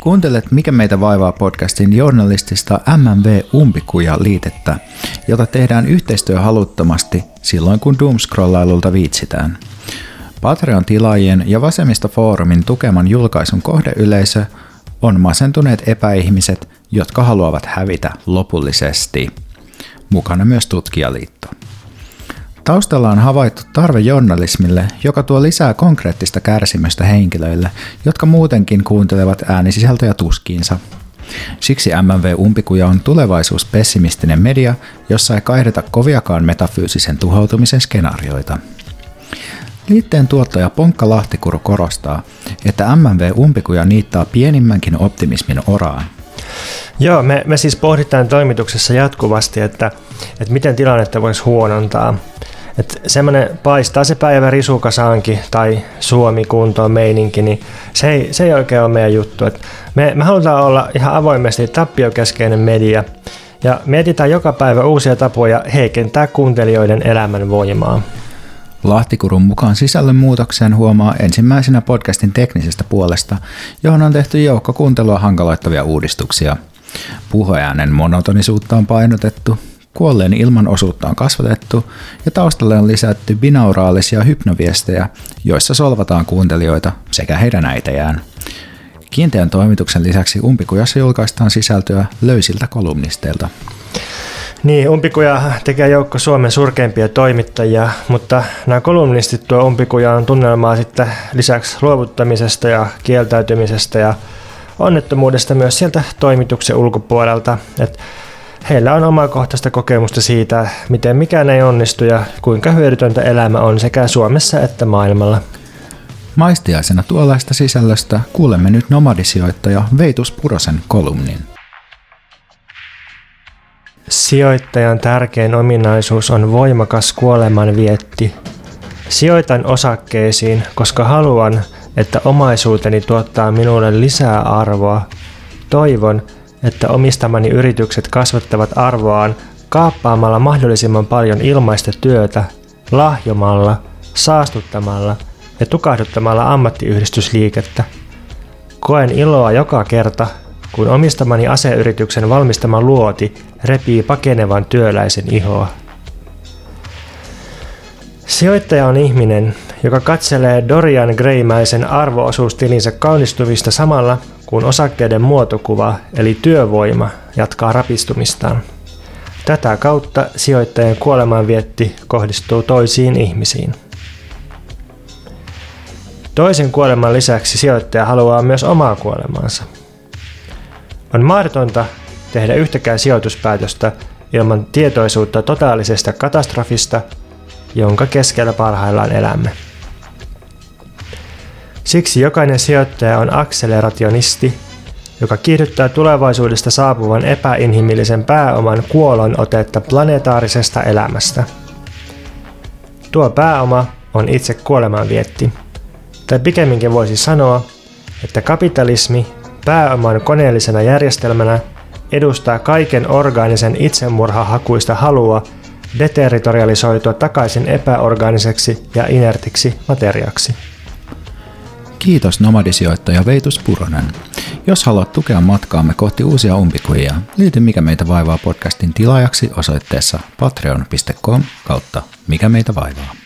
Kuuntelet Mikä meitä vaivaa podcastin journalistista MMV Umpikuja liitettä, jota tehdään yhteistyöhaluttomasti silloin kun doomscrollailulta viitsitään. Patreon-tilaajien ja Vasemmistofoorumin tukeman julkaisun kohdeyleisö on masentuneet epäihmiset, jotka haluavat hävitä lopullisesti. Mukana myös Tutkijaliitto. Taustalla on havaittu tarve journalismille, joka tuo lisää konkreettista kärsimystä henkilöille, jotka muutenkin kuuntelevat äänisisältöjä tuskiinsa. Siksi MMV Umpikuja on tulevaisuuspessimistinen media, jossa ei kaideta koviakaan metafyysisen tuhoutumisen skenaarioita. Liitteen tuottaja Ponkka Lahtikuru korostaa, että MMV Umpikuja niittaa pienimmänkin optimismin oraan. Joo, me, me siis pohditaan toimituksessa jatkuvasti, että, että miten tilannetta voisi huonontaa. Että semmoinen paistaa se päivä risukasaankin tai Suomi kuntoon meininki, niin se ei, se ei oikein ole meidän juttu. Et me, me halutaan olla ihan avoimesti tappiokeskeinen media ja mietitään joka päivä uusia tapoja heikentää kuuntelijoiden elämän voimaa. Lahtikurun mukaan sisällön muutokseen huomaa ensimmäisenä podcastin teknisestä puolesta, johon on tehty joukko kuuntelua hankaloittavia uudistuksia. Puheäänen monotonisuutta on painotettu, kuolleen ilman osuutta on kasvatettu ja taustalle on lisätty binauraalisia hypnoviestejä, joissa solvataan kuuntelijoita sekä heidän äitejään. Kiinteän toimituksen lisäksi umpikujassa julkaistaan sisältöä löysiltä kolumnisteilta. Niin, umpikuja tekee joukko Suomen surkeimpia toimittajia, mutta nämä kolumnistit tuo umpikujaan tunnelmaa sitten lisäksi luovuttamisesta ja kieltäytymisestä ja onnettomuudesta myös sieltä toimituksen ulkopuolelta. Et heillä on omakohtaista kokemusta siitä, miten mikään ei onnistu ja kuinka hyödytöntä elämä on sekä Suomessa että maailmalla. Maistiaisena tuollaista sisällöstä kuulemme nyt nomadisijoittaja Veitus Purosen kolumnin. Sijoittajan tärkein ominaisuus on voimakas kuolemanvietti. Sijoitan osakkeisiin, koska haluan, että omaisuuteni tuottaa minulle lisää arvoa. Toivon, että omistamani yritykset kasvattavat arvoaan kaappaamalla mahdollisimman paljon ilmaista työtä, lahjomalla, saastuttamalla ja tukahduttamalla ammattiyhdistysliikettä. Koen iloa joka kerta, kun omistamani aseyrityksen valmistama luoti repii pakenevan työläisen ihoa. Sijoittaja on ihminen, joka katselee Dorian Graymäisen arvoosuustilinsä kaunistuvista samalla, kun osakkeiden muotokuva eli työvoima jatkaa rapistumistaan. Tätä kautta sijoittajan kuolemanvietti kohdistuu toisiin ihmisiin. Toisen kuoleman lisäksi sijoittaja haluaa myös omaa kuolemaansa – on mahdotonta tehdä yhtäkään sijoituspäätöstä ilman tietoisuutta totaalisesta katastrofista, jonka keskellä parhaillaan elämme. Siksi jokainen sijoittaja on akselerationisti, joka kiihdyttää tulevaisuudesta saapuvan epäinhimillisen pääoman kuolon otetta planetaarisesta elämästä. Tuo pääoma on itse kuolemanvietti. Tai pikemminkin voisi sanoa, että kapitalismi pääoman koneellisena järjestelmänä edustaa kaiken orgaanisen itsemurhahakuista halua deterritorialisoitua takaisin epäorgaaniseksi ja inertiksi materiaksi. Kiitos nomadisijoittaja Veitus Puronen. Jos haluat tukea matkaamme kohti uusia umpikuja, liity Mikä meitä vaivaa podcastin tilaajaksi osoitteessa patreon.com kautta Mikä meitä vaivaa.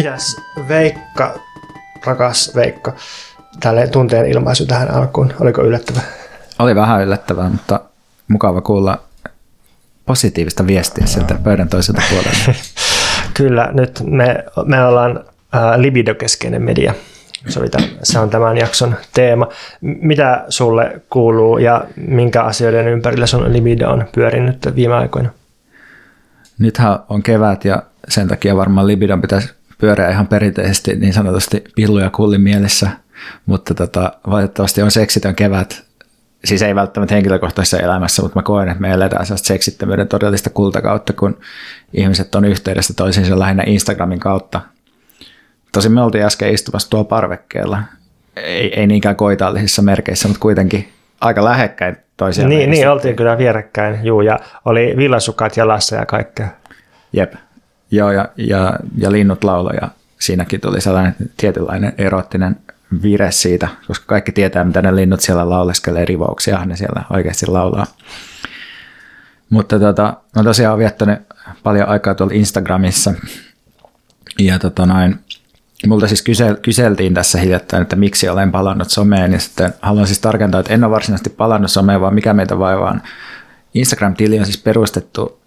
Mitäs Veikka, rakas Veikka, tälle tunteen ilmaisu tähän alkuun, oliko yllättävä? Oli vähän yllättävää, mutta mukava kuulla positiivista viestiä sieltä pöydän toiselta puolelta. Kyllä, nyt me, me ollaan äh, libidokeskeinen media. Se, oli tämän, se on tämän jakson teema. Mitä sulle kuuluu ja minkä asioiden ympärillä sun libido on pyörinyt viime aikoina? Nythän on kevät ja sen takia varmaan libidon pitäisi pyöriä ihan perinteisesti niin sanotusti pillu ja kullin mielessä. mutta tota, valitettavasti on seksitön kevät. Siis ei välttämättä henkilökohtaisessa elämässä, mutta mä koen, että me eletään sellaista seksittömyyden todellista kultakautta, kun ihmiset on yhteydessä toisiinsa lähinnä Instagramin kautta. Tosin me oltiin äsken istumassa tuolla parvekkeella. Ei, ei niinkään koitaallisissa merkeissä, mutta kuitenkin aika lähekkäin toisiaan. Niin, niin, oltiin kyllä vierekkäin, juu, ja oli villasukat jalassa ja kaikkea. Jep, joo, ja, ja, ja linnut lauloi, ja siinäkin tuli sellainen tietynlainen erottinen vire siitä, koska kaikki tietää, mitä ne linnut siellä lauleskelee rivauksia, ne siellä oikeasti laulaa. Mutta tota, mä tosiaan viettänyt paljon aikaa tuolla Instagramissa, ja tota noin, multa siis kysel, kyseltiin tässä hiljattain, että miksi olen palannut someen, ja sitten haluan siis tarkentaa, että en ole varsinaisesti palannut someen, vaan mikä meitä vaivaa. Instagram-tili on siis perustettu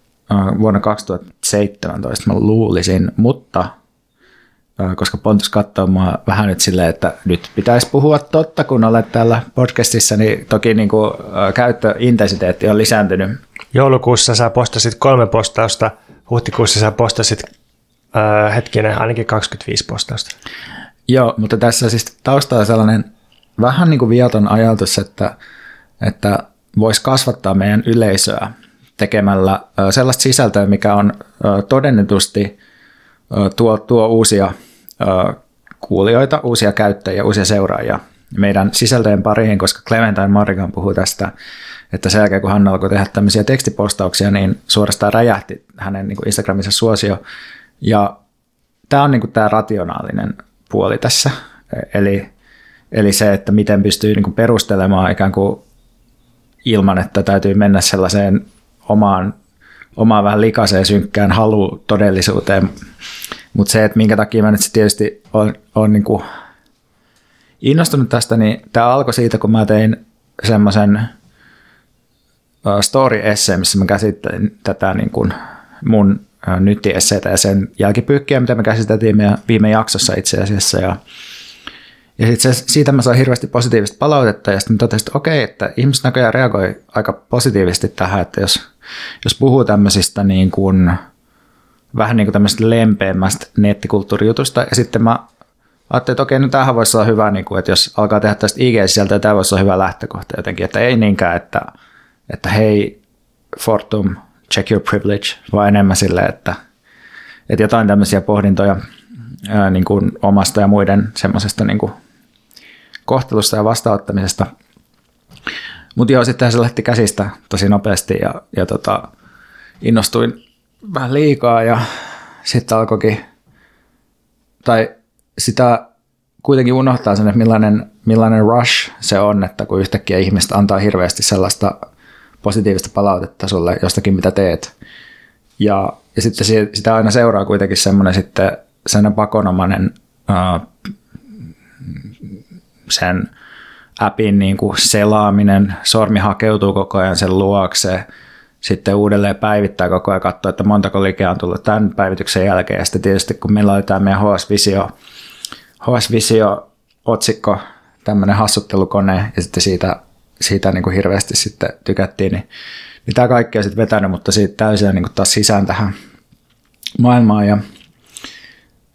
vuonna 2017, mä luulisin, mutta koska Pontus katsoo mua vähän nyt silleen, että nyt pitäisi puhua totta, kun olet täällä podcastissa, niin toki niin kuin käyttöintensiteetti on lisääntynyt. Joulukuussa sä postasit kolme postausta, huhtikuussa sä postasit äh, hetkinen, ainakin 25 postausta. Joo, mutta tässä siis taustalla sellainen vähän niin kuin viaton ajatus, että, että voisi kasvattaa meidän yleisöä tekemällä sellaista sisältöä, mikä on todennetusti tuo, tuo uusia kuulijoita, uusia käyttäjiä, uusia seuraajia meidän sisältöjen pariin, koska Clementine Marigan puhuu tästä, että sen jälkeen kun hän alkoi tehdä tämmöisiä tekstipostauksia, niin suorastaan räjähti hänen niin Instagramissa suosio. Ja tämä on niin tämä rationaalinen puoli tässä, eli, eli se, että miten pystyy niin perustelemaan ikään kuin ilman, että täytyy mennä sellaiseen omaan, omaan vähän likaiseen synkkään halu todellisuuteen. Mutta se, että minkä takia mä nyt tietysti on, on niin kuin innostunut tästä, niin tämä alkoi siitä, kun mä tein semmoisen story essay, missä mä käsittelin tätä niin kuin mun nyttiesseitä ja sen jälkipyykkiä, mitä me käsiteltiin meidän viime jaksossa itse asiassa. Ja, ja sit se, siitä mä sain hirveästi positiivista palautetta ja sitten totesin, että okei, että ihmiset näköjään reagoi aika positiivisesti tähän, että jos, jos puhuu tämmöisistä niin kuin, vähän niin kuin tämmöistä lempeämmästä nettikulttuurijutusta ja sitten mä ajattelin, että okei, no tämähän voisi olla hyvä, niin kuin, että jos alkaa tehdä tästä IG-sisältöä, tämä voisi olla hyvä lähtökohta jotenkin, että ei niinkään, että, että hei Fortum, check your privilege, vaan enemmän silleen, että, että jotain tämmöisiä pohdintoja ää, niin kuin omasta ja muiden semmoisesta niin kuin kohtelusta ja vastaanottamisesta. Mutta joo, sitten se lähti käsistä tosi nopeasti ja, ja tota, innostuin vähän liikaa ja sitten alkoikin, tai sitä kuitenkin unohtaa sen, että millainen, millainen rush se on, että kun yhtäkkiä ihmistä antaa hirveästi sellaista positiivista palautetta sulle jostakin, mitä teet. Ja, ja sitten sitä aina seuraa kuitenkin semmoinen sitten sen pakonomainen uh, sen appin niin kuin selaaminen, sormi hakeutuu koko ajan sen luokse, sitten uudelleen päivittää koko ajan, katsoa, että montako likeä on tullut tämän päivityksen jälkeen. Ja sitten tietysti kun meillä oli tämä meidän HS Visio, HS Visio otsikko, tämmöinen hassuttelukone, ja sitten siitä siitä niin kuin hirveästi sitten tykättiin, niin, niin tämä kaikki on sitten vetänyt, mutta siitä täysin niin kuin taas sisään tähän maailmaan. Ja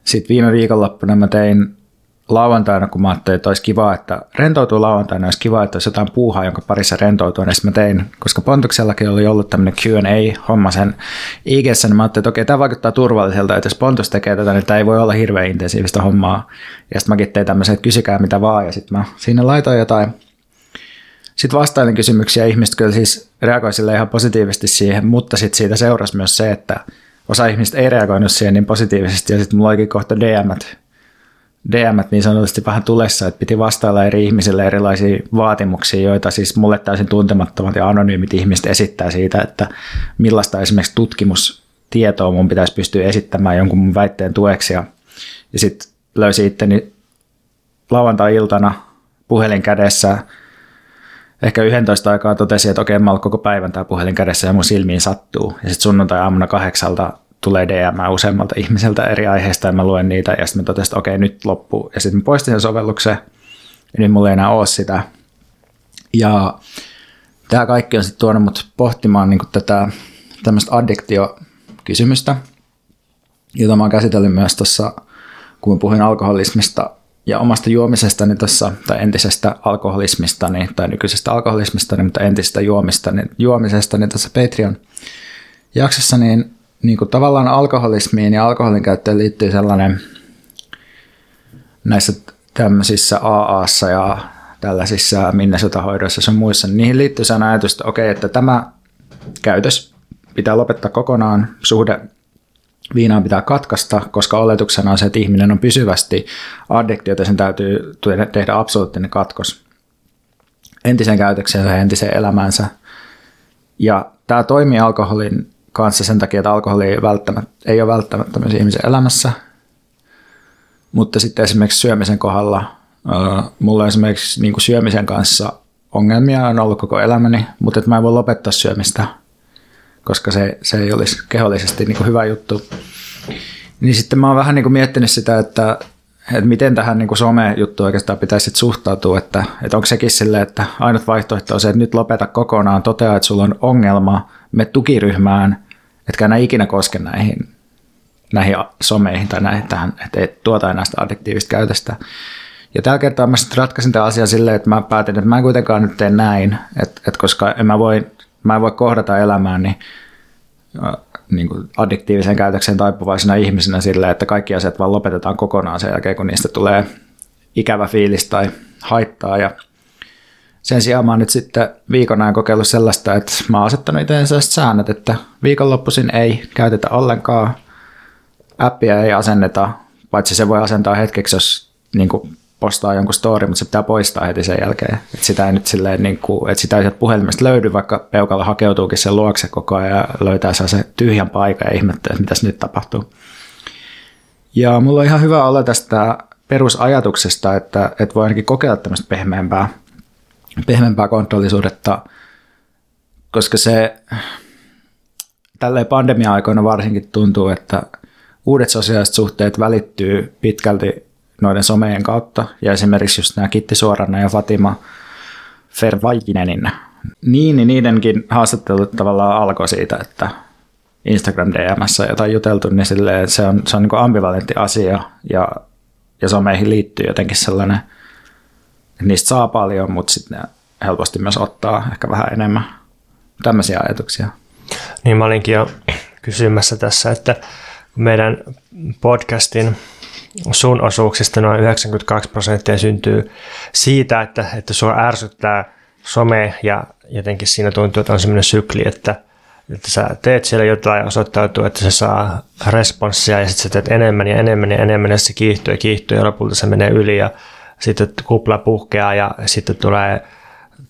sitten viime viikonloppuna mä tein lauantaina, kun mä ajattelin, että olisi kiva, että rentoutuu lauantaina, olisi kiva, että olisi jotain puuhaa, jonka parissa rentoutuu, niin mä tein, koska Pontuksellakin oli ollut tämmöinen Q&A-homma sen ig niin mä ajattelin, että okei, tämä vaikuttaa turvalliselta, että jos Pontus tekee tätä, niin tämä ei voi olla hirveän intensiivistä hommaa. Ja sitten mäkin tein tämmöisen, että kysykää mitä vaan, ja sitten mä sinne laitoin jotain sitten vastailin kysymyksiä, ihmiset kyllä siis reagoi sille ihan positiivisesti siihen, mutta sitten siitä seurasi myös se, että osa ihmistä ei reagoinut siihen niin positiivisesti, ja sitten mulla olikin kohta dm dm niin sanotusti vähän tulessa, että piti vastailla eri ihmisille erilaisia vaatimuksia, joita siis mulle täysin tuntemattomat ja anonyymit ihmiset esittää siitä, että millaista esimerkiksi tutkimustietoa mun pitäisi pystyä esittämään jonkun mun väitteen tueksi. Ja, ja sitten löysi itteni lauantai-iltana puhelin kädessä ehkä 11 aikaa totesin, että okei, mä olen koko päivän tämä puhelin kädessä ja mun silmiin sattuu. Ja sitten sunnuntai-aamuna kahdeksalta tulee DM useammalta ihmiseltä eri aiheista ja mä luen niitä ja sitten mä totesin, että okei, nyt loppuu. Ja sitten mä poistin sen sovelluksen ja nyt mulla ei enää ole sitä. Ja tämä kaikki on sitten tuonut mut pohtimaan niin tätä tämmöistä addiktio-kysymystä, jota mä oon käsitellyt myös tuossa, kun puhuin alkoholismista ja omasta juomisestani tuossa, tai entisestä alkoholismistani, tai nykyisestä alkoholismistani, mutta entisestä juomistani, juomisestani tuossa Patreon jaksossa, niin, niin kuin tavallaan alkoholismiin ja alkoholin käyttöön liittyy sellainen näissä tämmöisissä AAssa ja tällaisissa minnesotahoidoissa sun muissa, niin niihin liittyy se ajatus, että okei, että tämä käytös pitää lopettaa kokonaan, suhde viinaan pitää katkaista, koska oletuksena on se, että ihminen on pysyvästi addiktiota, sen täytyy tehdä absoluuttinen katkos entisen käytöksensä ja entiseen elämäänsä. Ja tämä toimii alkoholin kanssa sen takia, että alkoholi ei, välttämättä, ei ole välttämättä myös ihmisen elämässä. Mutta sitten esimerkiksi syömisen kohdalla, mulla on esimerkiksi niin kuin syömisen kanssa ongelmia on ollut koko elämäni, mutta että mä en voi lopettaa syömistä – koska se, se ei olisi kehollisesti niin kuin hyvä juttu. Niin sitten mä oon vähän niin kuin miettinyt sitä, että, että miten tähän niin kuin some-juttuun oikeastaan pitäisi suhtautua, että, että onko sekin silleen, että ainut vaihtoehto on se, että nyt lopeta kokonaan, toteaa, että sulla on ongelma, me tukiryhmään, etkä enää ikinä koske näihin, näihin someihin tai näihin tähän, että ei tuota enää sitä addiktiivista käytöstä. Ja tällä kertaa mä sitten ratkaisin tämän asian silleen, että mä päätin, että mä en kuitenkaan nyt tee näin, että, että koska en mä voi mä en voi kohdata elämään niin, niin kuin addiktiiviseen käytökseen taipuvaisena ihmisenä silleen, että kaikki asiat vaan lopetetaan kokonaan sen jälkeen, kun niistä tulee ikävä fiilis tai haittaa. Ja sen sijaan mä oon nyt sitten viikon ajan kokeillut sellaista, että mä oon asettanut itse sellaiset säännöt, että viikonloppuisin ei käytetä ollenkaan, appia ei asenneta, paitsi se voi asentaa hetkeksi, jos niin kuin postaa jonkun story, mutta se pitää poistaa heti sen jälkeen. Et sitä ei nyt silleen, niin kuin, että sitä ei puhelimesta löydy, vaikka peukalla hakeutuukin sen luokse koko ajan ja löytää se tyhjän paikan ja ihmettelee, että mitäs nyt tapahtuu. Ja mulla on ihan hyvä olla tästä perusajatuksesta, että, että voi ainakin kokeilla tämmöistä pehmeämpää, pehmeämpää kontrollisuudetta, koska se tälleen pandemia-aikoina varsinkin tuntuu, että uudet sosiaaliset suhteet välittyy pitkälti noiden somejen kautta. Ja esimerkiksi just nämä Kitti Suoranna ja Fatima Fervajinenin, niin, niin niidenkin haastattelut tavallaan alkoi siitä, että Instagram DMssä jotain juteltu, niin silleen, se on, se on niin ambivalentti asia ja, ja someihin liittyy jotenkin sellainen, niistä saa paljon, mutta sitten helposti myös ottaa ehkä vähän enemmän tämmöisiä ajatuksia. Niin mä olinkin jo kysymässä tässä, että meidän podcastin sun osuuksista noin 92 prosenttia syntyy siitä, että, että sua ärsyttää some ja jotenkin siinä tuntuu, että on sellainen sykli, että, että sä teet siellä jotain ja osoittautuu, että se saa responssia ja sitten sä teet enemmän ja enemmän ja enemmän ja se kiihtyy ja kiihtyy ja lopulta se menee yli ja sitten kupla puhkeaa ja sitten tulee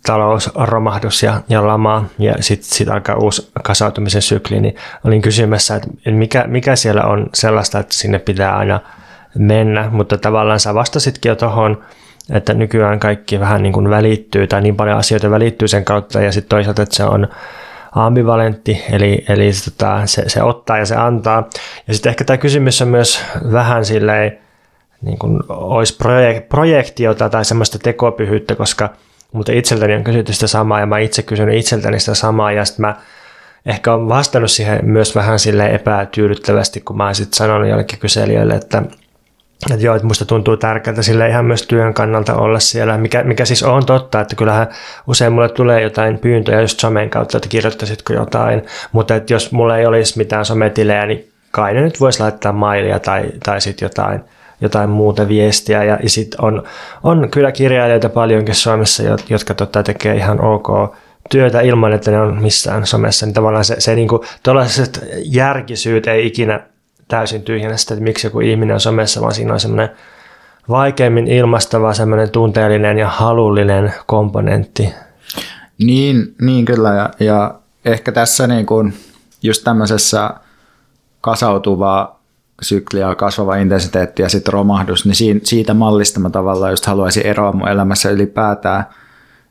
talousromahdus ja, ja lama ja sitten sit alkaa uusi kasautumisen sykli, niin olin kysymässä, että mikä, mikä siellä on sellaista, että sinne pitää aina – mennä, mutta tavallaan sä vastasitkin jo tuohon, että nykyään kaikki vähän niin kuin välittyy tai niin paljon asioita välittyy sen kautta ja sitten toisaalta, että se on ambivalentti, eli, eli tota, se, se ottaa ja se antaa. Ja sitten ehkä tämä kysymys on myös vähän silleen, niin kuin olisi projek- projektiota tai semmoista tekopyhyyttä, koska mutta itseltäni on kysytty sitä samaa ja mä itse kysynyt itseltäni sitä samaa ja sitten mä ehkä olen vastannut siihen myös vähän sille epätyydyttävästi, kun mä sitten sanonut jollekin kyselijöille, että että joo, että musta tuntuu tärkeältä sille ihan myös työn kannalta olla siellä, mikä, mikä siis on totta, että kyllähän usein mulle tulee jotain pyyntöjä just somen kautta, että kirjoittaisitko jotain, mutta että jos mulla ei olisi mitään sometilejä, niin kai ne nyt voisi laittaa mailia tai, tai sitten jotain, jotain muuta viestiä. Ja, ja sitten on, on kyllä kirjailijoita paljonkin Suomessa, jotka tota, tekee ihan ok työtä ilman, että ne on missään somessa, niin tavallaan se, se kuin, järkisyyt ei ikinä täysin tyhjänä sitä, että miksi joku ihminen on somessa, vaan siinä on semmoinen vaikeimmin ilmastava, semmoinen tunteellinen ja halullinen komponentti. Niin, niin kyllä, ja, ja ehkä tässä niin kuin just tämmöisessä kasautuvaa sykliä, kasvava intensiteetti ja sitten romahdus, niin siitä mallista mä tavallaan just haluaisin eroa mun elämässä ylipäätään,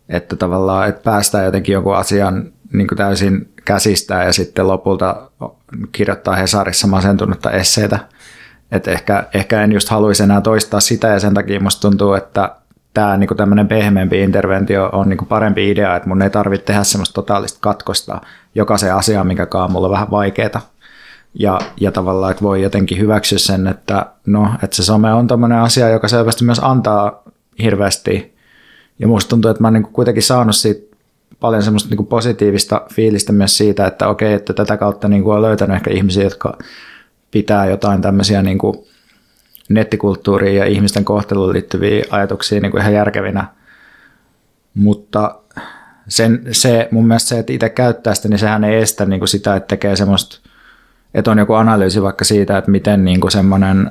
että tavallaan, että päästään jotenkin jonkun asian niin kuin täysin käsistään ja sitten lopulta kirjoittaa Hesarissa masentunutta esseitä. Et ehkä, ehkä en just haluaisi enää toistaa sitä ja sen takia musta tuntuu, että tämä niinku tämmöinen pehmeämpi interventio on niinku parempi idea, että mun ei tarvitse tehdä semmoista totaalista katkosta jokaisen asiaan, mikä on mulla vähän vaikeaa. Ja, ja tavallaan, että voi jotenkin hyväksyä sen, että, no, että se some on tämmöinen asia, joka selvästi myös antaa hirveästi. Ja musta tuntuu, että mä oon niin kuitenkin saanut siitä paljon semmoista niin positiivista fiilistä myös siitä, että okei, että tätä kautta niin kuin on löytänyt ehkä ihmisiä, jotka pitää jotain tämmöisiä niin kuin nettikulttuuriin ja ihmisten kohteluun liittyviä ajatuksia niin kuin ihan järkevinä. Mutta sen, se, mun mielestä se, että itse käyttää sitä, niin sehän ei estä niin kuin sitä, että tekee semmoista, että on joku analyysi vaikka siitä, että miten niin kuin semmoinen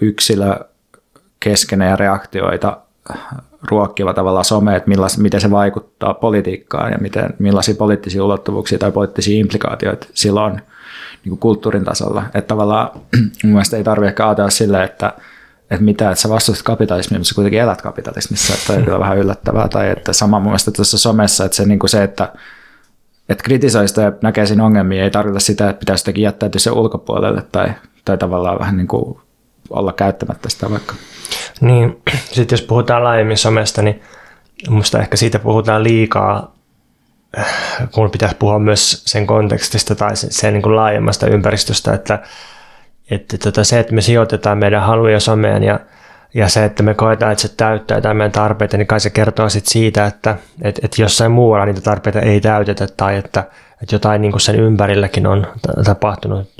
yksilö keskenä ja reaktioita ruokkiva tavalla some, että millas, miten se vaikuttaa politiikkaan ja miten, millaisia poliittisia ulottuvuuksia tai poliittisia implikaatioita sillä on niin kuin kulttuurin tasolla. Että tavallaan mun mielestä ei tarvitse ehkä ajatella silleen, että, että mitä, että sä vastustat kapitalismia, mutta sä kuitenkin elät kapitalismissa, että on kyllä vähän yllättävää. Tai että sama mun mielestä tuossa somessa, että se, niin kuin se että, että kritisoi sitä ja näkee siinä ongelmia, ei tarkoita sitä, että pitäisi jotenkin jättäytyä sen ulkopuolelle tai, tai tavallaan vähän niin kuin olla käyttämättä sitä vaikka. Niin, sitten jos puhutaan laajemmin somesta, niin minusta ehkä siitä puhutaan liikaa, kun pitäisi puhua myös sen kontekstista tai sen, sen niin kuin laajemmasta ympäristöstä, että, että tota se, että me sijoitetaan meidän haluja someen ja, ja se, että me koetaan, että se täyttää jotain meidän tarpeita, niin kai se kertoo sit siitä, että, että, että jossain muualla niitä tarpeita ei täytetä tai että, että jotain niin sen ympärilläkin on tapahtunut.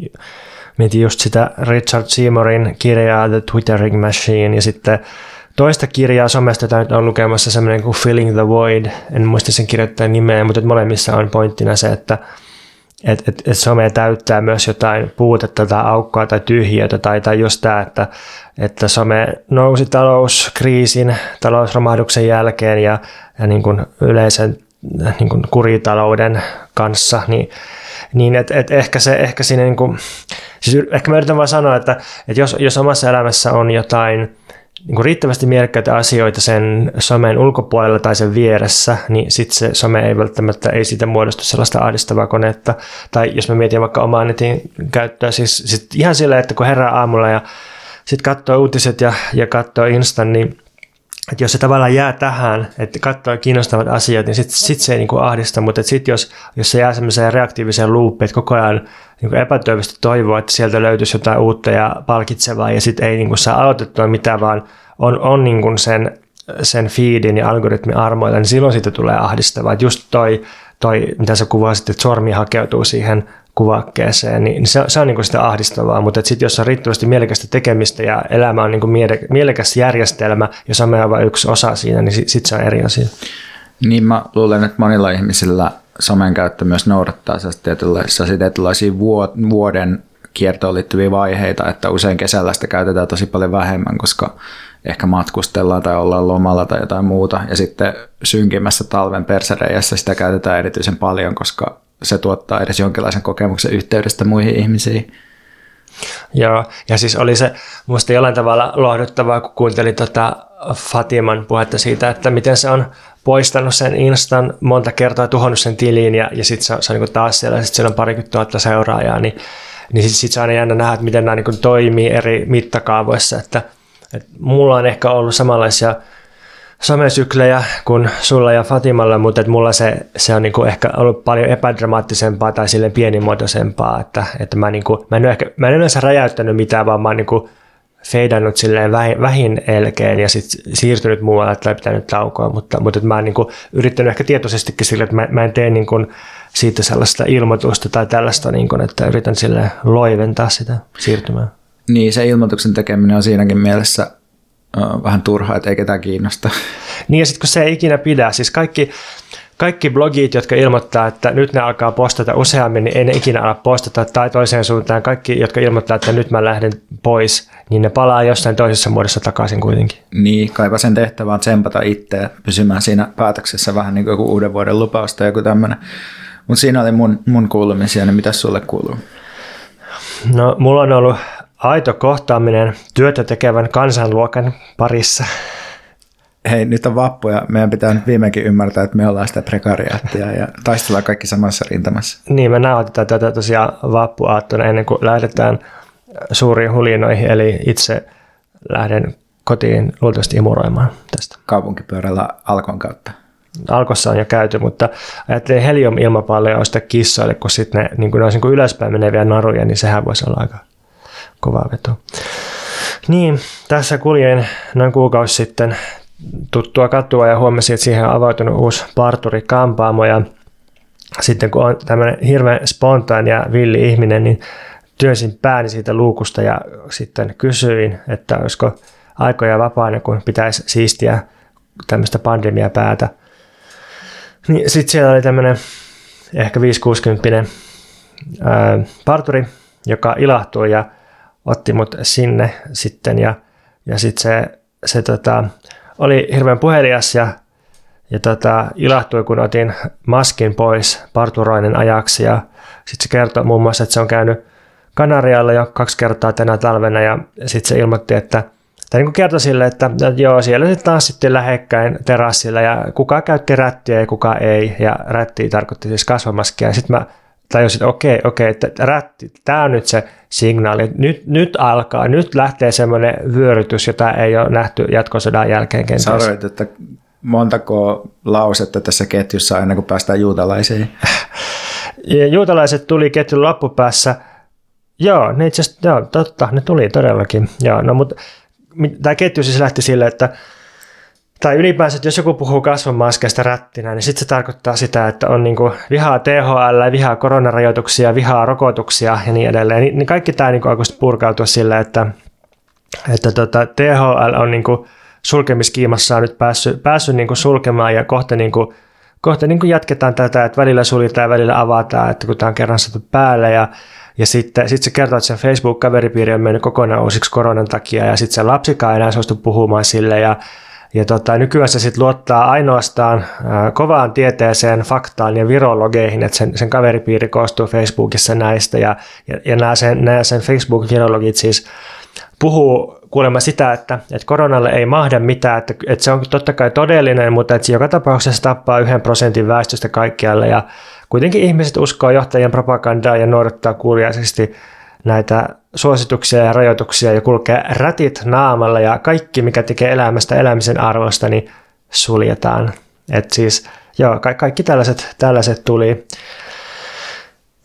Mietin just sitä Richard Seymourin kirjaa The Twittering Machine ja sitten toista kirjaa somesta, jota nyt on lukemassa semmoinen kuin Filling the Void, en muista sen kirjoittajan nimeä, mutta molemmissa on pointtina se, että et, et, et some täyttää myös jotain puutetta tai aukkoa tai tyhjiötä tai, tai just tämä, että, että some nousi talouskriisin, talousromahduksen jälkeen ja, ja niin kuin yleisen niin kuin kuritalouden kanssa, niin, niin että et ehkä, se, ehkä siinä niin kuin, Siis ehkä mä yritän vaan sanoa, että, että jos, jos omassa elämässä on jotain niin kuin riittävästi mielekkäitä asioita sen somen ulkopuolella tai sen vieressä, niin sitten se some ei välttämättä, ei siitä muodostu sellaista ahdistavaa konetta. Tai jos mä mietin vaikka omaa netin käyttöä, siis sit ihan sillä, että kun herää aamulla ja sitten katsoo uutiset ja, ja katsoo Instan, niin että jos se tavallaan jää tähän, että katsoo kiinnostavat asiat, niin sitten sit se ei niinku ahdista, mutta sitten jos, jos se jää semmoiseen reaktiiviseen loopiin, että koko ajan niinku epätoivoisesti toivoo, että sieltä löytyisi jotain uutta ja palkitsevaa, ja sitten ei niinku saa aloitettua mitään, vaan on, on niinku sen, sen feedin ja algoritmin armoilla, niin silloin siitä tulee ahdistavaa. Just toi, toi, mitä sä kuvasit, että sormi hakeutuu siihen kuvakkeeseen, niin se, se on niin kuin sitä ahdistavaa, mutta sitten jos on riittävästi mielekästä tekemistä ja elämä on niin kuin miele, mielekäs järjestelmä ja some on vain yksi osa siinä, niin sitten sit se on eri asia. Niin mä luulen, että monilla ihmisillä somen käyttö myös noudattaa tietynlaisia, tietynlaisia vuoden kiertoon liittyviä vaiheita, että usein kesällä sitä käytetään tosi paljon vähemmän, koska ehkä matkustellaan tai ollaan lomalla tai jotain muuta. Ja sitten synkimmässä talven persereijässä sitä käytetään erityisen paljon, koska se tuottaa edes jonkinlaisen kokemuksen yhteydestä muihin ihmisiin. Joo, ja siis oli se musta jollain tavalla lohduttavaa, kun kuuntelin tota Fatiman puhetta siitä, että miten se on poistanut sen Instan monta kertaa, tuhonnut sen tiliin ja, ja sitten se, se on niin taas siellä, sitten siellä on parikymmentä tuhatta seuraajaa, niin, niin sitten sit se on aina jännä nähdä, että miten nämä niin toimii eri mittakaavoissa, että, että mulla on ehkä ollut samanlaisia somesyklejä kuin sulla ja Fatimalla, mutta että mulla se, se on niinku ehkä ollut paljon epädramaattisempaa tai sille pienimuotoisempaa, että, että mä, niinku, mä, en ehkä, mä en yleensä räjäyttänyt mitään, vaan mä oon niinku feidannut silleen vähin, vähin elkeen ja sitten siirtynyt muualle, että pitänyt taukoa, mutta, mutta mä oon niinku yrittänyt ehkä tietoisestikin sille, että mä, mä en tee niinku siitä sellaista ilmoitusta tai tällaista, niinku, että yritän sille loiventaa sitä siirtymää. Niin, se ilmoituksen tekeminen on siinäkin mielessä vähän turhaa, että ei ketään kiinnosta. Niin ja sitten kun se ei ikinä pidä, siis kaikki, kaikki blogit, jotka ilmoittaa, että nyt ne alkaa postata useammin, niin ei ne ikinä ala postata, tai toiseen suuntaan kaikki, jotka ilmoittaa, että nyt mä lähden pois, niin ne palaa jossain toisessa muodossa takaisin kuitenkin. Niin, kaipa sen tehtävä on tsempata itseä pysymään siinä päätöksessä vähän niin kuin joku uuden vuoden lupaus tai joku tämmöinen. Mutta siinä oli mun, mun kuulumisia, niin mitä sulle kuuluu? No, mulla on ollut aito kohtaaminen työtä tekevän kansanluokan parissa. Hei, nyt on vappu ja meidän pitää nyt viimeinkin ymmärtää, että me ollaan sitä prekariaattia ja taistellaan kaikki samassa rintamassa. Niin, me nauhoitetaan tätä tosiaan vappuaattona ennen kuin lähdetään suuriin hulinoihin, eli itse lähden kotiin luultavasti imuroimaan tästä. Kaupunkipyörällä Alkon kautta. alkossa on jo käyty, mutta ajattelin helium-ilmapalloja ostaa kissoille, kun sitten ne, niin kun ne olisi niin ylöspäin meneviä naruja, niin sehän voisi olla aika kova veto. Niin, tässä kuljen noin kuukausi sitten tuttua katua ja huomasin, että siihen on avautunut uusi parturi-kampaamo ja sitten kun on tämmöinen hirveän spontaan ja villi ihminen, niin työnsin pääni siitä luukusta ja sitten kysyin, että olisiko aikoja vapaana, kun pitäisi siistiä tämmöistä pandemia päätä. Niin sitten siellä oli tämmöinen ehkä 5-60 parturi, joka ilahtui ja otti mut sinne sitten ja, ja sitten se, se tota, oli hirveän puhelias ja, ja tota, ilahtui, kun otin maskin pois parturoinen ajaksi ja sitten se kertoi muun muassa, että se on käynyt Kanarialla jo kaksi kertaa tänä talvena ja sitten se ilmoitti, että tai niin kertoi sille, että, joo, siellä sitten taas sitten lähekkäin terassilla ja kuka käytti rättiä ja kuka ei. Ja rätti tarkoitti siis kasvamaskia. Ja sitten mä tajusin, että okei, okei, että rätti, tämä on nyt se signaali. Nyt, nyt alkaa, nyt lähtee semmoinen vyörytys, jota ei ole nähty jatkosodan jälkeen kenties. Sanoit, että montako lausetta tässä ketjussa ennen kuin päästään juutalaisiin? Ja juutalaiset tuli ketjun loppupäässä. Joo, ne itse asiassa, joo, totta, ne tuli todellakin. Joo, no, mutta tämä ketju siis lähti sille, että tai ylipäänsä, että jos joku puhuu kasvomaskeista rättinä, niin sitten se tarkoittaa sitä, että on niin vihaa THL, vihaa koronarajoituksia, vihaa rokotuksia ja niin edelleen. Niin, kaikki tämä niin alkoi purkautua sille, että, että tota, THL on niin sulkemiskiimassa nyt päässyt, päässyt niin sulkemaan ja kohta, niin kuin, kohta niin jatketaan tätä, että välillä suljetaan ja välillä avataan, että kun tämä on kerran saatu päälle ja ja sitten sit se kertoo, että sen Facebook-kaveripiiri on mennyt kokonaan uusiksi koronan takia ja sitten se lapsikaan ei enää suostu puhumaan sille ja ja tota, nykyään se sitten luottaa ainoastaan kovaan tieteeseen, faktaan ja virologeihin, että sen, sen kaveripiiri koostuu Facebookissa näistä. Ja, ja, ja nämä sen, sen Facebook-virologit siis puhuu kuulemma sitä, että, että koronalle ei mahda mitään, että, että se on totta kai todellinen, mutta että se joka tapauksessa tappaa yhden prosentin väestöstä kaikkialle. Ja kuitenkin ihmiset uskoo johtajien propagandaa ja noudattaa kuuliaisesti näitä suosituksia ja rajoituksia ja kulkee rätit naamalla ja kaikki, mikä tekee elämästä elämisen arvosta, niin suljetaan. Et siis, joo, ka- kaikki tällaiset, tällaiset tuli.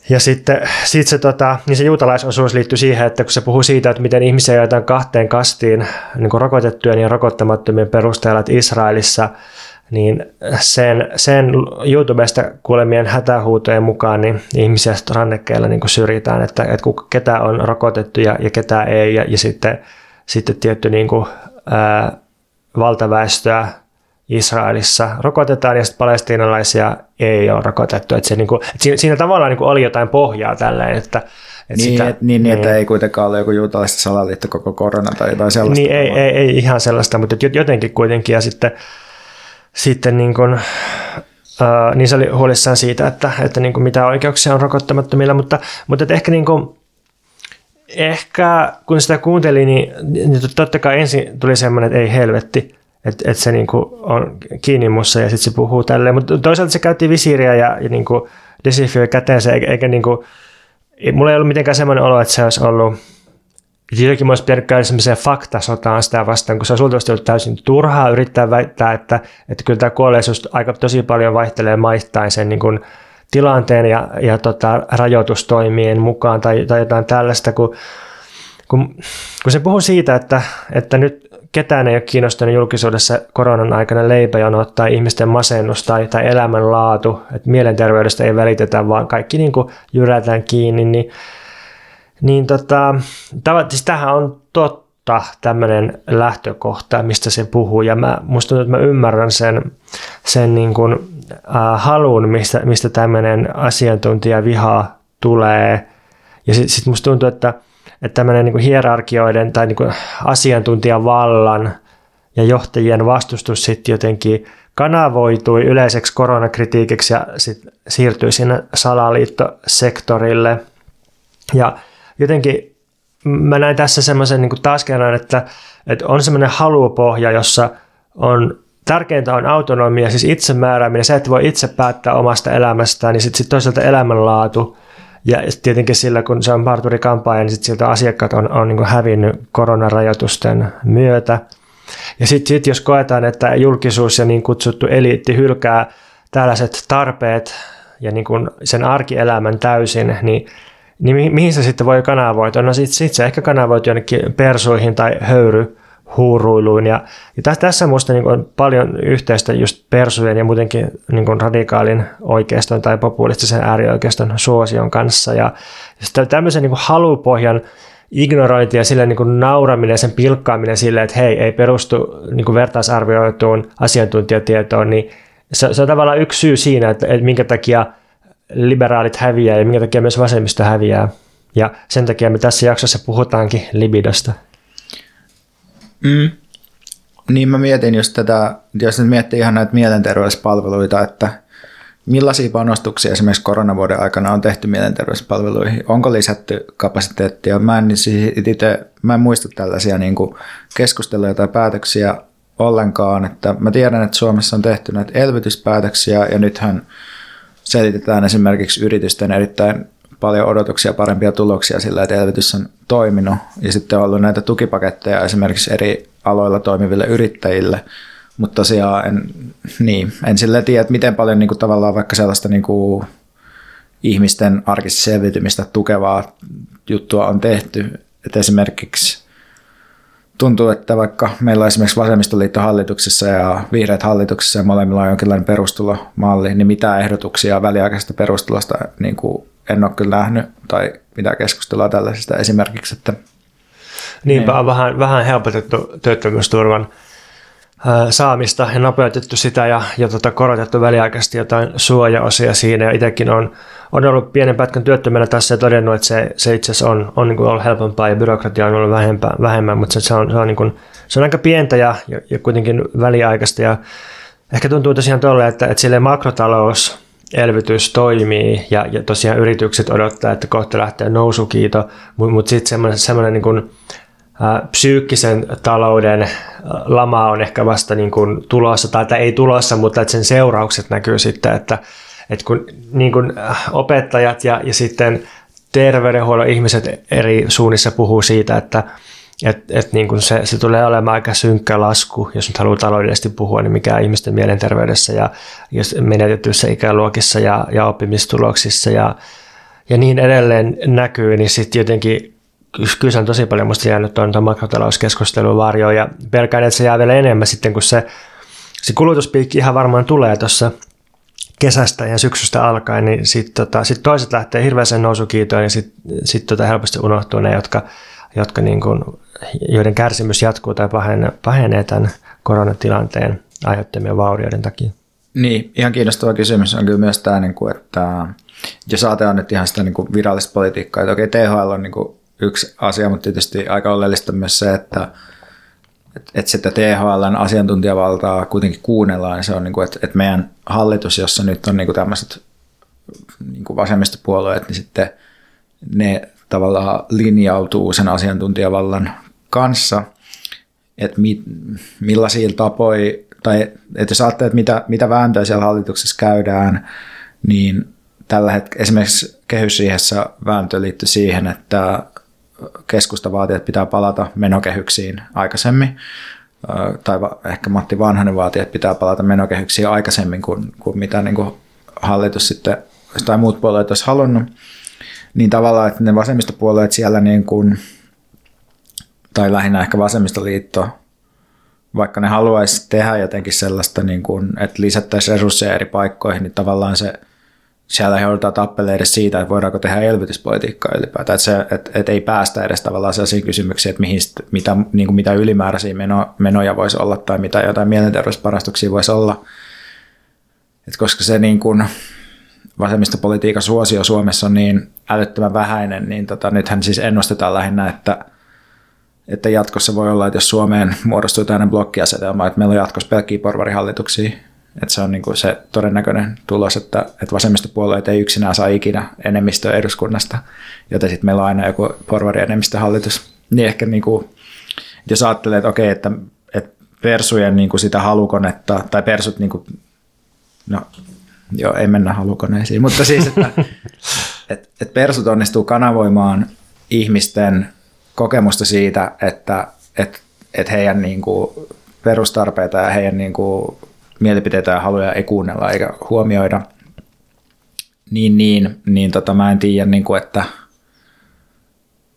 Ja sitten sit se, tota, niin se juutalaisosuus liittyy siihen, että kun se puhuu siitä, että miten ihmisiä jaetaan kahteen kastiin niin rokotettujen ja rokottamattomien perusteella, että Israelissa – niin sen, sen YouTubesta kuulemien hätähuutojen mukaan niin ihmisiä rannekkeilla niin syrjitään, että, että ketä on rokotettu ja, ja ketä ei, ja, ja sitten, sitten tietty niin kuin, ää, valtaväestöä Israelissa rokotetaan ja sitten palestiinalaisia ei ole rokotettu. Että se, niin kuin, että siinä, siinä tavallaan niin kuin oli jotain pohjaa tälleen, että, että niin, sitä, et, niin, niin, että niin. ei kuitenkaan ole joku juutalaista salaliitto koko korona tai jotain sellaista. Niin, ei, ei, ei, ihan sellaista, mutta jotenkin kuitenkin. Ja sitten sitten niin kuin, ää, niin se oli huolissaan siitä, että, että niin kuin mitä oikeuksia on rokottamattomilla, mutta, mutta että ehkä, niin kuin, ehkä kun sitä kuuntelin, niin, niin totta kai ensin tuli semmoinen, että ei helvetti, että, että se niin kuin on kiinni mussa ja sitten se puhuu tälleen, mutta toisaalta se käytti visiiriä ja, ja niin kuin desinfioi käteensä, eikä, eikä niin kuin, mulla ei ollut mitenkään semmoinen olo, että se olisi ollut Jotenkin olisi pitänyt käydä semmoiseen faktasotaan sitä vastaan, kun se on luultavasti ollut täysin turhaa yrittää väittää, että, että kyllä tämä kuolleisuus aika tosi paljon vaihtelee maittain sen niin kuin tilanteen ja, ja tota, rajoitustoimien mukaan tai, tai jotain tällaista, kun, kun, kun se puhuu siitä, että, että nyt ketään ei ole kiinnostunut julkisuudessa koronan aikana leipäjonot tai ihmisten masennus tai, tai elämänlaatu, että mielenterveydestä ei välitetä, vaan kaikki niin kuin jyrätään kiinni, niin niin tota, tämä, siis tämähän on totta tämmöinen lähtökohta, mistä se puhuu, ja mä, musta tuntuu, että mä ymmärrän sen, sen niin kuin, äh, halun, mistä, mistä tämmöinen asiantuntijaviha tulee, ja sitten sit musta tuntuu, että, että tämmöinen niin hierarkioiden tai niin kuin asiantuntijavallan ja johtajien vastustus sitten jotenkin kanavoitui yleiseksi koronakritiikiksi ja sit siirtyi sinne salaliittosektorille. Ja jotenkin mä näin tässä semmoisen niin taas kerran, että, että on semmoinen halupohja, jossa on tärkeintä on autonomia, siis itsemäärääminen, se, että voi itse päättää omasta elämästään, niin sitten sit toisaalta elämänlaatu. Ja tietenkin sillä, kun se on parturi kampaaja, niin sitten siltä asiakkaat on, on niin hävinnyt koronarajoitusten myötä. Ja sitten sit jos koetaan, että julkisuus ja niin kutsuttu eliitti hylkää tällaiset tarpeet ja niin sen arkielämän täysin, niin, niin mi- mihin se sitten voi kanavoitua? No sitten sit se ehkä kanavoituu jonnekin persuihin tai höyry huuruiluun. Ja, ja tässä, tässä minusta niin on paljon yhteistä just persujen ja muutenkin niin radikaalin oikeiston tai populistisen äärioikeiston suosion kanssa. Ja, tämmöisen niin halupohjan ignorointi ja sille niin nauraminen ja sen pilkkaaminen sille, että hei, ei perustu niin vertaisarvioituun asiantuntijatietoon, niin se, se on tavallaan yksi syy siinä, että, että minkä takia liberaalit häviää ja minkä takia myös vasemmisto häviää. Ja sen takia me tässä jaksossa puhutaankin libidosta. Mm. Niin mä mietin just tätä, jos nyt miettii ihan näitä mielenterveyspalveluita, että millaisia panostuksia esimerkiksi koronavuoden aikana on tehty mielenterveyspalveluihin? Onko lisätty kapasiteettia? Mä en, siis itse, mä en muista tällaisia niin keskusteluja tai päätöksiä ollenkaan. Että mä tiedän, että Suomessa on tehty näitä elvytyspäätöksiä ja nythän selitetään esimerkiksi yritysten erittäin paljon odotuksia parempia tuloksia sillä, että elvytys on toiminut. Ja sitten on ollut näitä tukipaketteja esimerkiksi eri aloilla toimiville yrittäjille. Mutta tosiaan en, niin, en sille tiedä, että miten paljon niin kuin, tavallaan vaikka sellaista niin kuin, ihmisten arkista selviytymistä tukevaa juttua on tehty. Että esimerkiksi tuntuu, että vaikka meillä on esimerkiksi vasemmistoliitto hallituksessa ja vihreät hallituksessa ja molemmilla on jonkinlainen perustulomalli, niin mitä ehdotuksia väliaikaisesta perustulosta niin kuin en ole kyllä nähnyt tai mitä keskustelua tällaisesta esimerkiksi. Että, Niinpä niin. on vähän, vähän helpotettu työttömyysturvan saamista ja nopeutettu sitä ja, ja tota, korotettu väliaikaisesti jotain suojaosia siinä. Ja itsekin on, on ollut pienen pätkän työttömänä tässä ja todennut, että se, se itse asiassa on, on niin kuin ollut helpompaa ja byrokratia on ollut vähempää, vähemmän, mutta se, se, on, se, on, niin kuin, se on aika pientä ja, ja, ja kuitenkin väliaikaista. Ja ehkä tuntuu tosiaan tuolle, että, että sille makrotalous elvytys toimii ja, ja tosiaan yritykset odottaa, että kohta lähtee nousukiito, mutta mut sitten semmoinen, semmoinen niin kuin, ä, psyykkisen talouden lama on ehkä vasta niin kuin tulossa, tai että ei tulossa, mutta että sen seuraukset näkyy sitten, että, että kun niin kuin opettajat ja, ja sitten terveydenhuollon ihmiset eri suunnissa puhuu siitä, että et, et niin kun se, se tulee olemaan aika synkkä lasku, jos nyt haluaa taloudellisesti puhua, niin mikä ihmisten mielenterveydessä ja jos menetetyissä ikäluokissa ja, ja oppimistuloksissa ja, ja niin edelleen näkyy, niin sitten jotenkin kyllä se on tosi paljon musta jäänyt tuon makrotalouskeskustelun varjoon ja pelkään, että se jää vielä enemmän sitten, kun se, se kulutuspiikki ihan varmaan tulee tuossa kesästä ja syksystä alkaen, niin sitten tota, sit toiset lähtee hirveäseen nousukiitoon ja sitten sit tota helposti unohtuu ne, jotka, jotka niin kuin joiden kärsimys jatkuu tai pahenee, pahenee tämän koronatilanteen aiheuttamien vaurioiden takia. Niin, ihan kiinnostava kysymys on kyllä myös tämä, niin että jos ajatellaan nyt ihan sitä niin kuin virallista politiikkaa, että okei, THL on niin kuin yksi asia, mutta tietysti aika oleellista myös se, että että sitä THLn asiantuntijavaltaa kuitenkin kuunnellaan, se on, niin kuin, että, että meidän hallitus, jossa nyt on niin kuin tämmöiset niin kuin vasemmistopuolueet, niin sitten ne tavallaan linjautuu sen asiantuntijavallan kanssa, että mi, millaisia tapoja, tai että jos ajattelee, että mitä, mitä vääntöä siellä hallituksessa käydään, niin tällä hetkellä esimerkiksi kehysriihessä vääntö liittyy siihen, että keskusta vaatii, että pitää palata menokehyksiin aikaisemmin, tai ehkä Matti Vanhanen vaatii, että pitää palata menokehyksiin aikaisemmin kuin, kuin mitä niin kuin hallitus sitten tai muut puolueet olisi halunnut, niin tavallaan, että ne vasemmistopuolueet siellä niin kuin, tai lähinnä ehkä vasemmistoliitto, vaikka ne haluaisi tehdä jotenkin sellaista, niin kuin, että lisättäisiin resursseja eri paikkoihin, niin tavallaan se, siellä joudutaan tappelemaan edes siitä, että voidaanko tehdä elvytyspolitiikkaa ylipäätään. Että, se, että ei päästä edes tavallaan sellaisiin kysymyksiin, että mihin, mitä, niin kuin mitä ylimääräisiä meno, menoja voisi olla tai mitä jotain mielenterveysparastuksia voisi olla. että koska se niin kuin, vasemmistopolitiikan suosio Suomessa on niin älyttömän vähäinen, niin tota, nythän siis ennustetaan lähinnä, että että jatkossa voi olla, että jos Suomeen muodostuu tämmöinen blokkiasetelma, että meillä on jatkossa pelkkiä porvarihallituksia, että se on niin kuin se todennäköinen tulos, että, että vasemmistopuolueet ei yksinään saa ikinä enemmistöä eduskunnasta, joten sitten meillä on aina joku porvarienemmistöhallitus. Niin ehkä niin kuin, jos ajattelee, että okei, että, että persujen niin kuin sitä halukonetta, tai persut, niin kuin, no joo, ei mennä halukoneisiin, mutta siis, että, että, että persut onnistuu kanavoimaan ihmisten kokemusta siitä, että, että, että heidän niin kuin perustarpeita ja heidän niin kuin, mielipiteitä ja haluja ei kuunnella eikä huomioida, niin, niin, niin tota, mä en tiedä, niin kuin, että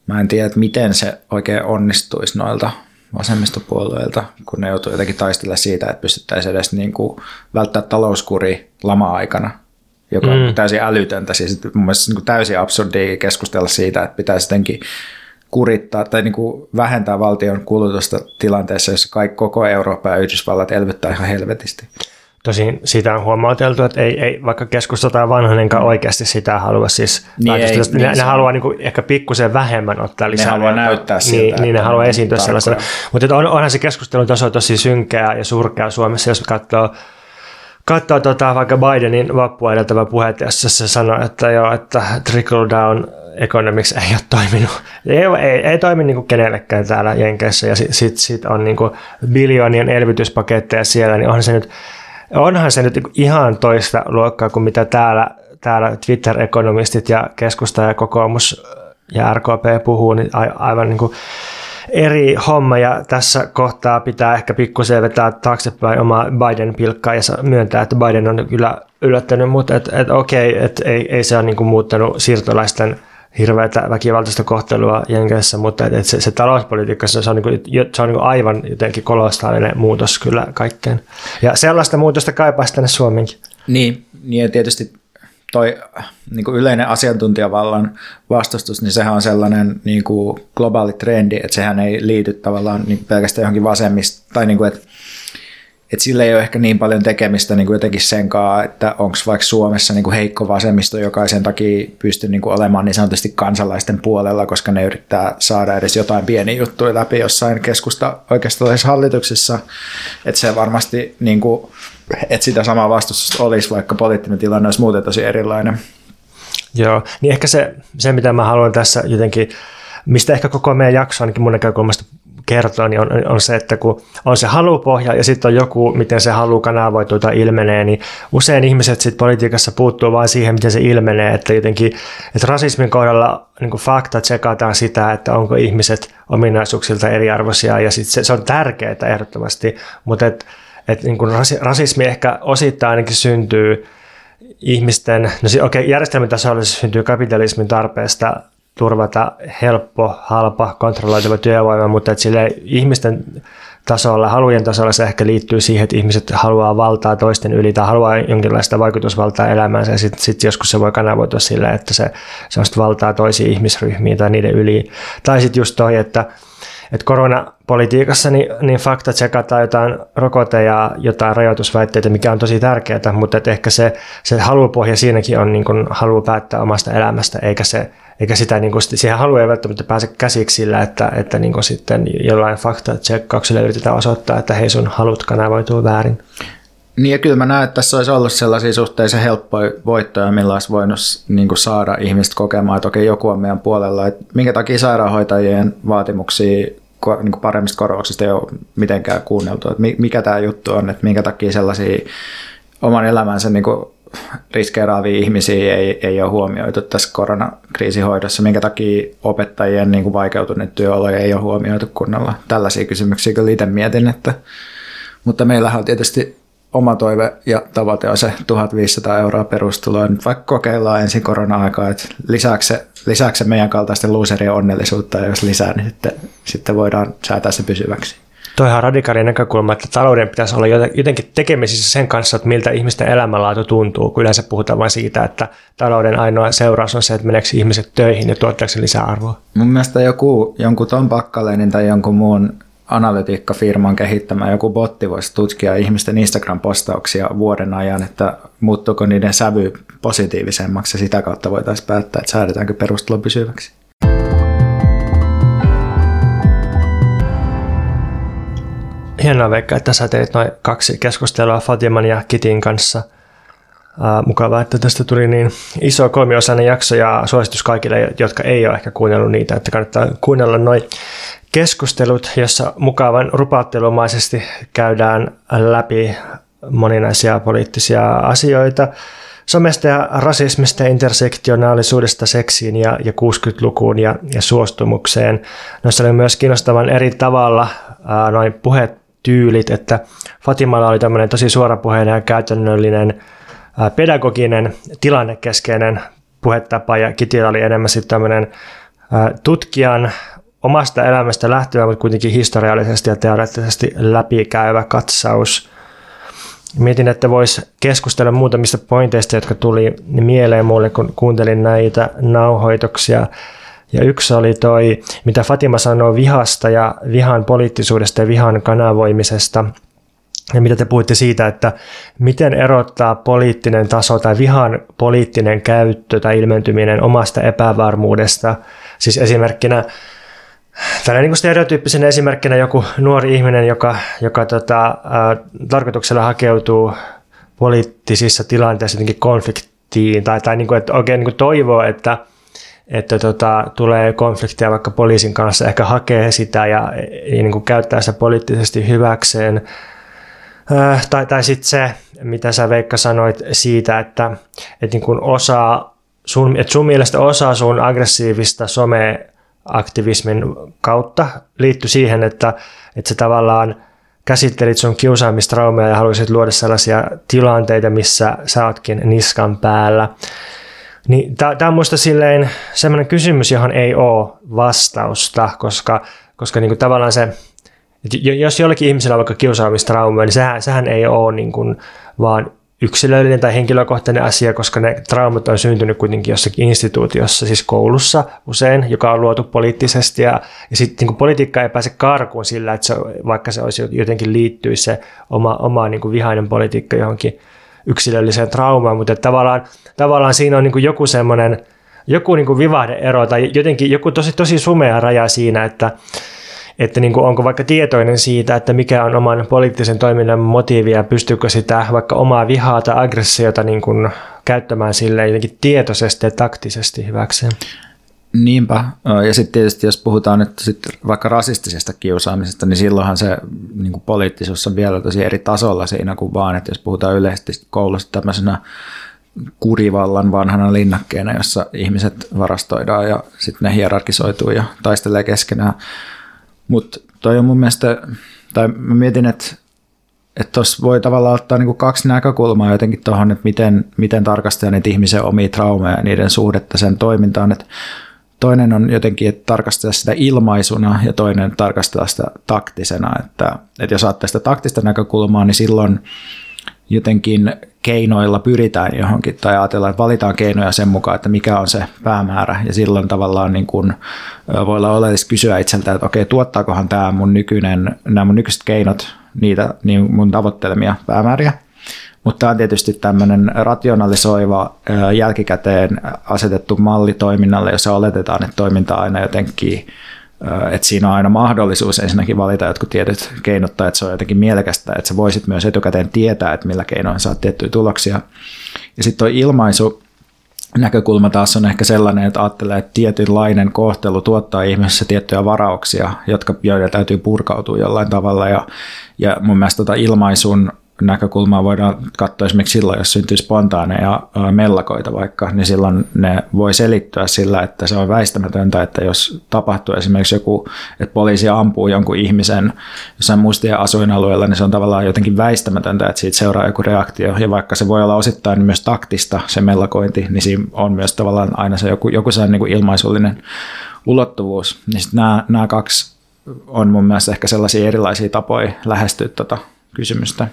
mä en tiedä, että miten se oikein onnistuisi noilta vasemmistopuolueilta, kun ne joutuu jotenkin taistella siitä, että pystyttäisiin edes niin kuin välttää talouskuri lama-aikana, joka on mm. täysin älytöntä. Siis mun mielestä niin kuin täysin absurdia keskustella siitä, että pitäisi jotenkin kurittaa tai niin kuin vähentää valtion kulutusta tilanteessa, jossa kaikki koko Eurooppa ja Yhdysvallat elvyttää ihan helvetisti. Tosin sitä on huomauteltu, että ei, ei vaikka keskusta tai vanhanenkaan mm. oikeasti sitä halua. Siis niin ei, ne, niin ne haluaa niin kuin ehkä pikkusen vähemmän ottaa lisää. Ne haluaa näyttää siltä. Niin, niin ne haluaa esiintyä sellaisena. Mutta on, onhan se keskustelu taso tosi synkeä ja surkea Suomessa, jos katsoo katsoo tota, vaikka Bidenin vappua edeltävä puheet, jossa se sanoi, että, joo, että trickle down economics ei ole toiminut. Ei, ei, ei toimi niin kenellekään täällä Jenkeissä ja sitten sit, sit on niin biljoonien elvytyspaketteja siellä, niin onhan se nyt onhan se nyt ihan toista luokkaa kuin mitä täällä, täällä Twitter-ekonomistit ja keskusta ja kokoomus ja RKP puhuu, niin aivan niin kuin eri homma ja tässä kohtaa pitää ehkä pikkusen vetää taaksepäin oma Biden-pilkkaa ja myöntää, että Biden on kyllä yllättänyt, mutta et, et okei, et ei, ei se ole niin muuttanut siirtolaisten hirveätä väkivaltaista kohtelua Jenkeissä, mutta et, et se, se talouspolitiikka se on, niin kuin, se on niin kuin aivan jotenkin kolossaalinen muutos kyllä kaikkeen. Ja sellaista muutosta kaipaisi tänne Suomenkin. Niin, niin ja tietysti toi niin kuin yleinen asiantuntijavallan vastustus, niin sehän on sellainen niin kuin globaali trendi, että sehän ei liity tavallaan niin pelkästään johonkin vasemmista, tai niin kuin, että että sillä ei ole ehkä niin paljon tekemistä niin kuin jotenkin sen kanssa, että onko vaikka Suomessa niin kuin heikko vasemmisto, joka sen takia pysty niin kuin olemaan niin sanotusti kansalaisten puolella, koska ne yrittää saada edes jotain pieniä juttuja läpi jossain keskusta oikeastaan hallituksessa. Että se varmasti, niin kuin, että sitä samaa vastustusta olisi, vaikka poliittinen tilanne olisi muuten tosi erilainen. Joo, niin ehkä se, se mitä mä haluan tässä jotenkin, mistä ehkä koko meidän jakso ainakin mun näkökulmasta kertoo, niin on, on se, että kun on se halupohja ja sitten on joku, miten se halu kanavoituu tai ilmenee, niin usein ihmiset sitten politiikassa puuttuu vain siihen, miten se ilmenee, että jotenkin, että rasismin kohdalla niin fakta tsekataan sitä, että onko ihmiset ominaisuuksilta eriarvoisia ja sitten se, se on tärkeää ehdottomasti, mutta että et niin kuin rasismi ehkä osittain ainakin syntyy ihmisten, no okei, okay, järjestelmän tasolla se syntyy kapitalismin tarpeesta turvata helppo, halpa, kontrolloitava työvoima, mutta että sille ihmisten tasolla, halujen tasolla se ehkä liittyy siihen, että ihmiset haluaa valtaa toisten yli tai haluaa jonkinlaista vaikutusvaltaa elämäänsä ja sitten sit joskus se voi kanavoitua sille, että se, se on valtaa toisiin ihmisryhmiin tai niiden yli. Tai sitten just toi, että että koronapolitiikassa niin, niin fakta tsekataan jotain rokote- ja jotain rajoitusväitteitä, mikä on tosi tärkeää, mutta että ehkä se, se halupohja siinäkin on niin kuin halu päättää omasta elämästä, eikä se eikä sitä, niin kuin, siihen halu ei välttämättä pääse käsiksi sillä, että, että niin kuin sitten jollain fakta-tsekkauksella yritetään osoittaa, että hei sun halut kanavoituu väärin. Niin ja kyllä mä näen, että tässä olisi ollut sellaisia suhteellisen helppoja voittoja, millä olisi voinut niin saada ihmiset kokemaan, että okei, joku on meidän puolella. Että minkä takia sairaanhoitajien vaatimuksia niin kuin paremmista korvauksista ei ole mitenkään kuunneltu. Että mikä tämä juttu on, että minkä takia sellaisia oman elämänsä niin kuin riskeeraavia ihmisiä ei, ei ole huomioitu tässä koronakriisihoidossa, minkä takia opettajien niin kuin vaikeutuneet työoloja ei ole huomioitu kunnolla. Tällaisia kysymyksiä kyllä itse mietin, että, mutta meillähän on tietysti oma toive ja tavoite on se 1500 euroa perustuloa. Nyt vaikka kokeillaan ensin korona-aikaa, että lisääkö se, lisääkö se meidän kaltaisten luuserien onnellisuutta, ja jos lisää, niin sitten, sitten voidaan säätää se pysyväksi. Toihan on radikaali näkökulma, että talouden pitäisi olla jotenkin tekemisissä sen kanssa, että miltä ihmisten elämänlaatu tuntuu, kun yleensä puhutaan vain siitä, että talouden ainoa seuraus on se, että meneekö ihmiset töihin ja tuottaako lisää arvoa. Mun mielestä joku, jonkun Tom Pakkalenin tai jonkun muun analytiikkafirman kehittämä joku botti voisi tutkia ihmisten Instagram-postauksia vuoden ajan, että muuttuuko niiden sävy positiivisemmaksi ja sitä kautta voitaisiin päättää, että säädetäänkö perustulo pysyväksi. hienoa Veikka, että sä teit noin kaksi keskustelua Fatiman ja Kitin kanssa. Mukavaa, että tästä tuli niin iso kolmiosainen jakso ja suositus kaikille, jotka ei ole ehkä kuunnellut niitä, että kannattaa kuunnella noin keskustelut, jossa mukavan rupauttelumaisesti käydään läpi moninaisia poliittisia asioita somesta ja rasismista intersektionaalisuudesta seksiin ja, ja 60-lukuun ja, ja suostumukseen. Noissa oli myös kiinnostavan eri tavalla ää, noin puheet tyylit, että Fatimalla oli tämmöinen tosi suorapuheinen ja käytännöllinen pedagoginen, tilannekeskeinen puhetapa ja Kitillä oli enemmän sitten tämmöinen tutkijan omasta elämästä lähtevä, mutta kuitenkin historiallisesti ja teoreettisesti läpikäyvä katsaus. Mietin, että vois keskustella muutamista pointeista, jotka tuli mieleen mulle, kun kuuntelin näitä nauhoituksia. Ja yksi oli toi, mitä Fatima sanoi vihasta ja vihan poliittisuudesta ja vihan kanavoimisesta. Ja mitä te puhuitte siitä, että miten erottaa poliittinen taso tai vihan poliittinen käyttö tai ilmentyminen omasta epävarmuudesta. Siis esimerkkinä Tällainen niin stereotyyppisen esimerkkinä joku nuori ihminen, joka, joka tota, ää, tarkoituksella hakeutuu poliittisissa tilanteissa jotenkin konfliktiin tai, tai niin kuin, että oikein niin kuin toivoo, että, että tota, tulee konflikteja vaikka poliisin kanssa, ehkä hakee sitä ja, niin kuin käyttää sitä poliittisesti hyväkseen. Ää, tai tai sitten se, mitä sä Veikka sanoit siitä, että, että niin kuin osa sun, että sun mielestä osa sun aggressiivista some aktivismin kautta liittyi siihen, että, että se tavallaan käsittelit sun kiusaamistraumeja ja haluaisit luoda sellaisia tilanteita, missä sä ootkin niskan päällä. Niin tämä on minusta silleen sellainen kysymys, johon ei ole vastausta, koska, koska niin kuin tavallaan se, jos jollekin ihmisellä on vaikka kiusaamistrauma, niin sehän, sehän ei ole niin kuin vaan yksilöllinen tai henkilökohtainen asia, koska ne traumat on syntynyt kuitenkin jossakin instituutiossa, siis koulussa usein, joka on luotu poliittisesti. Ja, ja sitten niin politiikka ei pääse karkuun sillä, että se, vaikka se olisi jotenkin liittyy se oma, oma niin kuin vihainen politiikka johonkin yksilölliseen traumaan, mutta tavallaan, tavallaan siinä on niin kuin joku semmoinen, joku niin kuin vivahdeero tai jotenkin joku tosi, tosi sumea raja siinä, että, että niin kuin onko vaikka tietoinen siitä, että mikä on oman poliittisen toiminnan motiivi ja pystyykö sitä vaikka omaa vihaa tai aggressiota niin kuin käyttämään sille jotenkin tietoisesti ja taktisesti hyväkseen. Niinpä. Ja sitten tietysti jos puhutaan nyt sit vaikka rasistisesta kiusaamisesta, niin silloinhan se niin kuin poliittisuus on vielä tosi eri tasolla siinä kuin vaan, että jos puhutaan yleisesti koulusta tämmöisenä kurivallan vanhana linnakkeena, jossa ihmiset varastoidaan ja sitten ne hierarkisoituu ja taistelee keskenään. Mutta toi on mun mielestä, tai mä mietin, että että tuossa voi tavallaan ottaa niinku kaksi näkökulmaa jotenkin tuohon, että miten, miten tarkastaa niitä ihmisen omia traumeja ja niiden suhdetta sen toimintaan. Et toinen on jotenkin, että tarkastaa sitä ilmaisuna ja toinen tarkastaa sitä taktisena. Että, että jos ajattelee sitä taktista näkökulmaa, niin silloin jotenkin keinoilla pyritään johonkin tai ajatellaan, että valitaan keinoja sen mukaan, että mikä on se päämäärä ja silloin tavallaan niin kuin voi olla oleellista kysyä itseltä, että okei, tuottaakohan tämä mun nykyinen, nämä mun nykyiset keinot niitä niin mun tavoittelemia päämääriä. Mutta tämä on tietysti tämmöinen rationalisoiva jälkikäteen asetettu malli toiminnalle, jossa oletetaan, että toiminta aina jotenkin että siinä on aina mahdollisuus ensinnäkin valita jotkut tietyt keinot tai että se on jotenkin mielekästä, että sä voisit myös etukäteen tietää, että millä keinoin saat tiettyjä tuloksia. Ja sitten tuo ilmaisu näkökulma taas on ehkä sellainen, että ajattelee, että tietynlainen kohtelu tuottaa ihmisessä tiettyjä varauksia, jotka, joiden täytyy purkautua jollain tavalla. Ja, ja mun mielestä tota ilmaisun näkökulmaa voidaan katsoa esimerkiksi silloin, jos syntyy spontaaneja mellakoita vaikka, niin silloin ne voi selittyä sillä, että se on väistämätöntä, että jos tapahtuu esimerkiksi joku, että poliisi ampuu jonkun ihmisen jossain mustien asuinalueella, niin se on tavallaan jotenkin väistämätöntä, että siitä seuraa joku reaktio. Ja vaikka se voi olla osittain myös taktista se mellakointi, niin siinä on myös tavallaan aina se joku, joku sellainen niin kuin ilmaisullinen ulottuvuus. Niin nämä, nämä kaksi on mun mielestä ehkä sellaisia erilaisia tapoja lähestyä tuota kysymystä.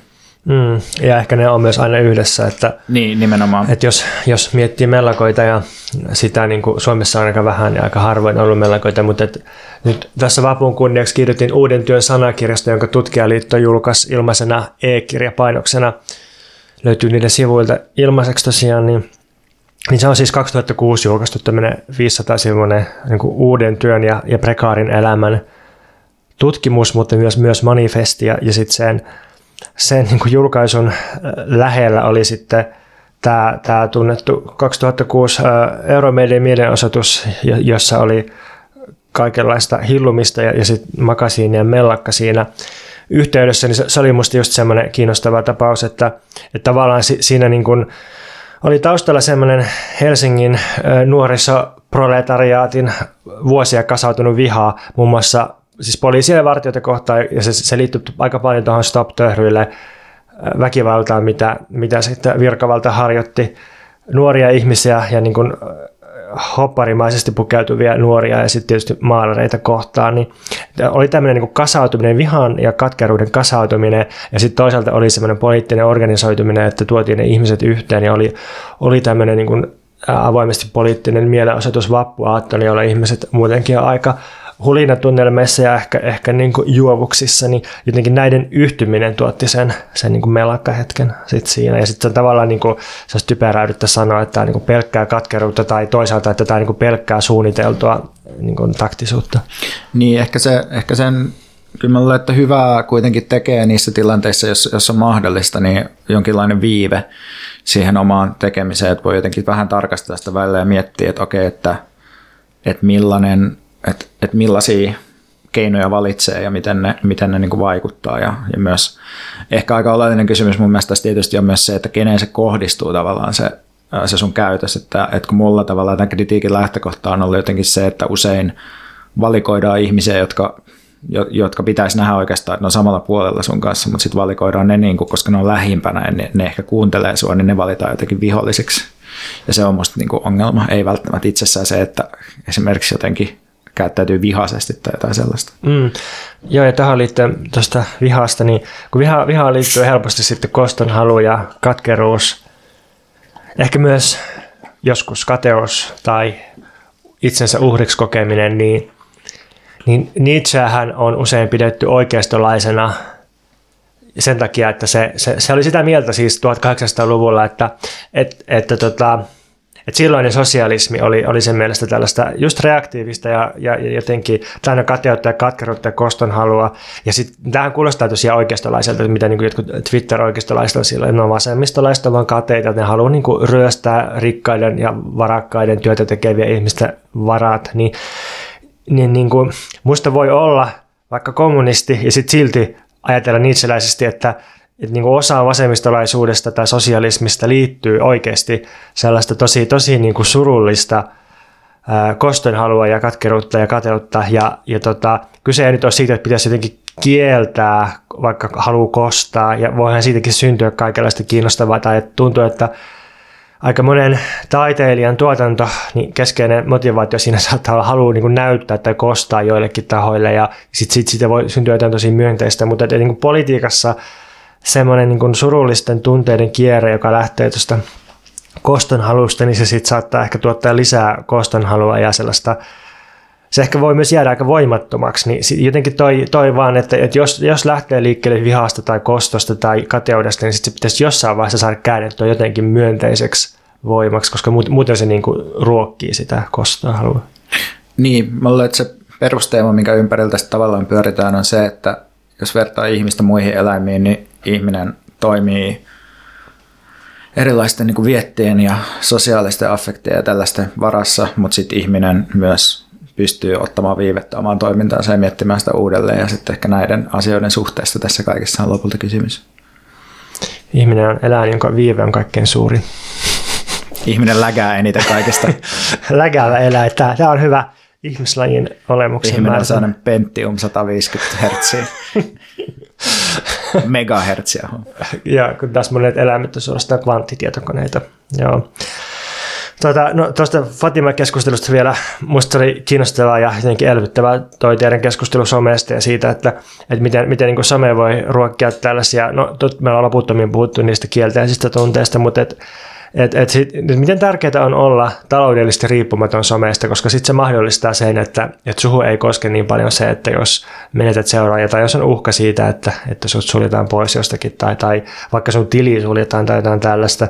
Mm, ja ehkä ne on myös aina yhdessä. Että, niin, nimenomaan. Että jos, jos miettii mellakoita ja sitä niin kuin Suomessa on aika vähän ja aika harvoin ollut mellakoita, mutta et, nyt tässä vapun kunniaksi kirjoitin uuden työn sanakirjasta, jonka tutkijaliitto julkaisi ilmaisena e-kirjapainoksena. Löytyy niiden sivuilta ilmaiseksi tosiaan, niin niin se on siis 2006 julkaistu tämmöinen 500-sivuinen niin uuden työn ja, ja prekaarin elämän tutkimus, mutta myös, myös manifesti ja, ja sitten sen sen niin kuin julkaisun äh, lähellä oli sitten tämä, tämä tunnettu 2006 äh, Euromedian mielenosoitus, jossa oli kaikenlaista hillumista ja, ja sitten makasiini ja mellakka siinä yhteydessä, niin se, oli musta just semmoinen kiinnostava tapaus, että, että tavallaan si, siinä niin kuin oli taustalla semmoinen Helsingin nuorisoproletariaatin vuosia kasautunut vihaa muun muassa siis poliisia ja vartijoita kohtaan, ja se, se liittyy aika paljon tuohon stop töhryille väkivaltaan, mitä, mitä sitten virkavalta harjoitti nuoria ihmisiä ja niin kuin hopparimaisesti pukeutuvia nuoria ja sitten tietysti maalareita kohtaan, niin oli tämmöinen niin kasautuminen, vihan ja katkeruuden kasautuminen ja sitten toisaalta oli semmoinen poliittinen organisoituminen, että tuotiin ne ihmiset yhteen ja oli, oli tämmöinen niin kuin avoimesti poliittinen mielenosoitus vappuaattoni, jolla ihmiset muutenkin on aika hulinatunnelmeissa ja ehkä, ehkä niin kuin juovuksissa, niin jotenkin näiden yhtyminen tuotti sen, sen niin kuin melakkahetken sit siinä. Ja sitten tavallaan niin kuin, se typeräydyttä sanoa, että tämä niin kuin pelkkää katkeruutta tai toisaalta, että tämä on niin kuin pelkkää suunniteltua niin kuin taktisuutta. Niin, ehkä, se, ehkä sen kyllä mä luulen, että hyvää kuitenkin tekee niissä tilanteissa, jos, jos on mahdollista, niin jonkinlainen viive siihen omaan tekemiseen, että voi jotenkin vähän tarkastella sitä välillä ja miettiä, että okei, että, että millainen että, että millaisia keinoja valitsee ja miten ne, miten ne niin kuin vaikuttaa. Ja, ja myös ehkä aika oleellinen kysymys mun mielestä tietysti on myös se, että keneen se kohdistuu tavallaan se, se sun käytös. Että, että kun mulla tavallaan tämän kritiikin lähtökohta on ollut jotenkin se, että usein valikoidaan ihmisiä, jotka, jotka pitäisi nähdä oikeastaan, että ne on samalla puolella sun kanssa, mutta sitten valikoidaan ne, niin kuin, koska ne on lähimpänä ja ne, ne ehkä kuuntelee sua, niin ne valitaan jotenkin vihollisiksi. Ja se on musta niin kuin ongelma, ei välttämättä itsessään se, että esimerkiksi jotenkin käyttäytyy vihaisesti tai jotain sellaista. Mm. Joo, ja tähän liittyen tuosta vihasta, niin kun viha, vihaan liittyy helposti sitten kostonhalu ja katkeruus, ehkä myös joskus kateus tai itsensä uhriksi kokeminen, niin, niin Nietzschehän on usein pidetty oikeistolaisena sen takia, että se, se, se oli sitä mieltä siis 1800-luvulla, että, että, että tota, et silloinen sosialismi oli, oli sen mielestä tällaista just reaktiivista ja, ja, ja jotenkin täynnä kateutta ja katkeruutta ja kostonhalua. Ja sitten tähän kuulostaa tosiaan oikeistolaiselta, mitä niin jotkut Twitter-oikeistolaiset on silloin, ne on vasemmistolaiset vaan kateita, että ne haluaa niin kuin ryöstää rikkaiden ja varakkaiden työtä tekevien ihmisten varat. Niin, niin, niin kuin, musta voi olla vaikka kommunisti ja sitten silti ajatella niitseläisesti, että että niin osa vasemmistolaisuudesta tai sosialismista liittyy oikeasti sellaista tosi, tosi niin kuin surullista kostonhalua ja katkeruutta ja kateutta. Ja, ja tota, kyse ei nyt ole siitä, että pitäisi jotenkin kieltää, vaikka haluaa kostaa, ja voihan siitäkin syntyä kaikenlaista kiinnostavaa, tai että tuntuu, että aika monen taiteilijan tuotanto, niin keskeinen motivaatio siinä saattaa olla halu niin näyttää tai kostaa joillekin tahoille, ja sitten sit siitä voi syntyä jotain tosi myönteistä, mutta että, niin politiikassa – semmoinen niin surullisten tunteiden kierre, joka lähtee tuosta kostonhalusta, niin se sitten saattaa ehkä tuottaa lisää kostonhalua ja sellaista se ehkä voi myös jäädä aika voimattomaksi, niin jotenkin toi, toi vaan, että, että jos, jos lähtee liikkeelle vihasta tai kostosta tai kateudesta, niin sitten se pitäisi jossain vaiheessa saada käännettyä jotenkin myönteiseksi voimaksi, koska muuten se niin kuin ruokkii sitä kostohalua. Niin, mä luulen, että se perusteema, minkä ympäriltä tavallaan pyöritään, on se, että jos vertaa ihmistä muihin eläimiin, niin ihminen toimii erilaisten niin viettien ja sosiaalisten affektien ja tällaisten varassa, mutta sitten ihminen myös pystyy ottamaan viivettä omaan toimintaansa ja miettimään sitä uudelleen ja sitten ehkä näiden asioiden suhteesta tässä kaikessa on lopulta kysymys. Ihminen on eläin, jonka viive on kaikkein suurin. Ihminen lägää eniten kaikesta. Lägäävä eläin. Tämä, on hyvä ihmislajin olemuksen Ihminen on sellainen Pentium 150 Hz. megahertsiä. ja kun taas monet eläimet on suorastaan kvanttitietokoneita. Joo. Tuota, no, tuosta Fatima-keskustelusta vielä, minusta oli kiinnostavaa ja jotenkin elvyttävää toi teidän keskustelu somesta ja siitä, että, että miten, miten niin some voi ruokkia tällaisia, no tot, meillä on loputtomiin puhuttu niistä kielteisistä tunteista, mutta et, et, et sit, miten tärkeää on olla taloudellisesti riippumaton somesta, koska sitten se mahdollistaa sen, että et suhu ei koske niin paljon se, että jos menetät seuraajia tai jos on uhka siitä, että, että sut suljetaan pois jostakin tai, tai vaikka sun tili suljetaan tai jotain tällaista.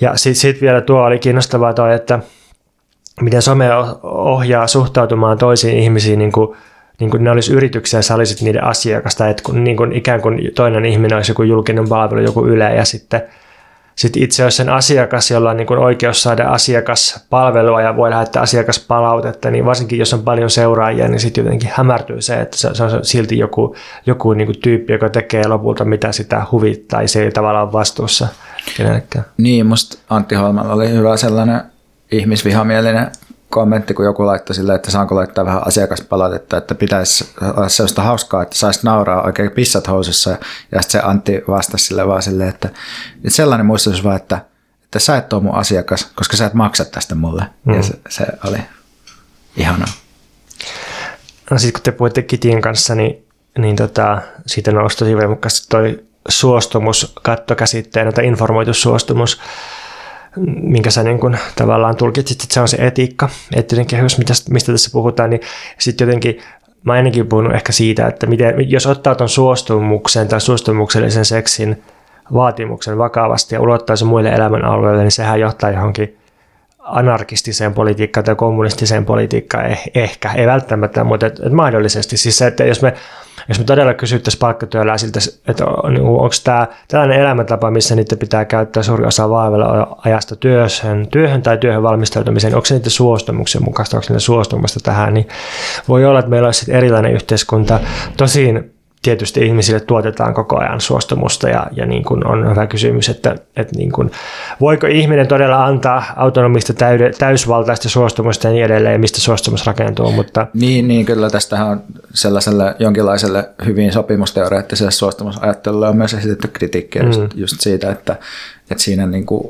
Ja sitten sit vielä tuo oli kiinnostavaa toi, että miten some ohjaa suhtautumaan toisiin ihmisiin niin kuin, niin kuin ne olisi yrityksiä ja sä olisit niiden asiakasta, että kun, niin kuin ikään kuin toinen ihminen olisi joku julkinen palvelu, joku yle ja sitten sitten itse olisi sen asiakas, jolla on niin kuin oikeus saada asiakaspalvelua ja voi lähettää asiakaspalautetta, niin varsinkin jos on paljon seuraajia, niin sitten jotenkin hämärtyy se, että se on silti joku, joku niin kuin tyyppi, joka tekee lopulta mitä sitä huvittaa, se ei tavallaan ole vastuussa kenellekään. Niin, musta Antti Holmalla oli hyvä sellainen ihmisvihamielinen kommentti, kun joku laittoi sille, että saanko laittaa vähän asiakaspalautetta, että pitäisi olla sellaista hauskaa, että saisi nauraa oikein pissat housussa. Ja sitten se Antti vastasi sille vaan silleen, että, että sellainen muistutus vaan, että, että sä et ole mun asiakas, koska sä et maksa tästä mulle. Mm. Ja se, se oli ihanaa. No sitten kun te puhuitte Kitin kanssa, niin, niin tota, siitä nousi tosi voimakkaasti toi suostumus kattokäsitteenä tai informoitu suostumus, minkä sä niin tavallaan tulkitsit, että se on se etiikka, eettinen kehys, mistä tässä puhutaan, niin sitten jotenkin mä ainakin puhunut ehkä siitä, että miten, jos ottaa tuon suostumuksen tai suostumuksellisen seksin vaatimuksen vakavasti ja ulottaa se muille elämän alueille, niin sehän johtaa johonkin anarkistiseen politiikkaan tai kommunistiseen politiikkaan eh, ehkä, ei välttämättä, mutta et, et mahdollisesti. Siis se, että jos me, jos me todella kysyttäisiin palkkatyöläisiltä, että niin onko tämä tällainen elämäntapa, missä niitä pitää käyttää suuri osa vaivalla ajasta työhön, työhön tai työhön valmistautumiseen, onko se niiden suostumuksen mukaista, onko ne suostumasta tähän, niin voi olla, että meillä olisi erilainen yhteiskunta. Tosin tietysti ihmisille tuotetaan koko ajan suostumusta ja, ja niin kuin on hyvä kysymys, että, että niin kuin, voiko ihminen todella antaa autonomista täyde, täysvaltaista suostumusta ja niin edelleen, mistä suostumus rakentuu. Mutta... Niin, niin, kyllä tästähän on sellaiselle jonkinlaiselle hyvin sopimusteoreettiselle suostumusajattelulle on myös esitetty kritiikkiä mm. just, just siitä, että, että siinä niin kuin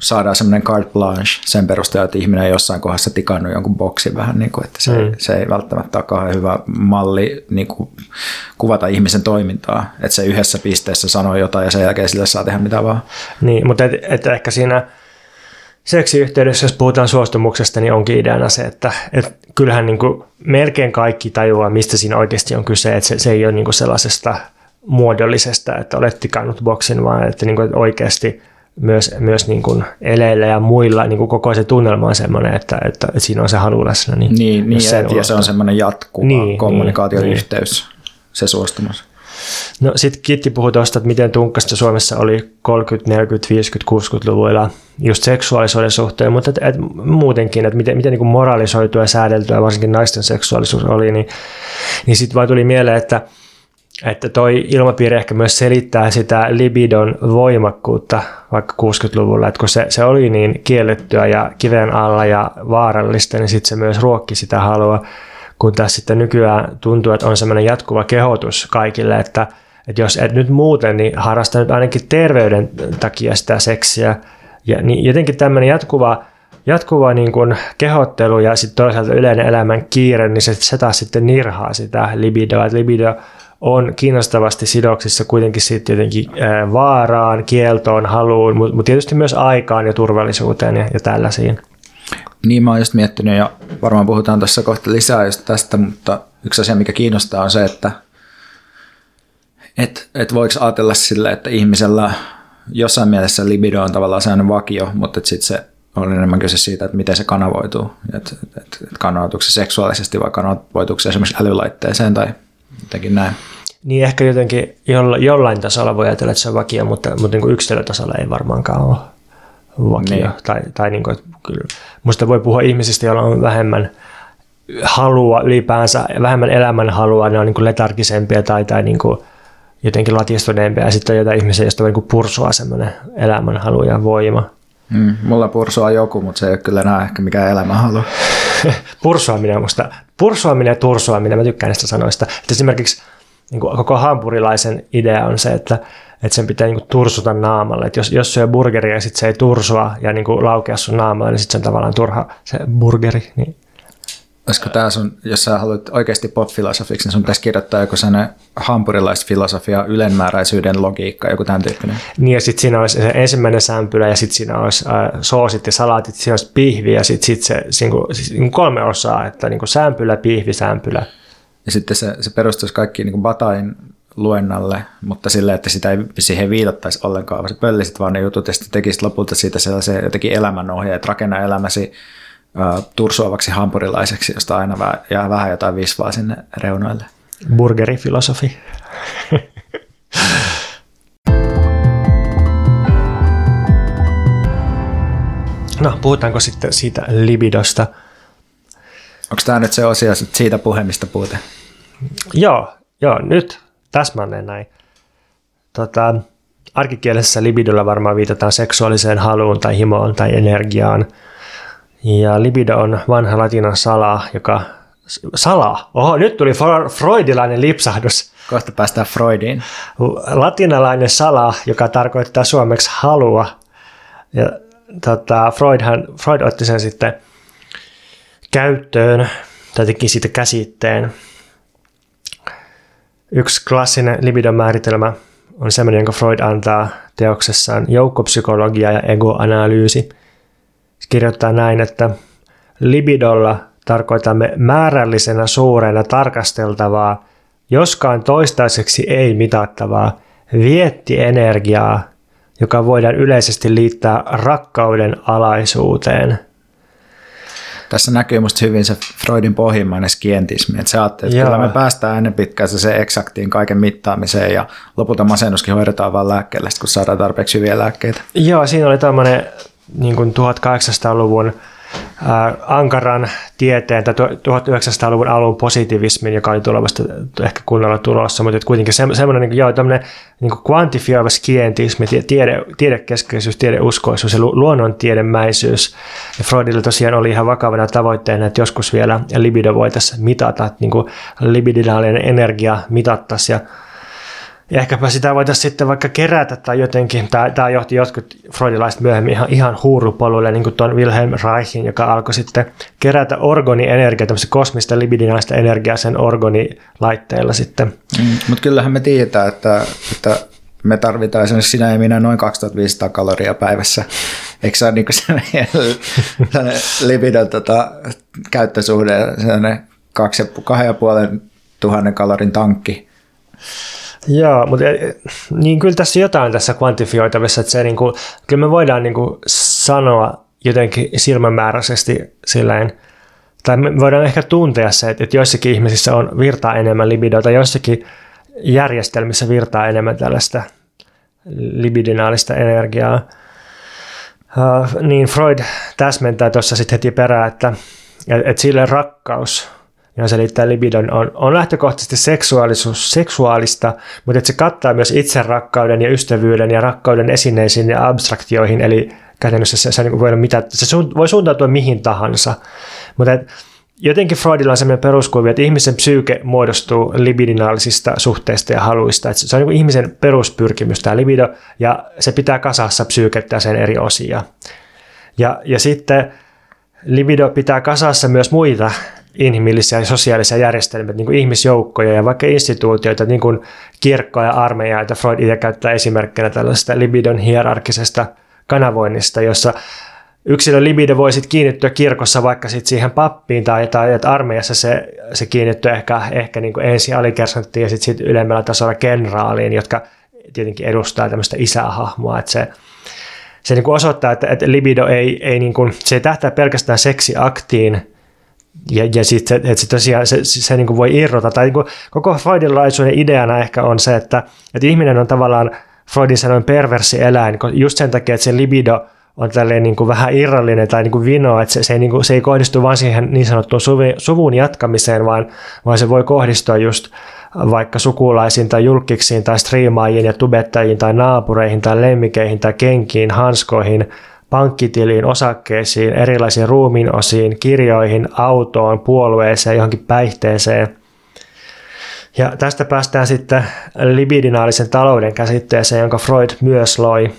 saadaan semmoinen carte blanche sen perusteella, että ihminen on jossain kohdassa tikannut jonkun boksin vähän, niin kuin, että se, mm. se ei välttämättä ole kauhean hyvä malli niin kuin, kuvata ihmisen toimintaa, että se yhdessä pisteessä sanoo jotain ja sen jälkeen sille saa tehdä mitä vaan. Niin, mutta et, et ehkä siinä seksiyhteydessä, jos puhutaan suostumuksesta, niin onkin ideana se, että, että kyllähän niin kuin melkein kaikki tajuaa, mistä siinä oikeasti on kyse, että se, se ei ole niin kuin sellaisesta muodollisesta, että olet tikannut boksin, vaan että, niin kuin, että oikeasti – myös, myös niin kuin eleillä ja muilla niin kuin koko se tunnelma on sellainen, että, että, siinä on se halu läsnä. Niin, niin, niin se, ja se on semmoinen jatkuva niin, kommunikaatioyhteys, niin. se suostumus. No sitten Kitti puhui tuosta, että miten tunkkasta Suomessa oli 30, 40, 50, 60-luvuilla just seksuaalisuuden suhteen, mutta et, et muutenkin, että miten, miten niin moralisoitua ja säädeltyä varsinkin naisten seksuaalisuus oli, niin, niin sitten vaan tuli mieleen, että että toi ilmapiiri ehkä myös selittää sitä libidon voimakkuutta vaikka 60-luvulla, että kun se, se oli niin kiellettyä ja kiven alla ja vaarallista, niin sitten se myös ruokki sitä halua, kun tässä sitten nykyään tuntuu, että on semmoinen jatkuva kehotus kaikille, että, että jos et nyt muuten, niin harrasta nyt ainakin terveyden takia sitä seksiä. Ja niin jotenkin tämmöinen jatkuva, jatkuva niin kuin kehottelu ja sitten toisaalta yleinen elämän kiire, niin se, se taas sitten nirhaa sitä libidoa. Että libido on kiinnostavasti sidoksissa kuitenkin sitten jotenkin vaaraan, kieltoon, haluun, mutta tietysti myös aikaan ja turvallisuuteen ja, ja tällaisiin. Niin mä oon just miettinyt ja varmaan puhutaan tässä kohta lisää just tästä, mutta yksi asia mikä kiinnostaa on se, että et, et voiko ajatella sille, että ihmisellä jossain mielessä libido on tavallaan sellainen vakio, mutta sitten se on enemmän kyse siitä, että miten se kanavoituu. Että et, et, et kanavoituuko se seksuaalisesti vai kanavoituuko se esimerkiksi älylaitteeseen tai jotenkin näin. Niin ehkä jotenkin jolla, jollain tasolla voi ajatella, että se on vakio, mutta, mutta niin kuin yksilötasolla ei varmaankaan ole vakio. Niin. Tai, tai niin kuin, kyllä. Musta voi puhua ihmisistä, joilla on vähemmän halua ylipäänsä, vähemmän elämän halua, ne on niin kuin letargisempia tai, tai niin kuin jotenkin latistuneempia, ja sitten on jotain ihmisiä, joista niin pursua semmoinen elämänhalu ja voima. Mm, mulla pursua joku, mutta se ei ole kyllä enää ehkä mikään elämänhalu. pursuaminen on musta, pursuaminen ja tursuaminen, mä tykkään näistä sanoista. Että esimerkiksi niin kuin koko hampurilaisen idea on se, että, että sen pitää niin kuin tursuta naamalle. Että jos, jos syö burgeria ja sitten se ei tursua ja niin kuin laukea sun naamalle, niin sitten se on tavallaan turha se burgeri. Niin Olisiko tämä sun, jos sä haluat oikeasti pop-filosofiksi, niin sun pitäisi kirjoittaa joku sellainen hampurilaisfilosofia, ylenmääräisyyden logiikka, joku tämän tyyppinen. Niin ja sitten siinä olisi se ensimmäinen sämpylä ja sitten siinä olisi äh, soosit ja salaatit, siinä olisi pihvi ja sitten sit se niin kuin, siis, niin kuin kolme osaa, että niin kuin sämpylä, pihvi, sämpylä. Ja sitten se, se perustuisi kaikki niin Batain luennalle, mutta sillä, että sitä ei siihen viitattaisi ollenkaan, vaan se pöllisit vaan ne jutut ja sitten tekisit lopulta siitä sellaisen jotenkin elämänohja, että rakenna elämäsi tursuavaksi hampurilaiseksi, josta aina jää vähän jotain visvaa sinne reunoille. Burgerifilosofi. no, puhutaanko sitten siitä libidosta? Onko tämä nyt se osio siitä puhemista puhute? Joo, joo, nyt täsmälleen näin. Tota, arkikielessä libidolla varmaan viitataan seksuaaliseen haluun tai himoon tai energiaan – Ja libido on vanha latinan sala, joka... Sala? Oho, nyt tuli freudilainen lipsahdus. Kohta päästään Freudiin. Latinalainen sala, joka tarkoittaa suomeksi halua. Ja tota, Freudhan, Freud otti sen sitten käyttöön, tai teki siitä käsitteen. Yksi klassinen libidon määritelmä on sellainen, jonka Freud antaa teoksessaan joukkopsykologia ja egoanalyysi. Se kirjoittaa näin, että libidolla tarkoitamme määrällisenä suurena tarkasteltavaa, joskaan toistaiseksi ei mitattavaa, viettienergiaa, joka voidaan yleisesti liittää rakkauden alaisuuteen – tässä näkyy musta hyvin se Freudin pohjimmainen skientismi, että se ajattelee, että kyllä me päästään ennen pitkään se eksaktiin kaiken mittaamiseen ja lopulta masennuskin hoidetaan vain lääkkeellä, kun saadaan tarpeeksi hyviä lääkkeitä. Joo, siinä oli tämmöinen niin 1800-luvun ankaran tieteen tai 1900-luvun alun positiivismin, joka oli tulevasta ehkä kunnolla tulossa, mutta kuitenkin se, semmoinen niin, joo, niin kvantifioiva skientismi, tiede, tiedekeskeisyys, tiedeuskoisuus ja luonnontiedemäisyys. Ja Freudilla tosiaan oli ihan vakavana tavoitteena, että joskus vielä libido voitaisiin mitata, että niin libidinaalinen energia mitattaisiin ja ja ehkäpä sitä voitaisiin sitten vaikka kerätä tai jotenkin, tämä, tämä johti jotkut freudilaiset myöhemmin ihan, ihan huurupoluille, niin kuin tuon Wilhelm Reichin, joka alkoi sitten kerätä organienergiaa, tämmöistä kosmista libidinaista energiaa sen organilaitteilla sitten. Mm, mutta kyllähän me tiedetään, että, että me tarvitaan esimerkiksi sinä ja minä noin 2500 kaloria päivässä. Eikö se ole niin sellainen libidon tota, käyttösuhde, sellainen kaksi, kahden ja puolen tuhannen kalorin tankki? Joo, mutta eh, niin kyllä tässä jotain tässä kvantifioitavissa, että se niin kuin, kyllä me voidaan niin kuin sanoa jotenkin silmämääräisesti silleen, tai me voidaan ehkä tuntea se, että, joissakin ihmisissä on virtaa enemmän libidoa, tai joissakin järjestelmissä virtaa enemmän tällaista libidinaalista energiaa. Uh, niin Freud täsmentää tuossa sitten heti perään, että, että sille rakkaus johon se liittää libidon, on, on lähtökohtaisesti seksuaalisuus, seksuaalista, mutta että se kattaa myös itserakkauden ja ystävyyden ja rakkauden esineisiin ja abstraktioihin, eli käytännössä se, se, voi, mitä, se voi suuntautua mihin tahansa. Mutta et, jotenkin Freudilla on sellainen peruskuvi, että ihmisen psyyke muodostuu libidinaalisista suhteista ja haluista. Että se on niin ihmisen peruspyrkimys, tämä libido, ja se pitää kasassa psyykettä ja sen eri osia. Ja, ja sitten libido pitää kasassa myös muita inhimillisiä ja sosiaalisia järjestelmiä, niin kuin ihmisjoukkoja ja vaikka instituutioita, niin kuin kirkkoa ja armeijaa, että Freud itse käyttää esimerkkinä tällaista libidon hierarkisesta kanavoinnista, jossa yksilön libido voi sitten kiinnittyä kirkossa vaikka sit siihen pappiin tai, tai että armeijassa se, se kiinnittyy ehkä, ehkä niin kuin ensin alikersanttiin ja sitten sit ylemmällä tasolla kenraaliin, jotka tietenkin edustaa tämmöistä isähahmoa, että se, se niin kuin osoittaa, että, että libido ei, ei, niin kuin, se ei tähtää pelkästään seksiaktiin, ja, ja sitten että sit tosiaan se, se, se niin voi irrota, tai niin koko freudilaisuuden ideana ehkä on se, että, että ihminen on tavallaan Freudin sanoin perversi eläin, just sen takia, että se libido on tälleen niin kuin vähän irrallinen tai niin kuin vino, että se, se, ei, niin kuin, se ei kohdistu vain siihen niin sanottuun suvi, suvun jatkamiseen, vaan, vaan se voi kohdistua just vaikka sukulaisiin tai julkiksiin tai striimaajiin ja tubettajiin tai naapureihin tai lemmikeihin tai kenkiin, hanskoihin – pankkitiliin, osakkeisiin, erilaisiin ruumiinosiin, kirjoihin, autoon, puolueeseen, johonkin päihteeseen. Ja tästä päästään sitten libidinaalisen talouden käsitteeseen, jonka Freud myös loi,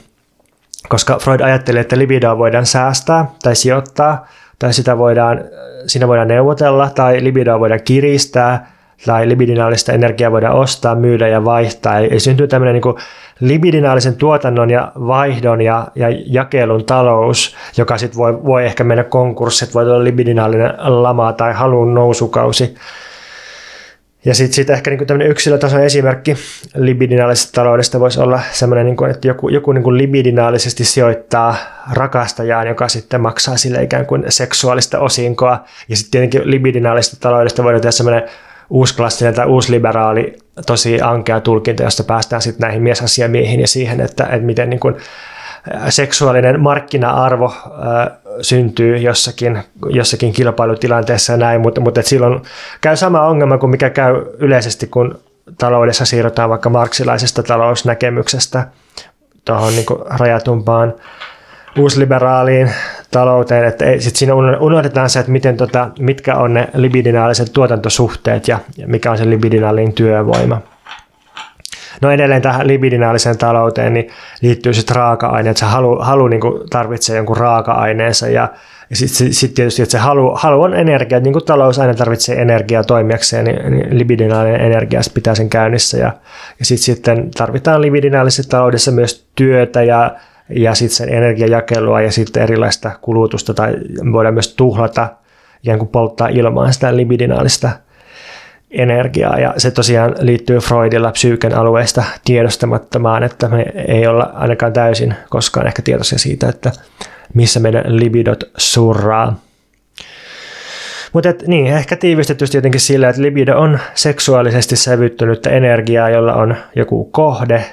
koska Freud ajatteli, että libidoa voidaan säästää tai sijoittaa, tai sitä voidaan, siinä voidaan neuvotella, tai libidoa voidaan kiristää, tai libidinaalista energiaa voidaan ostaa, myydä ja vaihtaa. Eli syntyy tämmöinen niin libidinaalisen tuotannon ja vaihdon ja, ja jakelun talous, joka sitten voi, voi ehkä mennä konkurssit, voi olla libidinaalinen lama tai halun nousukausi. Ja sitten sit ehkä niinku tämmöinen yksilötason esimerkki libidinaalisesta taloudesta voisi olla semmoinen, niinku, että joku, joku niinku libidinaalisesti sijoittaa rakastajaan, joka sitten maksaa sille ikään kuin seksuaalista osinkoa. Ja sitten tietenkin libidinaalisesta taloudesta voidaan tehdä semmoinen uusklassinen tai uusliberaali tosi ankea tulkinta, josta päästään sitten näihin miesasiamiehiin ja siihen, että, että miten niin kuin seksuaalinen markkina-arvo syntyy jossakin, jossakin kilpailutilanteessa ja näin, mutta, mutta silloin käy sama ongelma kuin mikä käy yleisesti, kun taloudessa siirrytään vaikka marksilaisesta talousnäkemyksestä tuohon niin rajatumpaan uusliberaaliin talouteen, että sitten siinä unohdetaan se, että miten tota, mitkä on ne libidinaaliset tuotantosuhteet ja, ja mikä on se libidinaalinen työvoima. No edelleen tähän libidinaaliseen talouteen niin liittyy sitten raaka-aine, että se halu, halu niin tarvitsee jonkun raaka-aineensa ja, ja sitten sit tietysti, että se halu, halu on energia, niin kuin talous aina tarvitsee energiaa toimijakseen, niin, niin libidinaalinen energia pitää sen käynnissä ja, ja sitten sitten tarvitaan libidinaalisessa taloudessa myös työtä ja ja sitten sen energiajakelua ja sitten erilaista kulutusta tai voidaan myös tuhlata ikään kuin polttaa ilmaan sitä libidinaalista energiaa ja se tosiaan liittyy Freudilla psyyken alueesta tiedostamattomaan, että me ei olla ainakaan täysin koskaan ehkä tietoisia siitä, että missä meidän libidot surraa. Mutta niin, ehkä tiivistetysti jotenkin sillä, että libido on seksuaalisesti sävyttynyttä energiaa, jolla on joku kohde,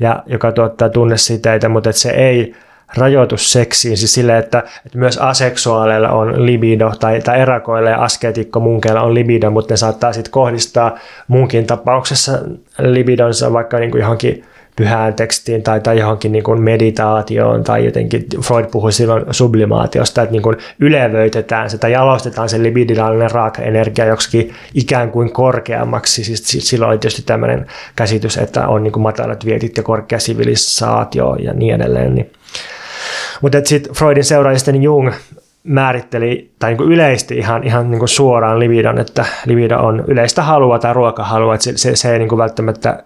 ja joka tuottaa tunnesiteitä, mutta että se ei rajoitu seksiin, siis sille, että, että myös aseksuaaleilla on libido, tai, tai erakoilla ja askeetikkomunkeilla on libido, mutta ne saattaa sitten kohdistaa munkin tapauksessa libidonsa vaikka niin kuin johonkin pyhään tekstiin tai, tai johonkin niin kuin meditaatioon tai jotenkin Freud puhui silloin sublimaatiosta, että niin kuin ylevöitetään tai jalostetaan se libidinaalinen raaka-energia joksikin ikään kuin korkeammaksi. Siis, silloin oli tietysti tämmöinen käsitys, että on niin kuin matalat vietit ja korkea sivilisaatio ja niin edelleen. Niin. Mutta sitten Freudin seuraajista Jung määritteli tai niin yleisti ihan, ihan niin suoraan libidon, että libido on yleistä halua tai ruokahalua, että se, se, se ei niin välttämättä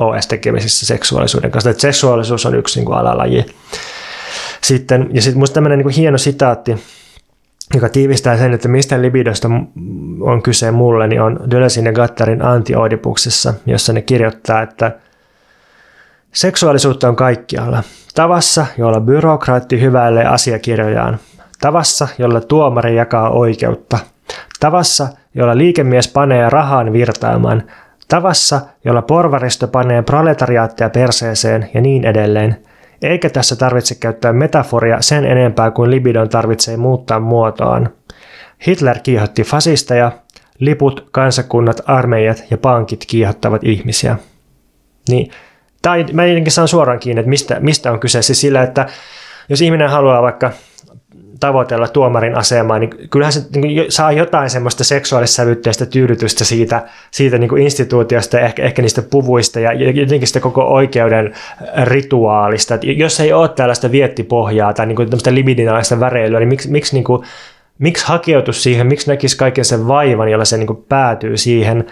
ole edes tekemisissä seksuaalisuuden kanssa. Että seksuaalisuus on yksi niin kuin alalaji. Sitten, ja sitten minusta tämmöinen niin kuin hieno sitaatti, joka tiivistää sen, että mistä libidosta on kyse mulle, niin on Döllesin ja Gattarin antioidipuksessa, jossa ne kirjoittaa, että seksuaalisuutta on kaikkialla. Tavassa, jolla byrokraatti hyväilee asiakirjojaan. Tavassa, jolla tuomari jakaa oikeutta. Tavassa, jolla liikemies panee rahan virtaamaan tavassa, jolla porvaristo panee proletariaattia perseeseen ja niin edelleen, eikä tässä tarvitse käyttää metaforia sen enempää kuin libidon tarvitsee muuttaa muotoaan. Hitler kiihotti fasisteja, liput, kansakunnat, armeijat ja pankit kiihottavat ihmisiä. Niin, tai mä jotenkin saan suoraan kiinni, että mistä, mistä on kyse. Siis sillä, että jos ihminen haluaa vaikka tavoitella tuomarin asemaa, niin kyllähän se niin saa jotain semmoista seksuaalissävytteistä tyydytystä siitä, siitä niin kuin instituutiosta ja ehkä, ehkä niistä puvuista ja jotenkin sitä koko oikeuden rituaalista. Et jos ei ole tällaista viettipohjaa tai niin kuin libidinaalista väreilyä, niin miksi, miksi, niin kuin, miksi hakeutus siihen, miksi näkisi kaiken sen vaivan, jolla se niin kuin päätyy siihen.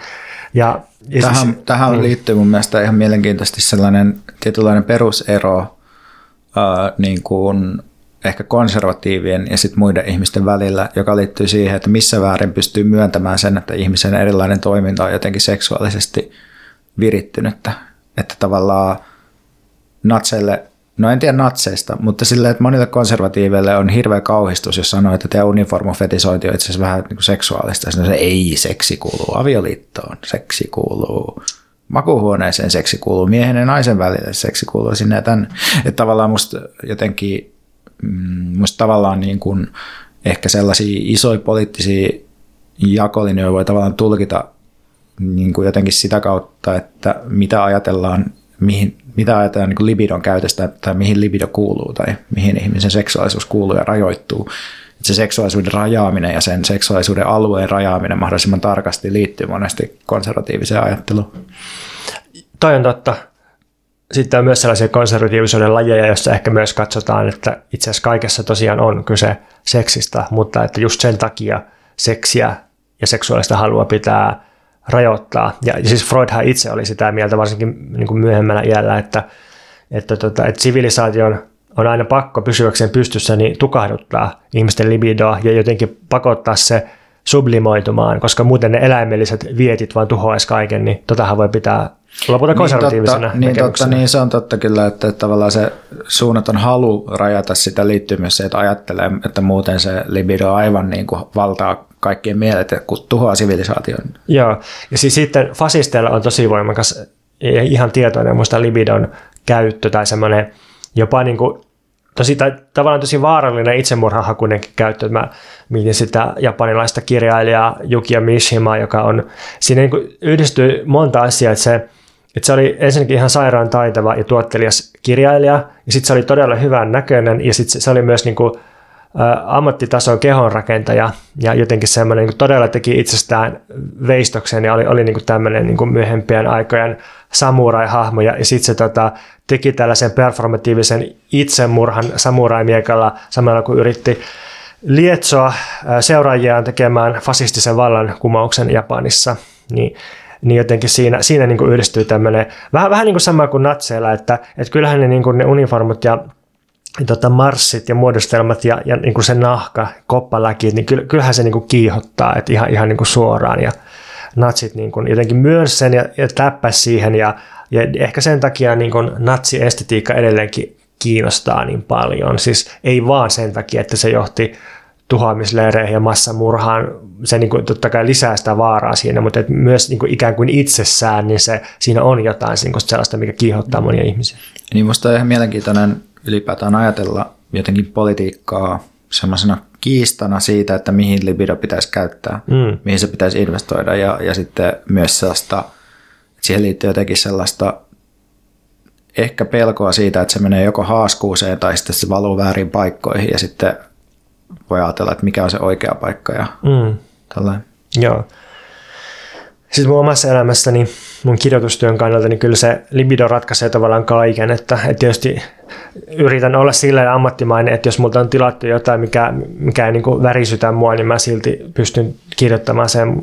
Ja, ja tähän siis, tähän niin. liittyy mun mielestä ihan mielenkiintoisesti sellainen tietynlainen perusero äh, niin kuin ehkä konservatiivien ja sitten muiden ihmisten välillä, joka liittyy siihen, että missä väärin pystyy myöntämään sen, että ihmisen erilainen toiminta on jotenkin seksuaalisesti virittynyttä. Että tavallaan natseille, no en tiedä natseista, mutta silleen, että monille konservatiiveille on hirveä kauhistus, jos sanoo, että tämä uniformufetisointi on itse asiassa vähän niin kuin seksuaalista. Ja se ei, seksi kuuluu avioliittoon, seksi kuuluu makuuhuoneeseen, seksi kuuluu miehen ja naisen välille, seksi kuuluu sinne ja tänne. Että tavallaan musta jotenkin musta tavallaan niin kuin ehkä sellaisia isoja poliittisia jakolinjoja voi tavallaan tulkita niin kuin jotenkin sitä kautta, että mitä ajatellaan, mihin, mitä ajatellaan niin kuin libidon käytöstä tai mihin libido kuuluu tai mihin ihmisen seksuaalisuus kuuluu ja rajoittuu. Että se seksuaalisuuden rajaaminen ja sen seksuaalisuuden alueen rajaaminen mahdollisimman tarkasti liittyy monesti konservatiiviseen ajatteluun. Toi on totta sitten on myös sellaisia konservatiivisuuden lajeja, joissa ehkä myös katsotaan, että itse asiassa kaikessa tosiaan on kyse seksistä, mutta että just sen takia seksiä ja seksuaalista halua pitää rajoittaa. Ja, ja siis Freudhan itse oli sitä mieltä varsinkin niin kuin myöhemmällä iällä, että, että, tota, että sivilisaation on aina pakko pysyäkseen pystyssä niin tukahduttaa ihmisten libidoa ja jotenkin pakottaa se sublimoitumaan, koska muuten ne eläimelliset vietit vaan tuhoaisi kaiken, niin totahan voi pitää lopulta konservatiivisena niin totta, niin, totta, niin se on totta kyllä, että, tavallaan se suunnaton halu rajata sitä se, että ajattelee, että muuten se libido aivan niin kuin valtaa kaikkien mielet, kun tuhoaa sivilisaation. Joo, ja siis sitten fasisteilla on tosi voimakas ja ihan tietoinen muista libidon käyttö tai semmoinen jopa niin kuin tosi, tai, tavallaan tosi vaarallinen itsemurhahakuinenkin käyttö. Mä mietin sitä japanilaista kirjailijaa Yukia Mishima, joka on, siinä niin yhdistyy monta asiaa, että se, että se oli ensinnäkin ihan sairaan taitava ja tuottelias kirjailija, ja sitten se oli todella hyvän näköinen, ja sitten se, oli myös niin kuin ammattitason kehonrakentaja ja jotenkin semmoinen niin todella teki itsestään veistoksen ja oli, oli niin tämmöinen niin myöhempien aikojen samurai-hahmo ja, ja sitten se tota, teki tällaisen performatiivisen itsemurhan samurai-miekalla samalla kun yritti lietsoa seuraajiaan tekemään fasistisen vallankumouksen Japanissa. Niin niin jotenkin siinä, siinä niin kuin yhdistyy tämmöinen, vähän, vähän niin kuin sama kuin natseilla, että, että kyllähän ne, niin kuin ne uniformut ja tota, marssit ja muodostelmat ja, ja niin kuin se nahka, koppaläki, niin kyllähän se niin kuin kiihottaa, että ihan, ihan niin kuin suoraan ja natsit niin kuin jotenkin myönsi sen ja, ja täppäsi siihen ja, ja ehkä sen takia niin kuin natsiestetiikka edelleenkin kiinnostaa niin paljon. Siis ei vaan sen takia, että se johti tuhoamisleireihin ja massamurhaan. Se niin kuin, totta kai lisää sitä vaaraa siinä, mutta et myös niin kuin ikään kuin itsessään, niin se, siinä on jotain niin kuin sellaista, mikä kiihottaa monia ihmisiä. Niin musta on ihan mielenkiintoinen ylipäätään ajatella jotenkin politiikkaa semmoisena kiistana siitä, että mihin libido pitäisi käyttää, mm. mihin se pitäisi investoida ja, ja sitten myös sellaista, että siihen liittyy jotenkin sellaista ehkä pelkoa siitä, että se menee joko haaskuuseen tai sitten se valuu väärin paikkoihin ja sitten voi ajatella, että mikä on se oikea paikka ja mm. tällainen. Joo. Sitten mun omassa elämässäni, mun kirjoitustyön kannalta, niin kyllä se libido ratkaisee tavallaan kaiken. Että, että tietysti yritän olla sillä ammattimainen, että jos multa on tilattu jotain, mikä, mikä ei niin kuin värisytä mua, niin mä silti pystyn kirjoittamaan sen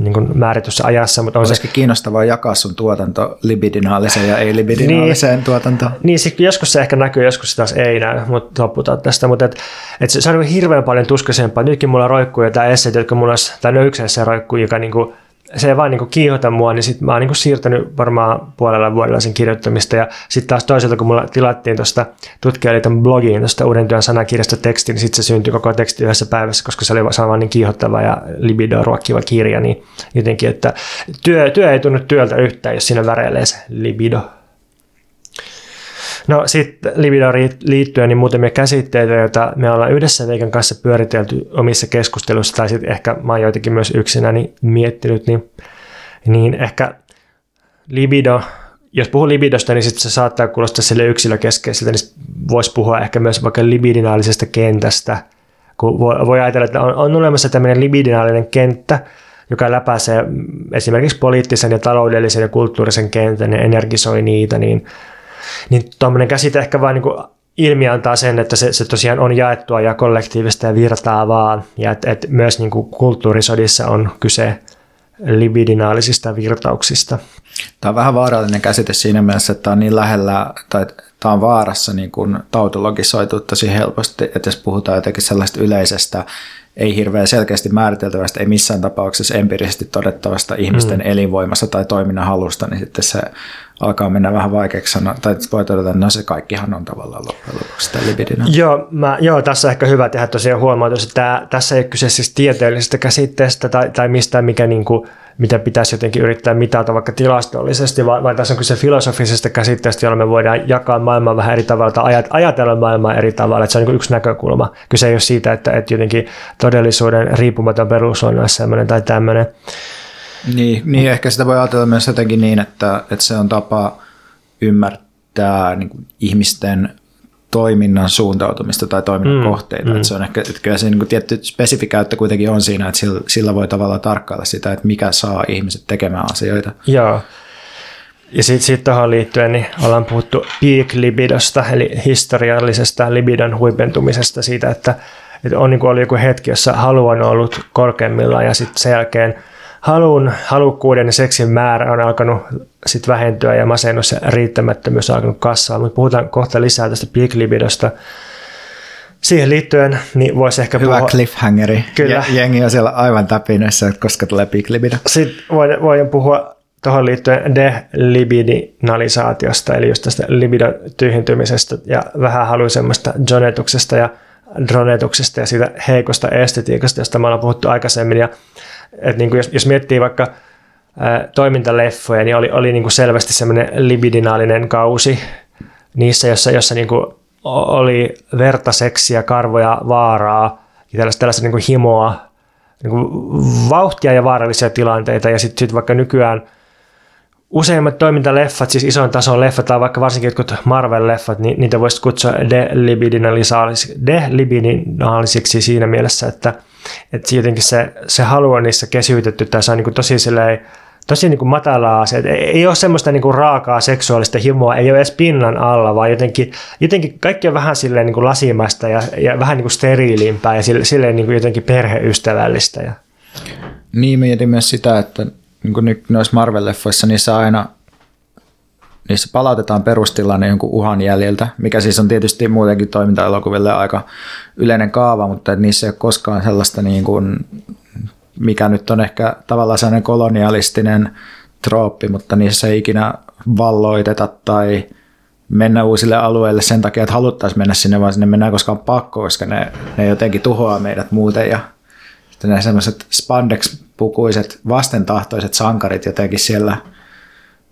niin kuin määrityssä ajassa. Mutta on Olisiko se... kiinnostavaa jakaa sun tuotanto libidinaaliseen ja ei-libidinaaliseen niin, tuotantoon? Niin, joskus se ehkä näkyy, joskus se taas ei näy, mutta loputaan tästä. Mutta et, et se, se on hirveän paljon tuskaisempaa. Nytkin mulla roikkuu jotain esseet, jotka mulla olisi, tai ne yksi esse roikkuu, joka niin kuin, se ei vaan niin kiihota mua, niin sitten mä oon niin siirtänyt varmaan puolella vuodella sen kirjoittamista. Ja sitten taas toisaalta, kun mulla tilattiin tuosta tutkijaliiton blogiin tuosta uuden työn sanakirjasta teksti, niin sitten se syntyi koko teksti yhdessä päivässä, koska se oli vaan niin kiihottava ja libidoa ruokkiva kirja. Niin jotenkin, että työ, työ ei tunnu työltä yhtään, jos siinä väreilee se libido. No sitten libidoon liittyen niin muutamia käsitteitä, joita me ollaan yhdessä Veikan kanssa pyöritelty omissa keskusteluissa, tai sitten ehkä mä oon joitakin myös yksinäni miettinyt, niin, niin ehkä libido, jos puhuu libidosta, niin sitten se saattaa kuulostaa sille yksilökeskeiseltä, niin voisi puhua ehkä myös vaikka libidinaalisesta kentästä, kun voi, voi ajatella, että on, on olemassa tämmöinen libidinaalinen kenttä, joka läpäisee esimerkiksi poliittisen ja taloudellisen ja kulttuurisen kentän ja energisoi niitä, niin niin tuommoinen käsite ehkä vain niin ilmi antaa sen, että se, se tosiaan on jaettua ja kollektiivista ja virtaavaa, ja että et myös niin kuin kulttuurisodissa on kyse libidinaalisista virtauksista. Tämä on vähän vaarallinen käsite siinä mielessä, että tämä on niin lähellä, tai tämä on vaarassa niin kuin tautologisoitu tosi helposti, että jos puhutaan jotenkin sellaista yleisestä ei hirveän selkeästi määriteltävästä, ei missään tapauksessa empiirisesti todettavasta ihmisten mm. elinvoimasta tai toiminnan halusta, niin sitten se alkaa mennä vähän vaikeaksi sanoa, tai voi todeta, että no se kaikkihan on tavallaan loppujen lopuksi sitä. Joo, mä, joo, tässä on ehkä hyvä tehdä tosiaan huomautus, että tämä, tässä ei ole kyse siis tieteellisestä käsitteestä tai, tai mistään, mikä niin kuin, mitä pitäisi jotenkin yrittää mitata vaikka tilastollisesti, vaan, vaan tässä on kyse filosofisesta käsitteestä, jolla me voidaan jakaa maailmaa vähän eri tavalla tai ajatella maailmaa eri tavalla, että se on niin yksi näkökulma. Kyse ei ole siitä, että, että jotenkin todellisuuden riippumaton perus on sellainen tai tämmöinen. Niin, niin, ehkä sitä voi ajatella myös jotenkin niin, että, että se on tapa ymmärtää niin kuin ihmisten toiminnan suuntautumista tai toiminnan mm, kohteita. Mm. Että se on ehkä, että kyllä se niin kuin tietty spesifikäyttö kuitenkin on siinä, että sillä, sillä voi tavallaan tarkkailla sitä, että mikä saa ihmiset tekemään asioita. Joo. Ja sitten sit tuohon liittyen niin ollaan puhuttu peak libidosta, eli historiallisesta libidon huipentumisesta siitä, että, että on niin kuin ollut joku hetki, jossa halu on ollut korkeimmillaan ja sitten sen jälkeen – halun, halukkuuden ja seksin määrä on alkanut sit vähentyä ja masennus ja riittämättömyys on alkanut kasvaa, mutta puhutaan kohta lisää tästä peak libidosta. Siihen liittyen niin voisi ehkä Hyvä puhua... cliffhangeri. Kyllä. Jengi on siellä aivan täpinössä, koska tulee peak libido. Sitten voin, voin puhua tuohon liittyen delibidinalisaatiosta, eli just tästä libidon tyhjentymisestä ja vähän haluisemmasta jonetuksesta ja dronetuksesta ja siitä heikosta estetiikasta, josta me ollaan puhuttu aikaisemmin. Ja että niin kuin jos, jos miettii vaikka ää, toimintaleffoja, niin oli, oli niin kuin selvästi semmoinen libidinaalinen kausi niissä, jossa, jossa niin kuin oli verta, seksiä, karvoja, vaaraa ja tällaista, tällaista niin kuin himoa, niin kuin vauhtia ja vaarallisia tilanteita. Ja sitten sit vaikka nykyään useimmat toimintaleffat, siis ison tason leffat tai vaikka varsinkin jotkut Marvel-leffat, niin niitä voisi kutsua delibidinaalisiksi siinä mielessä, että, että jotenkin se, se halu on niissä kesyytetty tai se on niin tosi silleen, tosi niin kuin matalaa se, ei ole semmoista niin kuin raakaa seksuaalista himoa, ei ole edes pinnan alla, vaan jotenkin, jotenkin kaikki on vähän silleen niin kuin lasimaista ja, ja vähän niin kuin steriilimpää ja silleen niin kuin jotenkin perheystävällistä. Ja. Niin, mietin myös sitä, että niin kuin nyt noissa Marvel-leffoissa niissä aina niissä palautetaan perustilanne jonkun uhan jäljiltä, mikä siis on tietysti muutenkin toiminta-elokuville aika yleinen kaava, mutta niissä ei ole koskaan sellaista, niin kuin, mikä nyt on ehkä tavallaan sellainen kolonialistinen trooppi, mutta niissä ei ikinä valloiteta tai mennä uusille alueille sen takia, että haluttaisiin mennä sinne, vaan sinne mennään koska on pakko, koska ne, ne jotenkin tuhoaa meidät muuten ja sitten ne semmoiset spandex-pukuiset vastentahtoiset sankarit jotenkin siellä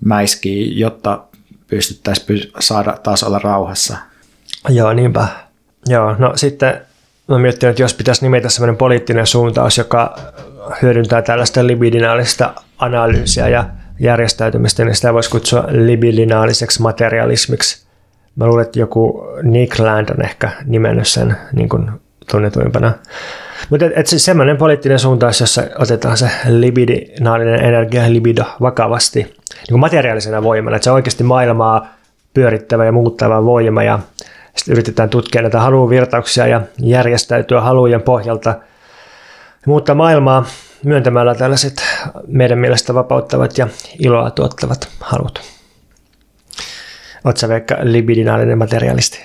mäiskii, jotta pystyttäisiin py- saada taas olla rauhassa. Joo, niinpä. Joo, no sitten mä miettinyt, että jos pitäisi nimetä sellainen poliittinen suuntaus, joka hyödyntää tällaista libidinaalista analyysiä ja järjestäytymistä, niin sitä voisi kutsua libidinaaliseksi materialismiksi. Mä luulen, että joku Nick Land on ehkä nimennyt sen niin kuin tunnetuimpana mutta et, siis semmoinen poliittinen suuntaus, jossa otetaan se libidinaalinen energia, libido vakavasti niin kuin materiaalisena voimana, että se on oikeasti maailmaa pyörittävä ja muuttava voima ja sitten yritetään tutkia näitä haluvirtauksia ja järjestäytyä halujen pohjalta muuttaa maailmaa myöntämällä tällaiset meidän mielestä vapauttavat ja iloa tuottavat halut. Oletko vaikka libidinaalinen materialisti?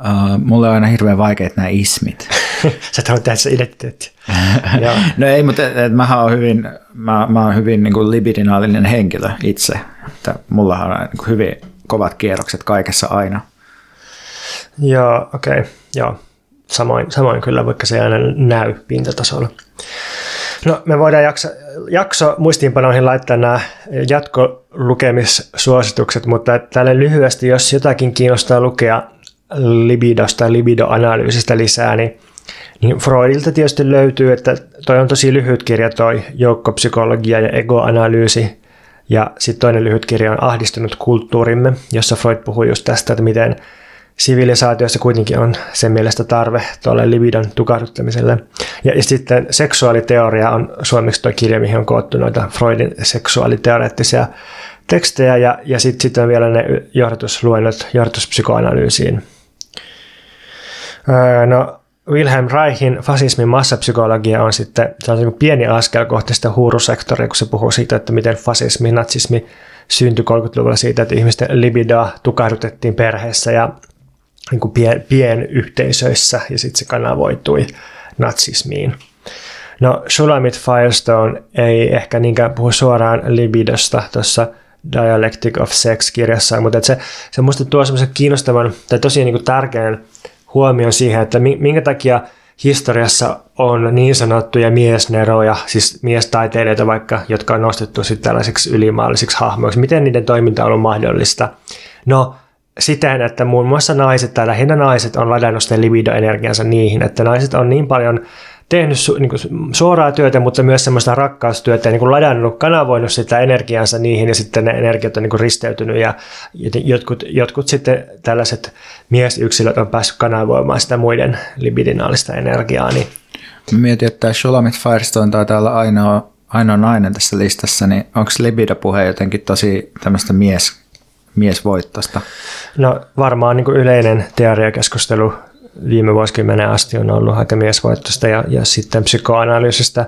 Uh, mulle on aina hirveän vaikeat nämä ismit. Sä haluat tehdä se identiteetti. no ei, mutta et, et mähän on hyvin, mä, mä oon hyvin niin kuin libidinaalinen henkilö itse. Että mulla on niin kuin hyvin kovat kierrokset kaikessa aina. Joo, okei. Okay. Joo, samoin, samoin kyllä, vaikka se ei aina näy pintatasolla. No me voidaan jakso, jakso muistiinpanoihin laittaa nämä jatkolukemissuositukset, mutta tälle lyhyesti, jos jotakin kiinnostaa lukea libidosta ja libidoanalyysistä lisää, niin, niin Freudilta tietysti löytyy, että toi on tosi lyhyt kirja toi joukkopsykologia ja egoanalyysi, ja sitten toinen lyhyt kirja on Ahdistunut kulttuurimme, jossa Freud puhuu just tästä, että miten sivilisaatiossa kuitenkin on sen mielestä tarve tuolle libidon tukahduttamiselle. Ja, ja sitten seksuaaliteoria on suomeksi tuo kirja, mihin on koottu noita Freudin seksuaaliteoreettisia tekstejä, ja, ja sitten sit on vielä ne johdatusluennot johdatuspsykoanalyysiin. Öö, no, Wilhelm Reichin fasismin massapsykologia on sitten se on niin pieni askel kohti sitä huurusektoria, kun se puhuu siitä, että miten fasismi, natsismi syntyi 30-luvulla siitä, että ihmisten libidoa tukahdutettiin perheessä ja niin kuin pien, pienyhteisöissä ja sitten se kanavoitui natsismiin. No Shulamit Firestone ei ehkä niinkään puhu suoraan libidosta tuossa Dialectic of Sex-kirjassa, mutta se, se musta tuo semmoisen kiinnostavan tai tosi niin kuin tärkeän huomioon siihen, että minkä takia historiassa on niin sanottuja miesneroja, siis miestaiteilijoita vaikka, jotka on nostettu sitten tällaisiksi ylimaallisiksi hahmoiksi. Miten niiden toiminta on ollut mahdollista? No, siten, että muun muassa naiset tai lähinnä naiset on ladannut sitä libido-energiansa niihin, että naiset on niin paljon tehnyt su, niin kuin suoraa työtä, mutta myös semmoista rakkaustyötä ja niin kuin ladannut, kanavoinut sitä energiansa niihin ja sitten ne energiat on niin kuin risteytynyt ja jotkut, jotkut sitten tällaiset miesyksilöt on päässyt kanavoimaan sitä muiden libidinaalista energiaa. Niin. Mietin, että Shulamit Firestone taitaa olla ainoa, ainoa nainen tässä listassa, niin onko libido-puhe jotenkin tosi tämmöistä mies, miesvoittosta? No varmaan niin kuin yleinen teoriakeskustelu viime vuosikymmenen asti on ollut aika miesvoittoista ja, ja sitten psykoanalyysistä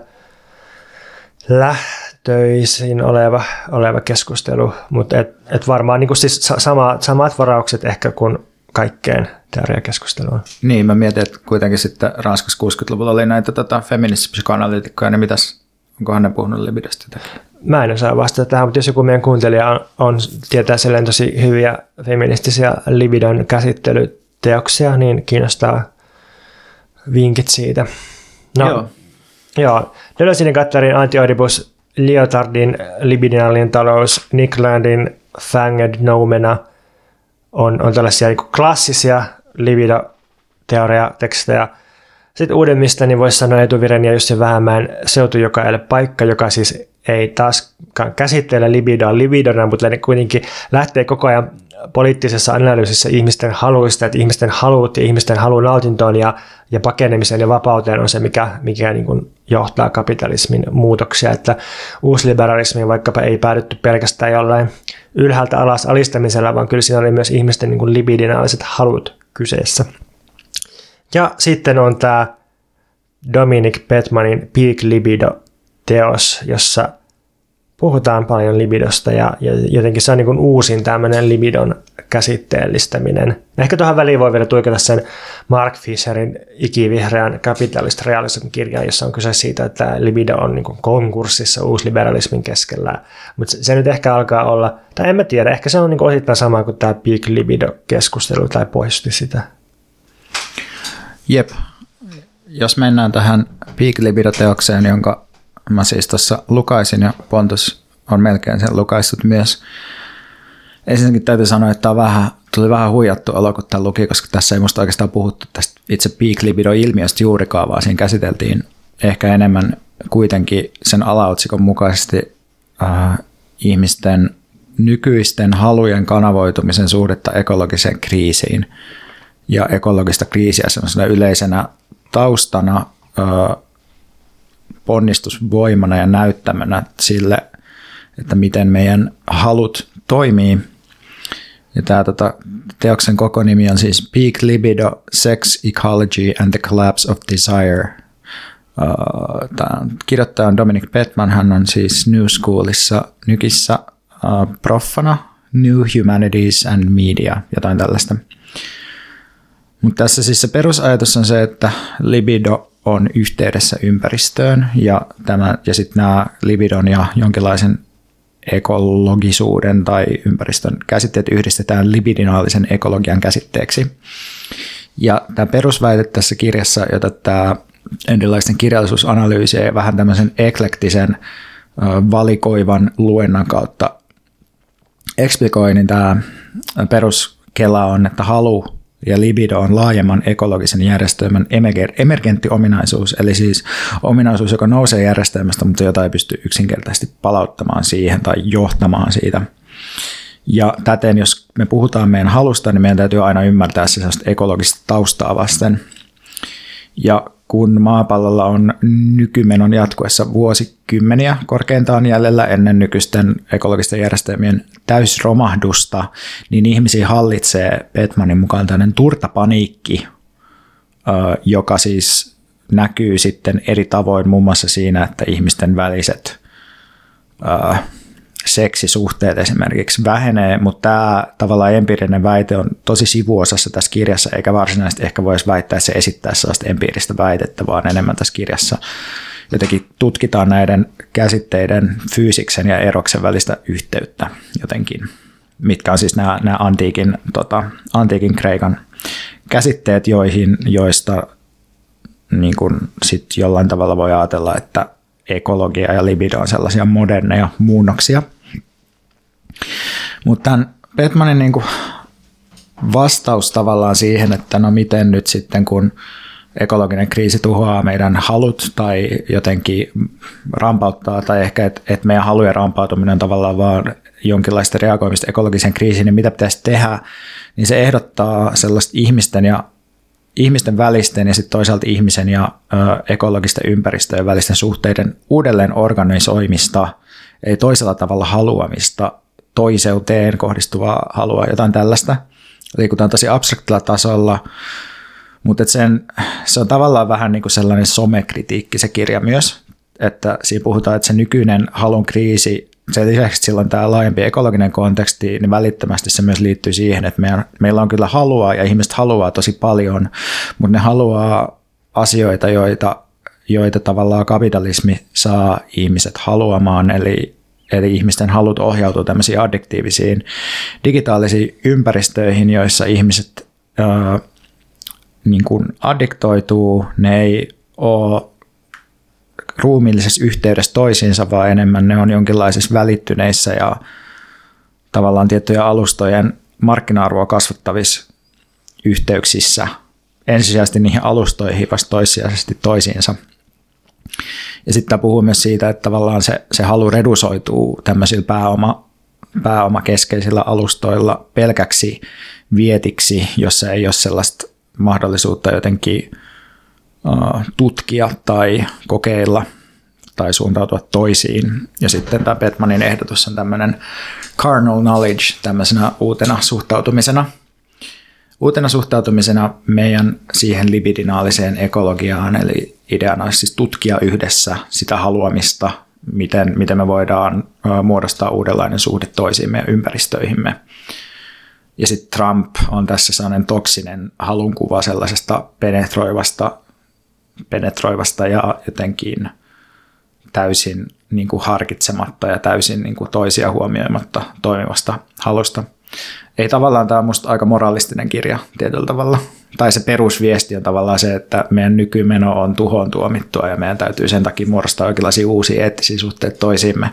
lähtöisin oleva, oleva keskustelu, mutta et, et varmaan niin siis sama, samat varaukset ehkä kuin kaikkeen teoriakeskusteluun. Niin, mä mietin, että kuitenkin sitten Ranskassa 60-luvulla oli näitä tota, feministipsykoanalyytikkoja, niin mitäs, onkohan ne puhunut libidosta jotakin? Mä en osaa vastata tähän, mutta jos joku meidän kuuntelija on, on tietää tosi hyviä feministisiä libidon käsittelyt teoksia, niin kiinnostaa vinkit siitä. No, joo. Joo. Deleuzein Gatterin Antioidibus, Lyotardin Libidinaalinen talous, Nick Landin Fanged Noumena on, on tällaisia niin klassisia libido-teoria-tekstejä. Sitten uudemmista niin voisi sanoa Etuviren ja Jussi Vähämäen Seutu, joka ei ole paikka, joka siis ei taas käsittele libidoa libidona, mutta ne kuitenkin lähtee koko ajan poliittisessa analyysissä ihmisten haluista, että ihmisten halut ja ihmisten halu nautintoon ja, ja pakenemiseen ja vapauteen on se, mikä, mikä niin kuin johtaa kapitalismin muutoksia. Että uusliberalismi vaikkapa ei päädytty pelkästään jollain ylhäältä alas alistamisella, vaan kyllä siinä oli myös ihmisten niin kuin libidinaaliset halut kyseessä. Ja sitten on tämä Dominic Petmanin Peak Libido-teos, jossa puhutaan paljon libidosta ja, ja jotenkin se on niin kuin uusin tämmöinen libidon käsitteellistäminen. Ehkä tuohon väliin voi vielä tuikata sen Mark Fisherin ikivihreän kapitalist realism kirjan, jossa on kyse siitä, että libido on niin konkurssissa uusliberalismin keskellä. Mutta se, se, nyt ehkä alkaa olla, tai en mä tiedä, ehkä se on niin osittain sama kuin tämä peak libido-keskustelu tai poisti sitä. Jep. Jos mennään tähän peak libido-teokseen, jonka mä siis tuossa lukaisin ja Pontus on melkein sen lukaissut myös. Ensinnäkin täytyy sanoa, että tämä vähän, tuli vähän huijattu olo, kun tämä luki, koska tässä ei musta oikeastaan puhuttu tästä itse peak libido-ilmiöstä juurikaan, vaan siinä käsiteltiin ehkä enemmän kuitenkin sen alaotsikon mukaisesti äh, ihmisten nykyisten halujen kanavoitumisen suhdetta ekologiseen kriisiin ja ekologista kriisiä sellaisena yleisenä taustana äh, ponnistusvoimana ja näyttämönä sille, että miten meidän halut toimii. Ja tämä tota, teoksen koko nimi on siis Peak Libido, Sex, Ecology and the Collapse of Desire. Tämä kirjoittaja on Dominic Petman, hän on siis New Schoolissa nykissä proffana New Humanities and Media, jotain tällaista. Mutta tässä siis se perusajatus on se, että libido on yhteydessä ympäristöön ja, tämä, ja sitten nämä libidon ja jonkinlaisen ekologisuuden tai ympäristön käsitteet yhdistetään libidinaalisen ekologian käsitteeksi. Ja tämä perusväite tässä kirjassa, jota tämä erilaisten kirjallisuusanalyysiä ja vähän tämmöisen eklektisen valikoivan luennan kautta eksplikoi, niin tämä peruskela on, että halu ja libido on laajemman ekologisen järjestelmän emergentti ominaisuus, eli siis ominaisuus, joka nousee järjestelmästä, mutta jota ei pysty yksinkertaisesti palauttamaan siihen tai johtamaan siitä. Ja täten, jos me puhutaan meidän halusta, niin meidän täytyy aina ymmärtää se ekologista taustaa vasten. Ja kun maapallolla on nykymenon jatkuessa vuosikymmeniä korkeintaan jäljellä ennen nykyisten ekologisten järjestelmien täysromahdusta, niin ihmisiä hallitsee Petmanin mukaan tämmöinen turtapaniikki, joka siis näkyy sitten eri tavoin muun muassa siinä, että ihmisten väliset seksisuhteet esimerkiksi vähenee, mutta tämä tavallaan empiirinen väite on tosi sivuosassa tässä kirjassa, eikä varsinaisesti ehkä voisi väittää, että se esittää sellaista empiiristä väitettä, vaan enemmän tässä kirjassa jotenkin tutkitaan näiden käsitteiden fyysiksen ja eroksen välistä yhteyttä jotenkin, mitkä on siis nämä, nämä antiikin, tota, antiikin kreikan käsitteet, joihin, joista niin kuin sit jollain tavalla voi ajatella, että ekologia ja libido on sellaisia moderneja muunnoksia. Mutta tämän Petmanin niin kuin vastaus tavallaan siihen, että no miten nyt sitten kun ekologinen kriisi tuhoaa meidän halut tai jotenkin rampauttaa, tai ehkä, että et meidän halujen rampautuminen on tavallaan vaan jonkinlaista reagoimista ekologiseen kriisiin, niin mitä pitäisi tehdä, niin se ehdottaa sellaista ihmisten ja ihmisten välisten ja sitten toisaalta ihmisen ja ö, ekologisten ympäristöjen välisten suhteiden uudelleen organisoimista, ei toisella tavalla haluamista, toiseuteen kohdistuvaa halua, jotain tällaista. Liikutaan tosi abstraktilla tasolla, mutta sen, se on tavallaan vähän niin kuin sellainen somekritiikki se kirja myös, että siinä puhutaan, että se nykyinen halun kriisi, sen lisäksi on tämä laajempi ekologinen konteksti, niin välittömästi se myös liittyy siihen, että meidän, meillä on kyllä halua ja ihmiset haluaa tosi paljon, mutta ne haluaa asioita, joita, joita tavallaan kapitalismi saa ihmiset haluamaan, eli eli ihmisten halut ohjautuu tämmöisiin addiktiivisiin digitaalisiin ympäristöihin, joissa ihmiset ää, niin kuin addiktoituu, ne ei ole ruumiillisessa yhteydessä toisiinsa, vaan enemmän ne on jonkinlaisissa välittyneissä ja tavallaan tiettyjä alustojen markkina-arvoa kasvattavissa yhteyksissä ensisijaisesti niihin alustoihin vasta toissijaisesti toisiinsa. Ja sitten puhuu myös siitä, että tavallaan se, se halu redusoituu tämmöisillä pääoma, pääomakeskeisillä alustoilla pelkäksi vietiksi, jossa ei ole sellaista mahdollisuutta jotenkin tutkia tai kokeilla tai suuntautua toisiin. Ja sitten tämä Petmanin ehdotus on tämmöinen carnal knowledge tämmöisenä uutena suhtautumisena. Uutena suhtautumisena meidän siihen libidinaaliseen ekologiaan, eli ideana olisi siis tutkia yhdessä sitä haluamista, miten, miten me voidaan muodostaa uudenlainen suhde toisiimme ja ympäristöihimme. Ja sitten Trump on tässä sellainen toksinen halunkuva sellaisesta penetroivasta, penetroivasta ja jotenkin täysin niin kuin harkitsematta ja täysin niin kuin toisia huomioimatta toimivasta halusta. Ei tavallaan tämä on musta aika moralistinen kirja tietyllä tavalla. Tai se perusviesti on tavallaan se, että meidän nykymeno on tuhoon tuomittua ja meidän täytyy sen takia muodostaa oikeanlaisia uusia eettisiä suhteita toisiimme.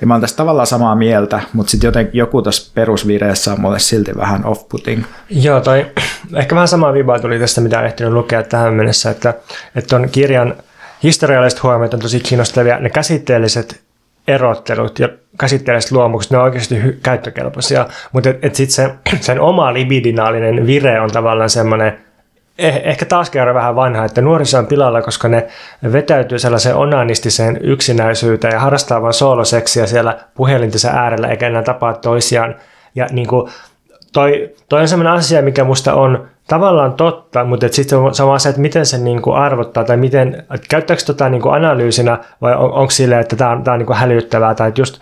Ja mä oon tässä tavallaan samaa mieltä, mutta sitten jotenkin joku tuossa perusvireessä on mulle silti vähän off-putting. Joo, tai ehkä vähän samaa vibaa tuli tästä, mitä on ehtinyt lukea tähän mennessä, että, että on kirjan historialliset huomiot on tosi kiinnostavia. Ne käsitteelliset erottelut ja käsitteelliset luomukset, ne on oikeasti hy- käyttökelpoisia, mutta et, et sitten se, sen oma libidinaalinen vire on tavallaan semmoinen, eh, ehkä taas kerran vähän vanha, että nuoriso on pilalla, koska ne vetäytyy sellaiseen onanistiseen yksinäisyyteen ja harrastaa vain sooloseksiä siellä puhelintensa äärellä eikä enää tapaa toisiaan. Ja niin kuin, toi, toi on sellainen asia, mikä musta on tavallaan totta, mutta sitten on sama se, että miten se niin kuin arvottaa tai miten, että käyttääkö tota niin kuin analyysinä vai on, onko silleen, että tämä on, tämä on niin kuin hälyttävää tai just,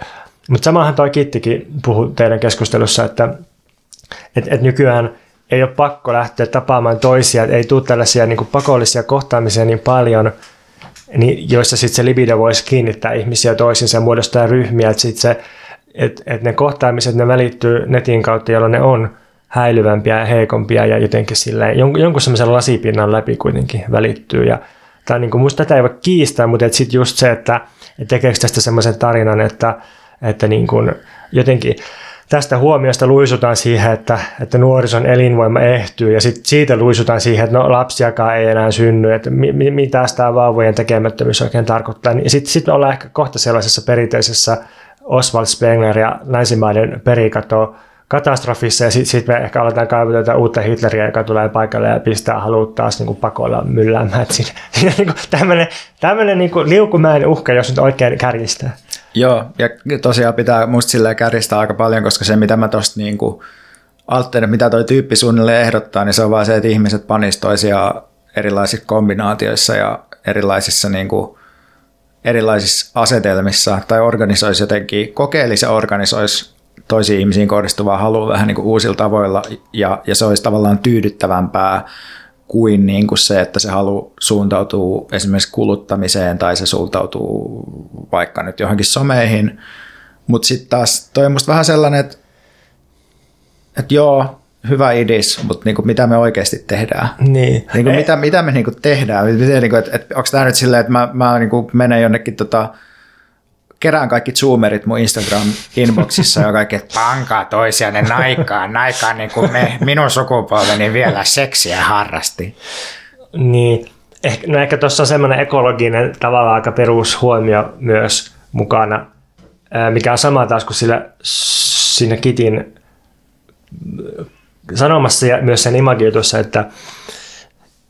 mutta samahan toi Kittikin puhui teidän keskustelussa, että et, et nykyään ei ole pakko lähteä tapaamaan toisia, ei tule tällaisia niin kuin pakollisia kohtaamisia niin paljon, niin, joissa sitten se libido voisi kiinnittää ihmisiä toisiinsa ja muodostaa ryhmiä, että sitten se, että et ne kohtaamiset, ne välittyy netin kautta, jolloin ne on häilyvämpiä ja heikompia ja jotenkin silleen, jonkun semmoisen lasipinnan läpi kuitenkin välittyy. Ja, tai niin kuin, musta tätä ei voi kiistää, mutta sitten just se, että, että tekeekö tästä semmoisen tarinan, että, että niin kuin jotenkin tästä huomiosta luisutaan siihen, että, että nuorison elinvoima ehtyy ja sitten siitä luisutaan siihen, että no lapsiakaan ei enää synny, että mi, mi, mitä tämä vauvojen tekemättömyys oikein tarkoittaa. Ja sitten sit ollaan ehkä kohta sellaisessa perinteisessä Oswald Spengler ja länsimaiden perikato katastrofissa ja sitten sit me ehkä aletaan kaivata tätä uutta Hitleriä, joka tulee paikalle ja pistää haluut taas niin pakolla mylläämään. Siinä, siinä niin tämmöinen, tämmöinen niin kuin liukumäinen uhka, jos nyt oikein kärjistää. Joo, ja tosiaan pitää musta silleen kärjistää aika paljon, koska se mitä mä tosta niin kuin Alten, mitä toi tyyppi suunnilleen ehdottaa, niin se on vaan se, että ihmiset panis toisiaan erilaisissa kombinaatioissa ja erilaisissa niin kuin, erilaisissa asetelmissa tai organisoisi jotenkin, kokeilisi ja organisoisi toisiin ihmisiin kohdistuvaa halua vähän niin kuin uusilla tavoilla ja, ja se olisi tavallaan tyydyttävämpää kuin, niin kuin se, että se halu suuntautuu esimerkiksi kuluttamiseen tai se suuntautuu vaikka nyt johonkin someihin. Mutta sitten taas toi on musta vähän sellainen, että, että joo, hyvä idis, mutta niin kuin, mitä me oikeasti tehdään? Niin. Niin kuin, mitä, mitä me niin kuin tehdään? Miten, niin kuin, että, että onko tämä nyt silleen, että mä, mä niin kuin menen jonnekin tota, kerään kaikki zoomerit mun Instagram-inboxissa ja kaikki, että pankaa toisianne naikaan, naikaan niin kuin me, minun sukupolveni vielä seksiä harrasti. Niin, ehkä, no ehkä tuossa on semmoinen ekologinen tavallaan aika perushuomio myös mukana, mikä on sama taas kuin sillä, siinä Kitin sanomassa ja myös sen imagioitussa, että,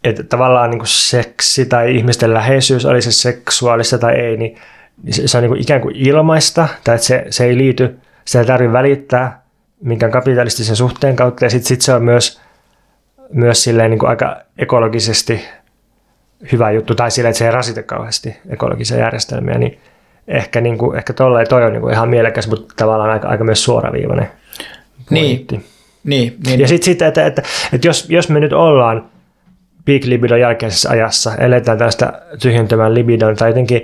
että tavallaan niin kuin seksi tai ihmisten läheisyys, oli se seksuaalista tai ei, niin niin se, se on niin kuin ikään kuin ilmaista, tai että se, se ei liity, sitä ei tarvitse välittää minkään kapitalistisen suhteen kautta, ja sitten sit se on myös, myös silleen niin kuin aika ekologisesti hyvä juttu, tai silleen, että se ei rasita kauheasti ekologisia järjestelmiä, niin ehkä, niin kuin, ehkä tolleen toi on niin kuin ihan mielekäs, mutta tavallaan aika, aika myös suoraviivainen Niin, niin, niin. Ja sitten, sit, että, että, että jos, jos me nyt ollaan peak libidon jälkeisessä ajassa, eletään tästä tyhjentämään libidon tai jotenkin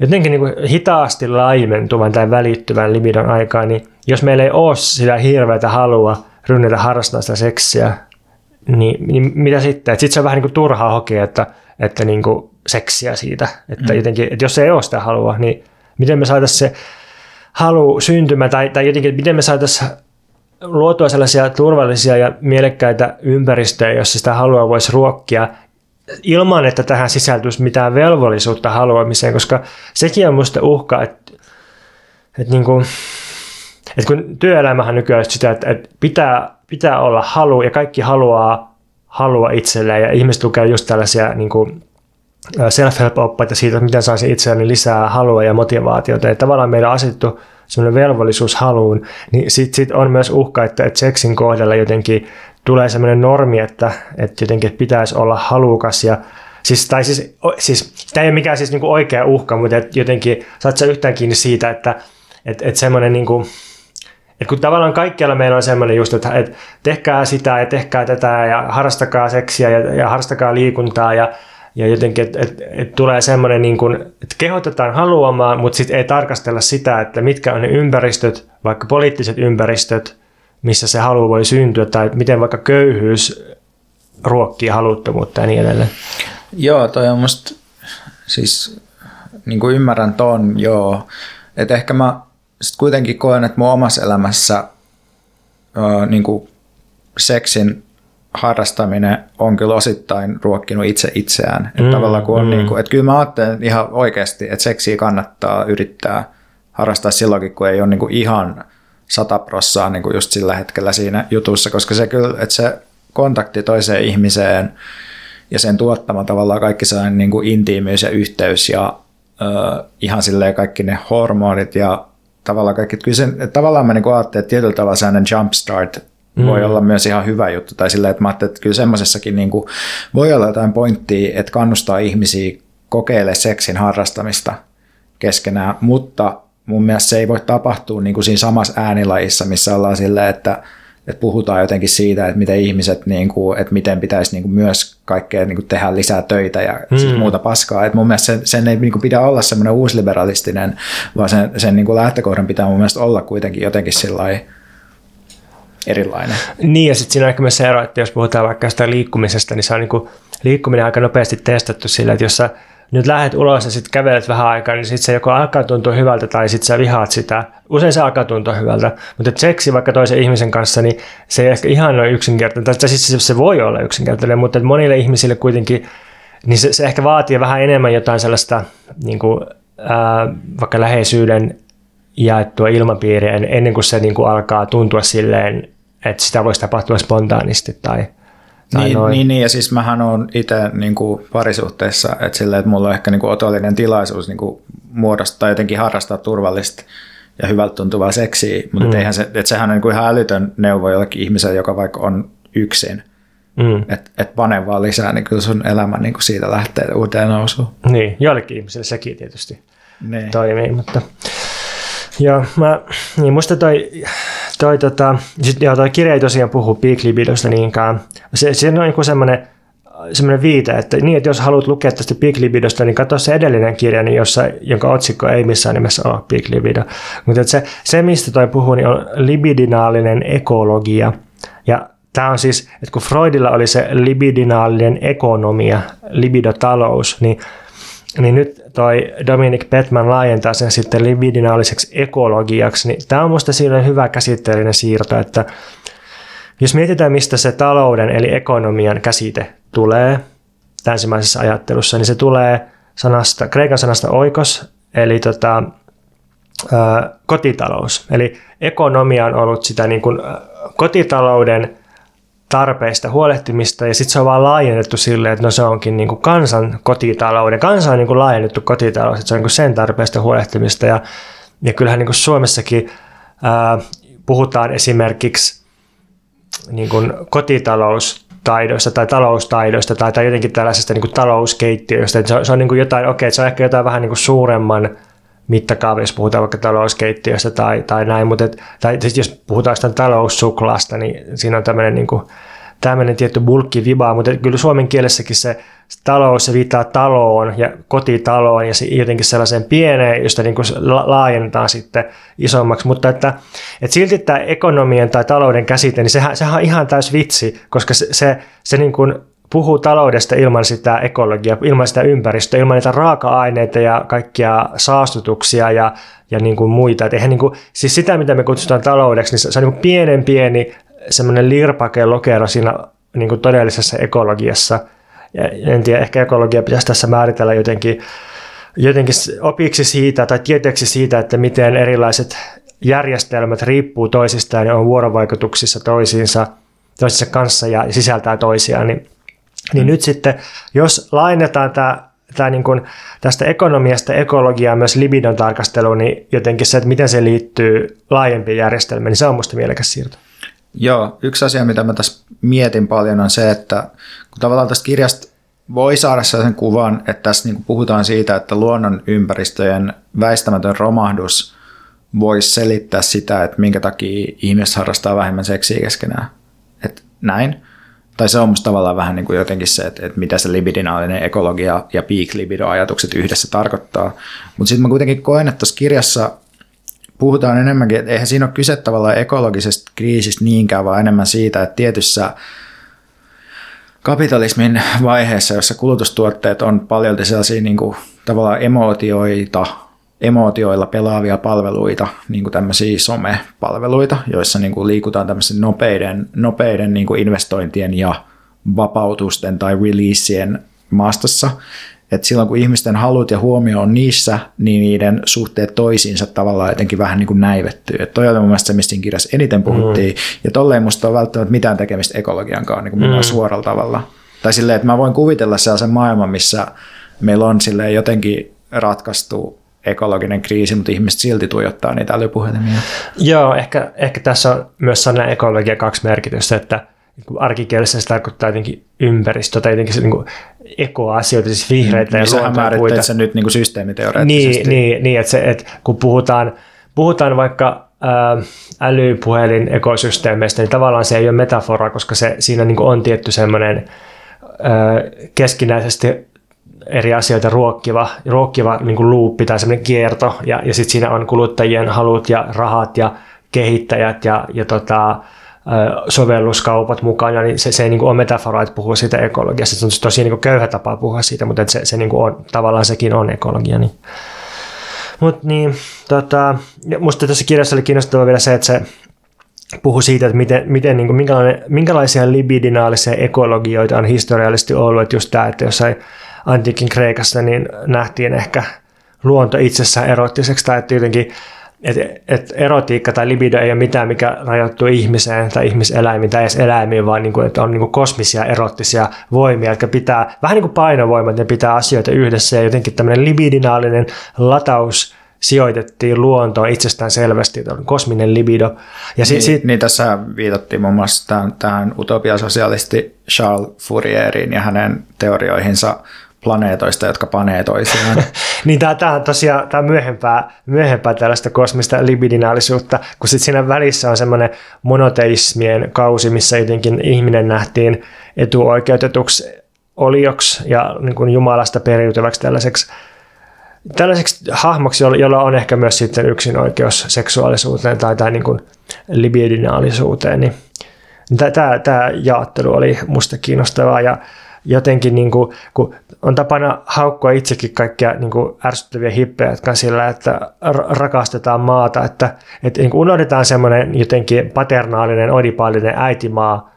jotenkin niin kuin hitaasti laimentuvan tai välittyvän libidon aikaa, niin jos meillä ei ole sitä hirveätä halua rynnätä harrastaa sitä seksiä, niin, niin mitä sitten? Sitten se on vähän niin kuin turhaa hokea, että, että niin kuin seksiä siitä. Että, mm. jotenkin, että jos ei ole sitä halua, niin miten me saataisiin se halu syntymään tai, tai jotenkin, miten me saataisiin luotua sellaisia turvallisia ja mielekkäitä ympäristöjä, jossa sitä halua voisi ruokkia ilman, että tähän sisältyisi mitään velvollisuutta haluamiseen, koska sekin on musta uhka, että, että, niin kuin, että kun työelämähän nykyään sitä, että, että pitää, pitää olla halu ja kaikki haluaa halua itselleen ja ihmiset lukee just tällaisia niin kuin self-help-oppaita siitä, miten saisi itseäni lisää halua ja motivaatiota. Ja tavallaan meillä on asetettu semmoinen velvollisuus haluun, niin sitten sit on myös uhka, että, että seksin kohdalla jotenkin tulee semmoinen normi, että, että jotenkin pitäisi olla halukas ja Siis, tai siis, siis, tämä ei ole mikään siis niinku oikea uhka, mutta et jotenkin saat sä yhtään kiinni siitä, että et, et semmoinen niinku, et kun tavallaan kaikkialla meillä on semmoinen just, että et tehkää sitä ja tehkää tätä ja harrastakaa seksiä ja, ja harrastakaa liikuntaa ja ja jotenkin, että et, et tulee semmoinen, niin että kehotetaan haluamaan, mutta sitten ei tarkastella sitä, että mitkä on ne ympäristöt, vaikka poliittiset ympäristöt, missä se halu voi syntyä, tai miten vaikka köyhyys ruokkii haluttomuutta ja niin edelleen. Joo, toi on musta, siis niin kuin ymmärrän ton, joo. Että ehkä mä sit kuitenkin koen, että mun omassa elämässä niin kuin seksin harrastaminen on kyllä osittain ruokkinut itse itseään. Että mm, tavallaan kun on mm. niin kuin, että kyllä mä ajattelen ihan oikeasti, että seksiä kannattaa yrittää harrastaa silloinkin, kun ei ole niin kuin ihan sata prossaa niin kuin just sillä hetkellä siinä jutussa, koska se kyllä, että se kontakti toiseen ihmiseen ja sen tuottama tavallaan kaikki sellainen niin kuin intiimiys ja yhteys ja ö, ihan silleen kaikki ne hormonit ja tavallaan kaikki, että kyllä sen, että tavallaan mä niin ajattelen, että tietyllä tavalla sellainen jumpstart mm. voi olla myös ihan hyvä juttu. Tai silleen, että mä ajattelin, että kyllä semmoisessakin niin kuin voi olla jotain pointtia, että kannustaa ihmisiä kokeilemaan seksin harrastamista keskenään, mutta mun mielestä se ei voi tapahtua niin kuin siinä samassa äänilajissa, missä ollaan silleen, että, että puhutaan jotenkin siitä, että miten ihmiset, niin kuin, että miten pitäisi niin kuin myös kaikkea niin kuin tehdä lisää töitä ja mm. siis muuta paskaa. Että mun mielestä sen, sen ei niin kuin pidä olla semmoinen uusliberalistinen, vaan sen, sen niin kuin lähtökohdan pitää mun mielestä olla kuitenkin jotenkin sillä erilainen. Niin, ja sitten siinä on ehkä myös se ero, että jos puhutaan vaikka sitä liikkumisesta, niin se on niin kuin, liikkuminen aika nopeasti testattu sillä, että jos sä nyt lähdet ulos ja sitten kävelet vähän aikaa, niin sitten se joko alkaa tuntua hyvältä tai sitten sä vihaat sitä. Usein se alkaa tuntua hyvältä, mutta seksi vaikka toisen ihmisen kanssa, niin se ei ehkä ihan ole yksinkertainen. Tai siis se voi olla yksinkertainen, mutta monille ihmisille kuitenkin, niin se, se ehkä vaatii vähän enemmän jotain sellaista niin kuin, ää, vaikka läheisyyden jaettua ilmapiiriä ennen kuin se niin kuin alkaa tuntua silleen, että sitä voisi tapahtua spontaanisti tai, tai niin, noin. Niin, niin, ja siis mähän on itse niin kuin parisuhteessa, että, silleen, että mulla on ehkä niin kuin otollinen tilaisuus niin kuin muodostaa jotenkin harrastaa turvallista ja hyvältä tuntuvaa seksiä, mutta mm. eihän se, että sehän on niin kuin ihan älytön neuvo jollekin ihmiselle, joka vaikka on yksin. Mm. Että et pane vaan lisää, niin kyllä sun elämä niin kuin siitä lähtee uuteen nousuun. Niin, joillekin ihmisille sekin tietysti niin. toimii, mutta Joo, mä, niin musta toi, toi, tota, sit, joo, toi kirja ei tosiaan puhu peak libidosta niinkään. Se, se on niin semmoinen semmoinen viite, että, niin, että jos haluat lukea tästä peak libidosta, niin katso se edellinen kirja, niin jossa, jonka otsikko ei missään nimessä ole peak libido. Mutta se, se, mistä toi puhuu, niin on libidinaalinen ekologia. Ja tämä on siis, että kun Freudilla oli se libidinaalinen ekonomia, libidotalous, niin niin nyt toi Dominic Petman laajentaa sen sitten libidinaaliseksi ekologiaksi, niin tämä on minusta siinä hyvä käsitteellinen siirto, että jos mietitään, mistä se talouden eli ekonomian käsite tulee länsimaisessa ajattelussa, niin se tulee sanasta, kreikan sanasta oikos, eli tota, ä, kotitalous. Eli ekonomia on ollut sitä niin kuin, kotitalouden tarpeista huolehtimista ja sitten se on vaan laajennettu silleen, että no se onkin niin kuin kansan kotitalouden. Kansa on niin kuin laajennettu kotitalous, että se on niin sen tarpeista huolehtimista ja, ja kyllähän niin kuin Suomessakin ää, puhutaan esimerkiksi niin kuin kotitaloustaidoista tai taloustaidoista tai, tai jotenkin tällaisesta niin kuin talouskeittiöistä. Että se on, se on niin kuin jotain, okei, okay, se on ehkä jotain vähän niin kuin suuremman mittakaava, jos puhutaan vaikka talouskeittiöstä tai, tai näin, mutta et, tai jos puhutaan sitä taloussuklaasta, niin siinä on tämmöinen niin tämmöinen tietty bulkkiviba, mutta kyllä suomen kielessäkin se talous se viittaa taloon ja kotitaloon ja jotenkin sellaiseen pieneen, josta niin kuin laajennetaan sitten isommaksi, mutta että, että silti tämä ekonomian tai talouden käsite, niin sehän, sehän on ihan täys vitsi, koska se, se, se niin kuin puhuu taloudesta ilman sitä ekologiaa, ilman sitä ympäristöä, ilman niitä raaka-aineita ja kaikkia saastutuksia ja, ja niin kuin muita. Et eihän niin kuin, siis sitä, mitä me kutsutaan taloudeksi, niin se, on niin kuin pienen pieni semmoinen lirpake lokero siinä niin kuin todellisessa ekologiassa. en tiedä, ehkä ekologia pitäisi tässä määritellä jotenkin, jotenkin opiksi siitä tai tieteeksi siitä, että miten erilaiset järjestelmät riippuu toisistaan ja on vuorovaikutuksissa toisiinsa, toisiinsa kanssa ja sisältää toisiaan, niin, niin mm. nyt sitten, jos lainetaan tämä tämä niin kuin, tästä ekonomiasta ekologiaa myös libidon tarkasteluun, niin jotenkin se, että miten se liittyy laajempiin järjestelmiin, niin se on minusta mielekäs siirto. Joo, yksi asia, mitä mä tässä mietin paljon on se, että kun tavallaan tästä kirjasta voi saada sellaisen kuvan, että tässä niin puhutaan siitä, että luonnon ympäristöjen väistämätön romahdus voisi selittää sitä, että minkä takia ihmiset harrastaa vähemmän seksiä keskenään. Että näin tai se on musta tavallaan vähän niin kuin jotenkin se, että, että mitä se libidinaalinen ekologia ja peak libido-ajatukset yhdessä tarkoittaa. Mutta sitten mä kuitenkin koen, että tuossa kirjassa puhutaan enemmänkin, että eihän siinä ole kyse tavallaan ekologisesta kriisistä niinkään, vaan enemmän siitä, että tietyssä kapitalismin vaiheessa, jossa kulutustuotteet on paljon sellaisia niin kuin, tavallaan emootioita, emootioilla pelaavia palveluita, niin kuin tämmöisiä somepalveluita, joissa niin kuin liikutaan tämmöisen nopeiden, nopeiden niin kuin investointien ja vapautusten tai releaseien maastossa. Et silloin kun ihmisten halut ja huomio on niissä, niin niiden suhteet toisiinsa tavallaan jotenkin vähän niin kuin näivettyy. Et toi oli mun mielestä se, mistä siinä kirjassa eniten puhuttiin. Mm. Ja tolleen musta on välttämättä mitään tekemistä ekologian kanssa niin kuin mm. suoralla tavalla. Tai silleen, että mä voin kuvitella sellaisen maailman, missä meillä on silleen jotenkin ratkaistu ekologinen kriisi, mutta ihmiset silti tuijottaa niitä älypuhelimia. Joo, ehkä, ehkä tässä on myös sana ekologia kaksi merkitystä, että arkikielessä se tarkoittaa jotenkin ympäristö tai jotenkin se niin ekoasioita, siis vihreitä mm, ja luontoa. se nyt niin kuin systeemiteoreettisesti. Niin, niin, niin että, se, että kun puhutaan, puhutaan vaikka ää, älypuhelin ekosysteemeistä, niin tavallaan se ei ole metafora, koska se, siinä niin on tietty semmoinen keskinäisesti eri asioita ruokkiva, ruokkiva niin kuin luuppi tai semmoinen kierto, ja, ja sitten siinä on kuluttajien halut ja rahat ja kehittäjät ja, ja tota, sovelluskaupat mukana, niin se, se ei niin kuin ole metafora, että puhuu siitä ekologiasta. Se on tosi niin kuin köyhä tapa puhua siitä, mutta se, se niin kuin on, tavallaan sekin on ekologia. Niin. Mutta niin, tota, musta tässä kirjassa oli kiinnostavaa vielä se, että se puhu siitä, että miten, miten niin kuin, minkälaisia libidinaalisia ekologioita on historiallisesti ollut. Että just tämä, että jossain antiikin Kreikassa niin nähtiin ehkä luonto itsessään erottiseksi tai että jotenkin että et erotiikka tai libido ei ole mitään, mikä rajoittuu ihmiseen tai ihmiseläimiin tai edes eläimiin, vaan niin kuin, että on niin kuin kosmisia erottisia voimia, jotka pitää, vähän niin kuin painovoimat, ne pitää asioita yhdessä ja jotenkin tämmöinen libidinaalinen lataus sijoitettiin luontoon itsestään selvästi, että on kosminen libido. Ja si- niin, si- niin, tässä viitattiin muun muassa tähän, tähän utopiasosialisti Charles Fourieriin ja hänen teorioihinsa planeetoista, jotka panee toisiaan. niin tämä, on tosiaan tämä myöhempää, myöhempää tällaista kosmista libidinaalisuutta, kun sitten siinä välissä on semmoinen monoteismien kausi, missä jotenkin ihminen nähtiin etuoikeutetuksi olioksi ja niin kuin Jumalasta periytyväksi tällaiseksi tällaiseksi hahmoksi, jolla on ehkä myös sitten yksin oikeus seksuaalisuuteen tai, tai niin kuin libidinaalisuuteen, niin tämä, tämä jaottelu oli musta kiinnostavaa ja jotenkin niin kuin, kun on tapana haukkua itsekin kaikkia niin kuin ärsyttäviä hippejä, jotka sillä, että rakastetaan maata, että, että niin kuin unohdetaan semmoinen jotenkin paternaalinen, odipaalinen äitimaa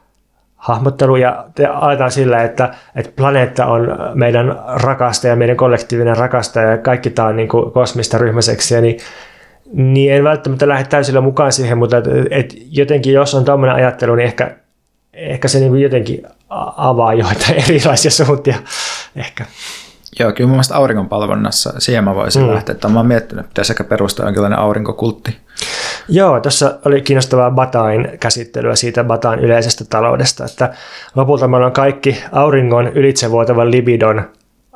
hahmottelu ja aletaan sillä, että, että planeetta on meidän rakastaja, meidän kollektiivinen rakastaja ja kaikki tämä on niin kuin kosmista ryhmäseksiä, niin niin en välttämättä lähde täysillä mukaan siihen, mutta et, et jotenkin jos on tämmöinen ajattelu, niin ehkä, ehkä se niin jotenkin avaa joita erilaisia suuntia ehkä. Joo, kyllä mun mielestä auringonpalvonnassa siihen mä voisin mm. lähteä. Että mä oon miettinyt, että pitäisi ehkä perustaa jonkinlainen aurinkokultti. Joo, tuossa oli kiinnostavaa Batain käsittelyä siitä Batain yleisestä taloudesta, että lopulta me ollaan kaikki auringon ylitsevuotavan libidon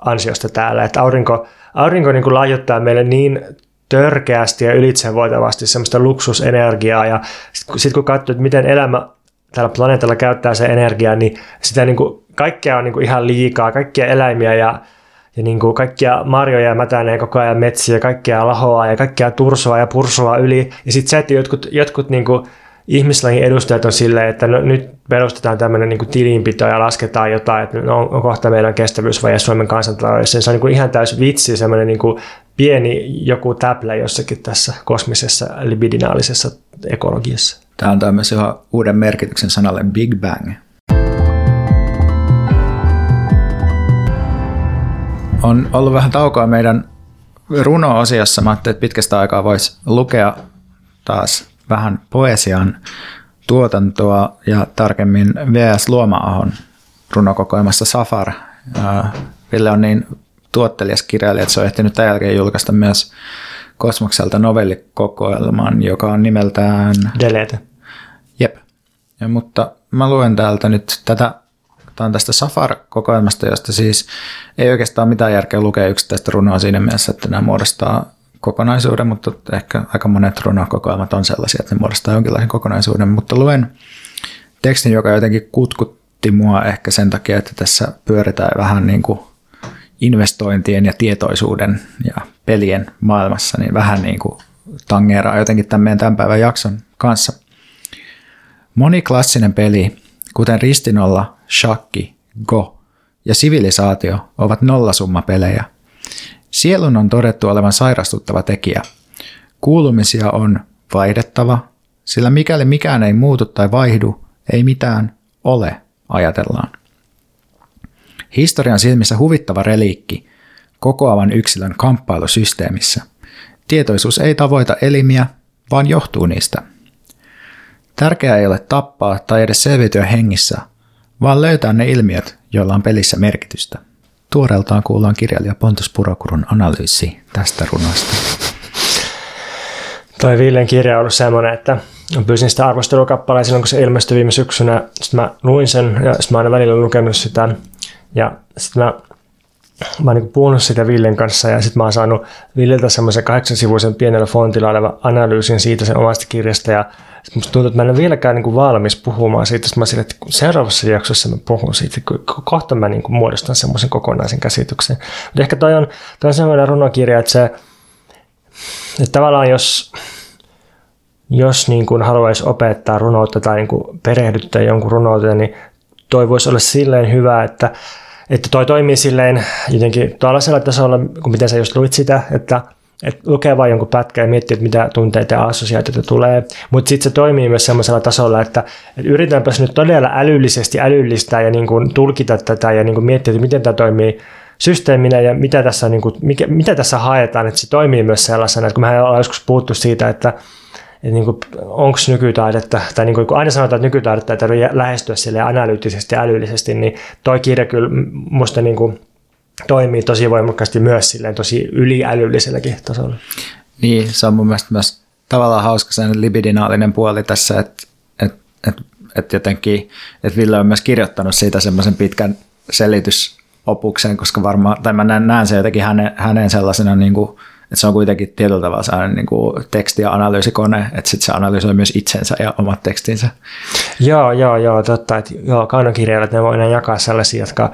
ansiosta täällä, että aurinko, aurinko niin lahjoittaa meille niin törkeästi ja ylitsevuotavasti semmoista luksusenergiaa ja sitten sit kun katsoo, että miten elämä tällä planeetalla käyttää se energiaa, niin sitä niin kuin, kaikkea on niin kuin ihan liikaa, kaikkia eläimiä ja, ja niin kuin kaikkia marjoja mätänee koko ajan metsiä, kaikkia lahoa ja kaikkia tursoa ja pursua yli. Ja sitten se, että jotkut, jotkut niin kuin ihmislajin edustajat on silleen, että no, nyt perustetaan tämmöinen niin tilinpito ja lasketaan jotain, että no, on kohta meidän kestävyysvaje Suomen kansantaloudessa. Se on niin kuin ihan täys vitsi, semmoinen niin pieni joku täplä jossakin tässä kosmisessa libidinaalisessa ekologiassa. Tämä antaa myös ihan uuden merkityksen sanalle Big Bang. On ollut vähän taukoa meidän runo-osiossa. Mä ajattelin, että pitkästä aikaa voisi lukea taas vähän poesian tuotantoa ja tarkemmin V.S. Luomaahon runokokoelmassa Safar. Ville on niin tuottelijas kirjailija, että se on ehtinyt tämän jälkeen julkaista myös Kosmokselta novellikokoelman, joka on nimeltään... Delete. Jep. Ja, mutta mä luen täältä nyt tätä, tämä on tästä Safar-kokoelmasta, josta siis ei oikeastaan mitään järkeä lukea yksittäistä runoa siinä mielessä, että nämä muodostaa kokonaisuuden, mutta ehkä aika monet runokokoelmat on sellaisia, että ne muodostaa jonkinlaisen kokonaisuuden, mutta luen tekstin, joka jotenkin kutkutti mua ehkä sen takia, että tässä pyöritään vähän niin kuin investointien ja tietoisuuden ja pelien maailmassa, niin vähän niin kuin tangeeraa jotenkin tämän meidän tämän päivän jakson kanssa. Moni klassinen peli, kuten ristinolla, shakki, go ja sivilisaatio, ovat nollasummapelejä. Sielun on todettu olevan sairastuttava tekijä. Kuulumisia on vaihdettava, sillä mikäli mikään ei muutu tai vaihdu, ei mitään ole, ajatellaan. Historian silmissä huvittava reliikki kokoavan yksilön kamppailusysteemissä. Tietoisuus ei tavoita elimiä, vaan johtuu niistä. Tärkeää ei ole tappaa tai edes selviytyä hengissä, vaan löytää ne ilmiöt, joilla on pelissä merkitystä. Tuoreeltaan kuullaan kirjailija Pontus Purokurun analyysi tästä runosta. Toi Villen kirja on ollut semmoinen, että pyysin sitä arvostelukappalea silloin, kun se ilmestyi viime syksynä. Sitten mä luin sen ja sitten mä aina välillä lukenut sitä ja sitten mä, mä oon niin puhunut sitä Villen kanssa ja sitten mä oon saanut Villeltä semmoisen kahdeksansivuisen pienellä fontilla oleva analyysin siitä sen omasta kirjasta ja musta tuntuu, että mä en ole vieläkään niin kuin valmis puhumaan siitä. Mä sille, että seuraavassa jaksossa mä puhun siitä, kun kohta mä niin kuin muodostan semmoisen kokonaisen käsityksen. Mutta ehkä toi on, toi on semmoinen runokirja, että se, että tavallaan jos, jos niin kuin haluaisi opettaa runoutta tai niin kuin perehdyttää jonkun runouteen, niin toi voisi olla silleen hyvä, että, että toi toimii silleen jotenkin tuollaisella tasolla, kun miten sä just luit sitä, että että lukee vain jonkun pätkän ja miettii, että mitä tunteita ja assosiaatioita tulee. Mutta sitten se toimii myös sellaisella tasolla, että, että yritäänpäs nyt todella älyllisesti älyllistää ja niin kuin tulkita tätä ja niin kuin miettiä, että miten tämä toimii systeeminä ja mitä tässä, niin kuin, mikä, mitä tässä haetaan, että se toimii myös sellaisena, että kun mehän ollaan joskus puhuttu siitä, että että niin onko nykytaidetta, tai niin kuin, kun aina sanotaan, että nykytaidetta ei tarvitse lähestyä sille analyyttisesti ja älyllisesti, niin toi kirja kyllä musta niin kuin toimii tosi voimakkaasti myös silleen tosi yliälylliselläkin tasolla. Niin, se on mun mielestä myös tavallaan hauska sen libidinaalinen puoli tässä, että, että, että, että jotenkin, että Ville on myös kirjoittanut siitä semmoisen pitkän selitysopuksen, koska varmaan, tai mä näen, näen se jotenkin hänen, hänen sellaisena niin kuin, että se on kuitenkin tietyllä tavalla sellainen niin kuin teksti- ja analyysikone, että sitten se analysoi myös itsensä ja omat tekstinsä. Joo, joo, joo, totta. Että, joo, kaunokirjailijat ne voidaan jakaa sellaisia, jotka,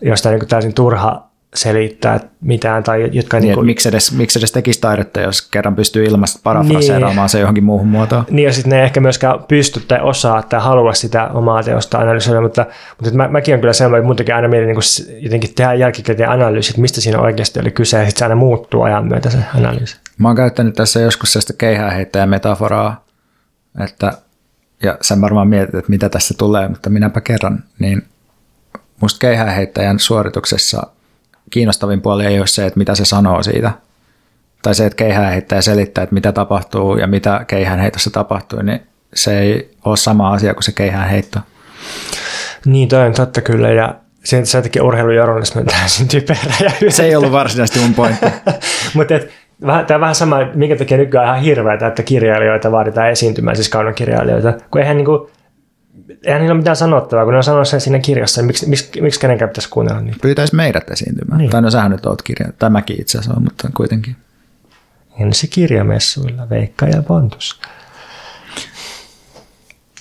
joista on niin täysin turha selittää mitään. Tai jotka niin, niin kuin... miksi, edes, miksi edes tekisi taidetta, jos kerran pystyy ilmasta parafraseeraamaan niin. se johonkin muuhun muotoon. Niin ja sitten ne ehkä myöskään pysty tai osaa tai halua sitä omaa teosta analysoida, mutta, mutta mä, mäkin on kyllä sellainen, että muutenkin aina mieli niin jotenkin tehdä jälkikäteen analyysi, että mistä siinä oikeasti oli kyse ja sitten se aina muuttuu ajan myötä se analyysi. Mä oon käyttänyt tässä joskus sellaista keihääheittäjä metaforaa, että ja sen varmaan mietit, että mitä tässä tulee, mutta minäpä kerran, niin musta keihääheittäjän suorituksessa kiinnostavin puoli ei ole se, että mitä se sanoo siitä. Tai se, että keihään heittää ja selittää, että mitä tapahtuu ja mitä keihään heitossa tapahtuu, niin se ei ole sama asia kuin se keihään heitto. Niin, toi on totta kyllä. Ja sen, sen takia urheilujournalismi on täysin typerä. Ja se ei ollut varsinaisesti mun pointti. Mutta Vähän, tämä on vähän sama, minkä takia nykyään ihan hirveätä, että kirjailijoita vaaditaan esiintymään, siis kaunokirjailijoita. Kun eihän niin kuin, eihän niillä ole mitään sanottavaa, kun ne on sanonut sen siinä kirjassa, niin miksi, miksi, miksi kenenkään pitäisi kuunnella niitä? Pyytäisi meidät esiintymään. Niin. Tai no sähän nyt oot kirja, tämäkin itse asiassa on, mutta kuitenkin. Ensi kirjamessuilla, Veikka ja Pontus.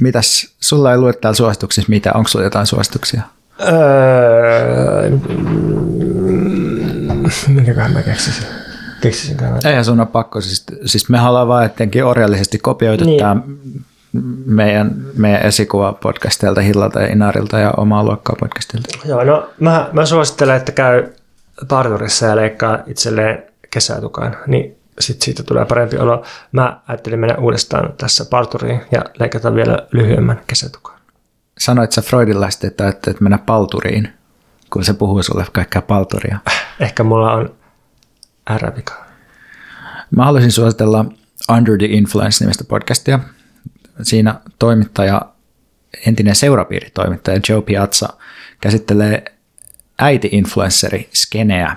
Mitäs, sulla ei lue täällä suosituksissa mitä, onko sulla jotain suosituksia? Öö, minkäköhän mä keksisin? Eihän sun ole pakko, siis, siis me haluamme vaan jotenkin orjallisesti kopioida niin. tämä meidän, meidän esikuva podcastilta Hillalta ja Inarilta ja omaa luokkaa podcastilta. Joo, no mä, mä suosittelen, että käy parturissa ja leikkaa itselleen kesätukan, niin sitten siitä tulee parempi olo. Mä ajattelin mennä uudestaan tässä parturiin ja leikata vielä lyhyemmän kesätukan. Sanoit sä freudilaisesti, että että mennä palturiin? kun se puhuu sulle kaikkea palturia. Ehkä mulla on ärrävika. Mä haluaisin suositella Under the Influence-nimistä podcastia. Siinä toimittaja, entinen seurapiiritoimittaja Joe Piazza käsittelee äiti-influenceri skeneä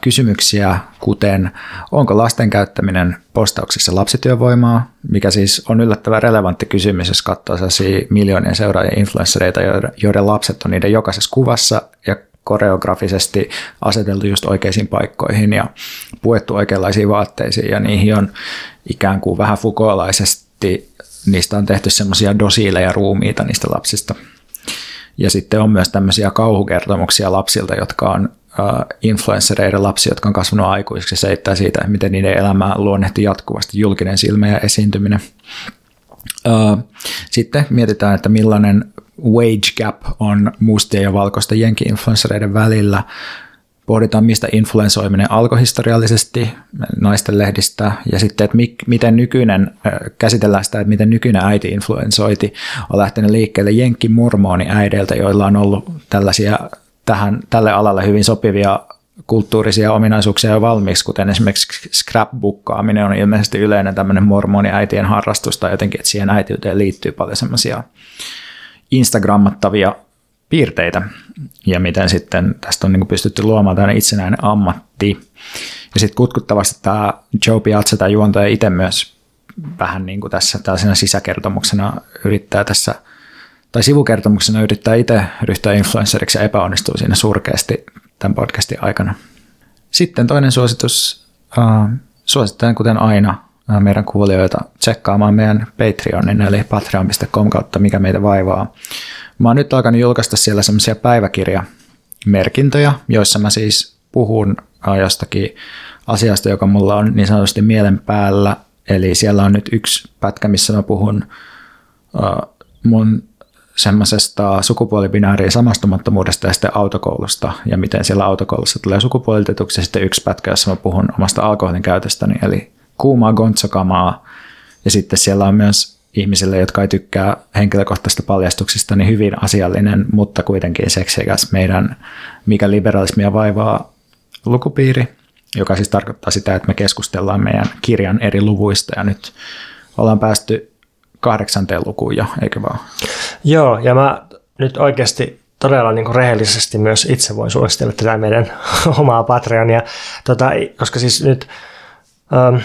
kysymyksiä, kuten onko lasten käyttäminen postauksissa lapsityövoimaa, mikä siis on yllättävän relevantti kysymys, jos katsoo sellaisia miljoonien seuraajia influenssereita, joiden lapset on niiden jokaisessa kuvassa ja koreografisesti aseteltu just oikeisiin paikkoihin ja puettu oikeanlaisiin vaatteisiin ja niihin on ikään kuin vähän fukoalaisesti, niistä on tehty semmoisia dosiileja ruumiita niistä lapsista. Ja sitten on myös tämmöisiä kauhukertomuksia lapsilta, jotka on influenssereiden lapsia, jotka on kasvanut aikuisiksi, seittää siitä, miten niiden elämää luonnehti jatkuvasti julkinen silmä ja esiintyminen. Sitten mietitään, että millainen wage gap on mustien ja valkoisten jenki-influenssereiden välillä. Pohditaan, mistä influensoiminen alkoi historiallisesti naisten lehdistä ja sitten, että miten nykyinen, käsitellään sitä, että miten nykyinen äiti influensoiti on lähtenyt liikkeelle jenkki mormoni äideiltä, joilla on ollut tällaisia tähän, tälle alalle hyvin sopivia kulttuurisia ominaisuuksia jo valmiiksi, kuten esimerkiksi scrapbookkaaminen on ilmeisesti yleinen tämmöinen mormoniäitien harrastus tai jotenkin, että siihen äitiyteen liittyy paljon semmoisia Instagrammattavia piirteitä ja miten sitten tästä on niin pystytty luomaan tämmöinen itsenäinen ammatti. Ja sitten kutkuttavasti tämä Joe Piazza, tämä juontaja itse myös vähän niin kuin tässä tällaisena sisäkertomuksena yrittää tässä – tai sivukertomuksena yrittää itse ryhtyä influenceriksi ja epäonnistuu siinä surkeasti tämän podcastin aikana. Sitten toinen suositus. Uh, suosittelen kuten aina meidän kuulijoita tsekkaamaan meidän Patreonin eli patreon.com kautta mikä meitä vaivaa. Mä oon nyt alkanut julkaista siellä semmoisia päiväkirjamerkintöjä, joissa mä siis puhun uh, jostakin asiasta, joka mulla on niin sanotusti mielen päällä. Eli siellä on nyt yksi pätkä, missä mä puhun uh, mun semmoisesta sukupuolibinääriin samastumattomuudesta ja sitten autokoulusta ja miten siellä autokoulussa tulee sukupuolitetuksi ja sitten yksi pätkä, jossa mä puhun omasta alkoholin käytöstäni, eli kuumaa gontsokamaa ja sitten siellä on myös ihmisille, jotka ei tykkää henkilökohtaisista paljastuksista, niin hyvin asiallinen, mutta kuitenkin seksikäs meidän Mikä liberalismia vaivaa lukupiiri, joka siis tarkoittaa sitä, että me keskustellaan meidän kirjan eri luvuista. Ja nyt ollaan päästy kahdeksanteen lukuun jo, eikö vaan? Joo, ja mä nyt oikeasti todella niin kuin rehellisesti myös itse voin suositella tätä meidän omaa Patreonia, tota, koska siis nyt ähm,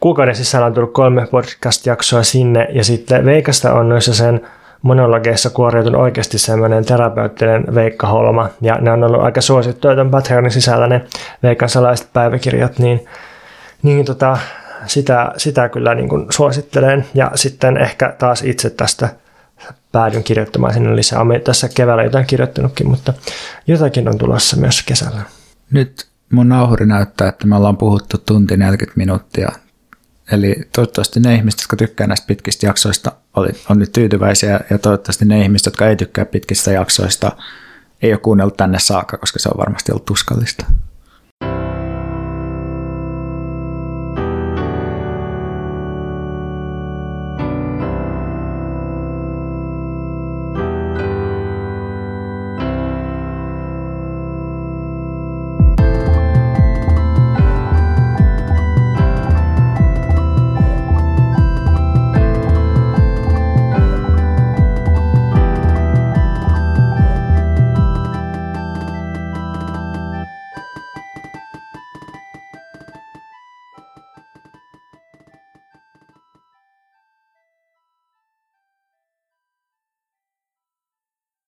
kuukauden sisällä on tullut kolme podcast-jaksoa sinne, ja sitten Veikasta on noissa sen monologeissa kuoriutunut oikeasti semmoinen terapeuttinen Veikka Holma, ja ne on ollut aika suosittuja tämän Patreonin sisällä ne Veikan salaiset päiväkirjat, niin, niin tota, sitä, sitä kyllä niin kuin suosittelen. Ja sitten ehkä taas itse tästä päädyn kirjoittamaan sinne lisää. Olen tässä keväällä jotain kirjoittanutkin, mutta jotakin on tulossa myös kesällä. Nyt mun nauhuri näyttää, että me ollaan puhuttu tunti 40 minuuttia. Eli toivottavasti ne ihmiset, jotka tykkää näistä pitkistä jaksoista, on nyt tyytyväisiä ja toivottavasti ne ihmiset, jotka ei tykkää pitkistä jaksoista, ei ole kuunnellut tänne saakka, koska se on varmasti ollut tuskallista.